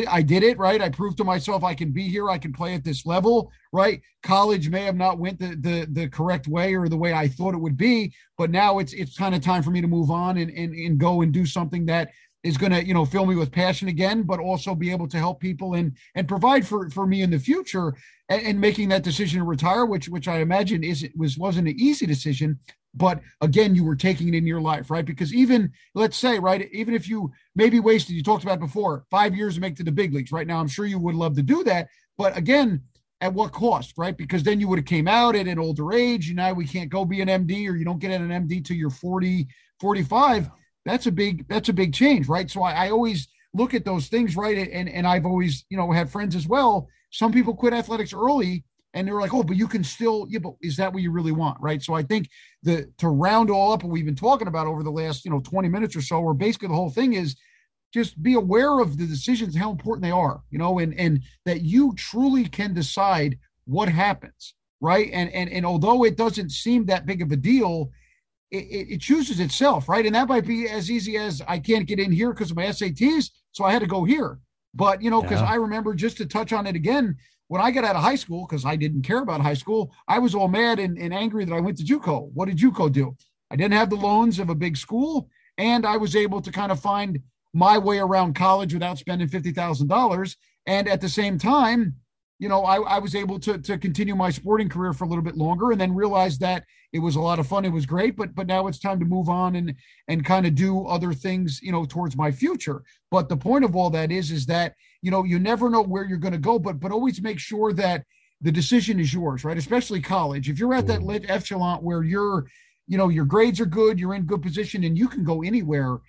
I did it, right? I proved to myself I can be here, I can play at this level, right? College may have not went the the the correct way or the way I thought it would be, but now it's it's kind of time for me to move on and and, and go and do something that is going to you know fill me with passion again but also be able to help people and and provide for for me in the future and, and making that decision to retire which which i imagine is was wasn't an easy decision but again you were taking it in your life right? Because even let's say right even if you maybe wasted you talked about before five years to make to the big leagues right? Now i'm sure you would love to do that but again at what cost right? Because then you would have came out at an older age you know we can't go be an md or you don't get an md till you're 40 45 that's a big that's a big change right? So I, I, always look at those things right? And and i've always you know had friends as well. Some people quit athletics early and they're like oh but you can still yeah but is that what you really want right so i think the to round all up what we've been talking about over the last you know 20 minutes or so or basically the whole thing is just be aware of the decisions how important they are you know and and that you truly can decide what happens right and and and although it doesn't seem that big of a deal it, it, chooses itself, right? And that might be as easy as I can't get in here because of my SATs, so I had to go here. But you know, because yeah. I remember just to touch on it again, when I got out of high school, because I didn't care about high school, I was all mad and, and angry that I went to JUCO. What did JUCO do? I didn't have the loans of a big school, and I was able to kind of find my way around college without spending fifty thousand dollars. And at the same time, you know, I, I was able to to continue my sporting career for a little bit longer, and then realized that it was a lot of fun. It was great, but but now it's time to move on and and kind of do other things, you know, towards my future. But the point of all that is is that you know you never know where you're going to go, but but always make sure that the decision is yours, right? Especially college. If you're at that mm-hmm. lit echelon where you're, you know, your grades are good, you're in good position, and you can go anywhere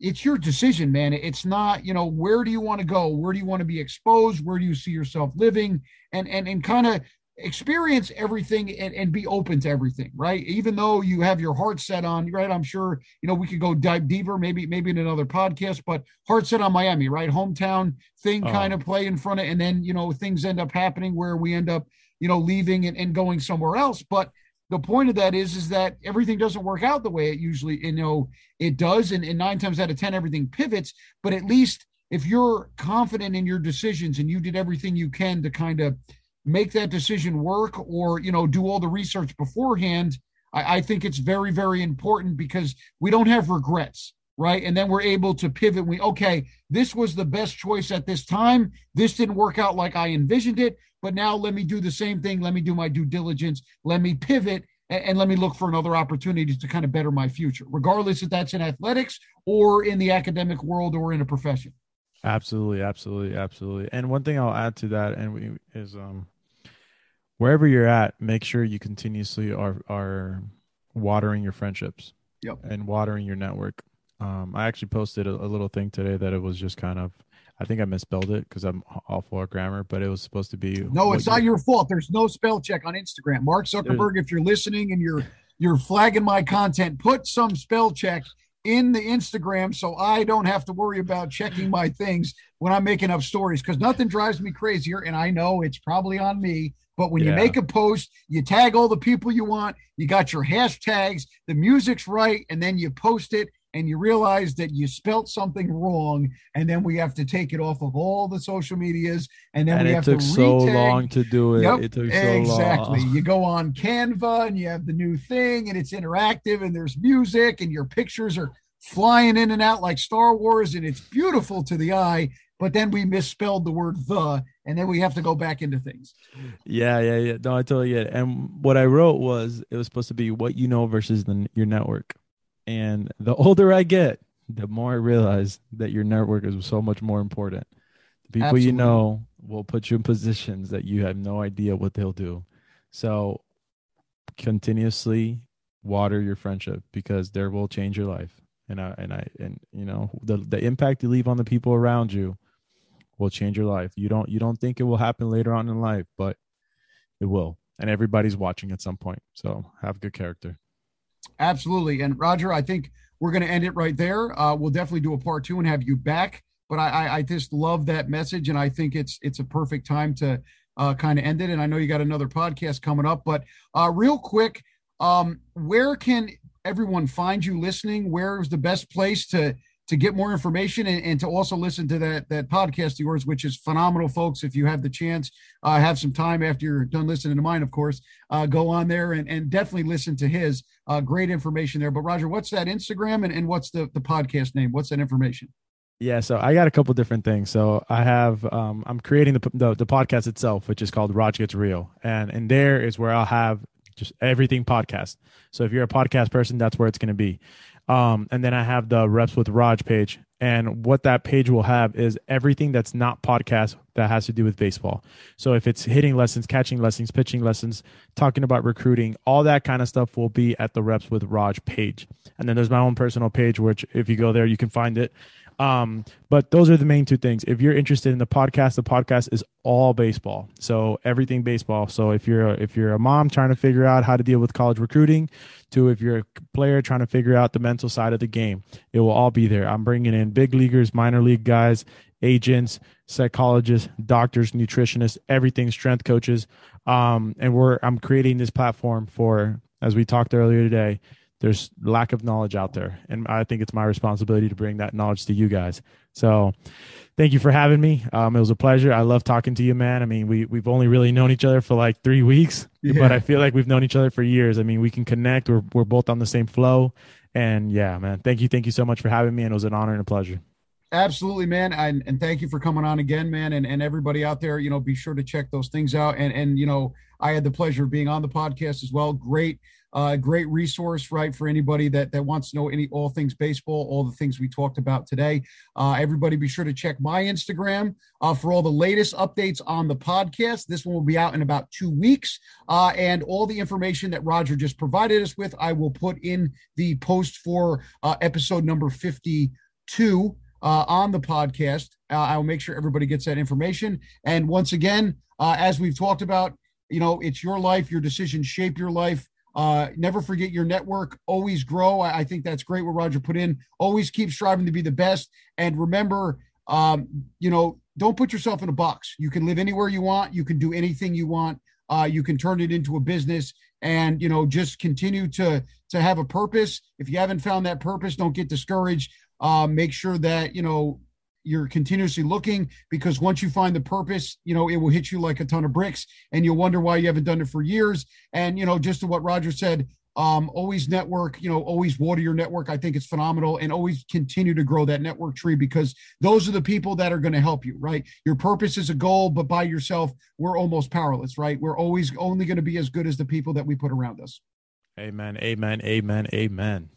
it's your decision, man. It's not, you know, where do you want to go? Where do you want to be exposed? Where do you see yourself living? And and and kind of experience everything and, and be open to everything, right? Even though you have your heart set on, right? I'm sure, you know, we could go dive deeper, maybe, maybe in another podcast, but heart set on Miami, right? Hometown thing oh. kind of play in front of, and then, you know, things end up happening where we end up, you know, leaving and, and going somewhere else. But the point of that is is that everything doesn't work out the way it usually you know it does and, and nine times out of ten everything pivots but at least if you're confident in your decisions and you did everything you can to kind of make that decision work or you know do all the research beforehand I, I think it's very very important because we don't have regrets right and then we're able to pivot we okay this was the best choice at this time this didn't work out like i envisioned it but now let me do the same thing. Let me do my due diligence. Let me pivot and, and let me look for another opportunity to kind of better my future, regardless if that's in athletics or in the academic world or in a profession. Absolutely, absolutely, absolutely. And one thing I'll add to that, and we is um wherever you're at, make sure you continuously are are watering your friendships. Yep. And watering your network. Um, I actually posted a, a little thing today that it was just kind of I think I misspelled it because I'm awful at grammar, but it was supposed to be. No, it's not your fault. There's no spell check on Instagram. Mark Zuckerberg, if you're listening and you're you're flagging my content, put some spell check in the Instagram so I don't have to worry about checking my things when I'm making up stories because nothing drives me crazier. And I know it's probably on me. But when yeah. you make a post, you tag all the people you want, you got your hashtags, the music's right, and then you post it and you realize that you spelt something wrong, and then we have to take it off of all the social medias, and then and we have to. It took so long to do it. Yep, it took so exactly. Long. You go on Canva, and you have the new thing, and it's interactive, and there's music, and your pictures are flying in and out like Star Wars, and it's beautiful to the eye. But then we misspelled the word the, and then we have to go back into things. Yeah, yeah, yeah. No, I totally get it. And what I wrote was it was supposed to be what you know versus the, your network. And the older I get, the more I realize that your network is so much more important. The people Absolutely. you know will put you in positions that you have no idea what they'll do. So continuously water your friendship because there will change your life. And I and I and you know the the impact you leave on the people around you will change your life. You don't you don't think it will happen later on in life, but it will. And everybody's watching at some point. So have good character. Absolutely. And Roger, I think we're going to end it right there. Uh, we'll definitely do a part two and have you back. But I, I, I just love that message, and I think it's it's a perfect time to uh, kind of end it. And I know you got another podcast coming up, but uh, real quick, um, where can everyone find you listening? Where is the best place to to get more information and, and, to also listen to that that podcast of yours, which is phenomenal, folks. If you have the chance, uh, have some time after you're done listening to mine, of course, uh, go on there and, and definitely listen to his. Uh, great information there. But Roger, what's that Instagram and, and what's the the podcast name? What's that information? Yeah, so I got a couple different things. So I have um, I'm creating the, the, the podcast itself, which is called Roger Gets Real, and and there is where I'll have just everything podcast. So if you're a podcast person, that's where it's going to be. Um, and then I have the reps with Raj page. And what that page will have is everything that's not podcast that has to do with baseball. So if it's hitting lessons, catching lessons, pitching lessons, talking about recruiting, all that kind of stuff will be at the reps with Raj page. And then there's my own personal page, which if you go there, you can find it. Um, but those are the main two things. If you're interested in the podcast, the podcast is all baseball. So everything baseball. So if you're a, if you're a mom trying to figure out how to deal with college recruiting, to if you're a player trying to figure out the mental side of the game, it will all be there. I'm bringing in big leaguers, minor league guys, agents, psychologists, doctors, nutritionists, everything, strength coaches. Um, and we're I'm creating this platform for, as we talked earlier today, there's lack of knowledge out there and i think it's my responsibility to bring that knowledge to you guys so thank you for having me um, it was a pleasure i love talking to you man i mean we, we've only really known each other for like three weeks yeah. but i feel like we've known each other for years i mean we can connect we're, we're both on the same flow and yeah man thank you thank you so much for having me and it was an honor and a pleasure Absolutely, man. And, and thank you for coming on again, man. And, and everybody out there, you know, be sure to check those things out. And, and, you know, I had the pleasure of being on the podcast as well. Great uh, great resource, right, for anybody that that wants to know any all things baseball, all the things we talked about today. Uh, everybody, be sure to check my Instagram uh, for all the latest updates on the podcast. This one will be out in about two weeks, uh, and all the information that Roger just provided us with, I will put in the post for uh, episode number fifty-two. Uh, on the podcast. Uh, I'll make sure everybody gets that information. And once again, uh, as we've talked about, you know, it's your life, your decisions shape your life. Uh, never forget your network. Always grow. I, I, think that's great what Roger put in. Always keep striving to be the best. And remember, um, you know, don't put yourself in a box. You can live anywhere you want. You can do anything you want. Uh, you can turn it into a business, and you know, just continue to to have a purpose. If you haven't found that purpose, don't get discouraged. Uh, make sure that you know you're continuously looking because once you find the purpose, you know, it will hit you like a ton of bricks and you'll wonder why you haven't done it for years. And, you know, just to what Roger said, um, always network, you know, always water your network. I think it's phenomenal and always continue to grow that network tree because those are the people that are going to help you, right? Your purpose is a goal, but by yourself, we're almost powerless, right? We're always only going to be as good as the people that we put around us. Amen. Amen. Amen. Amen.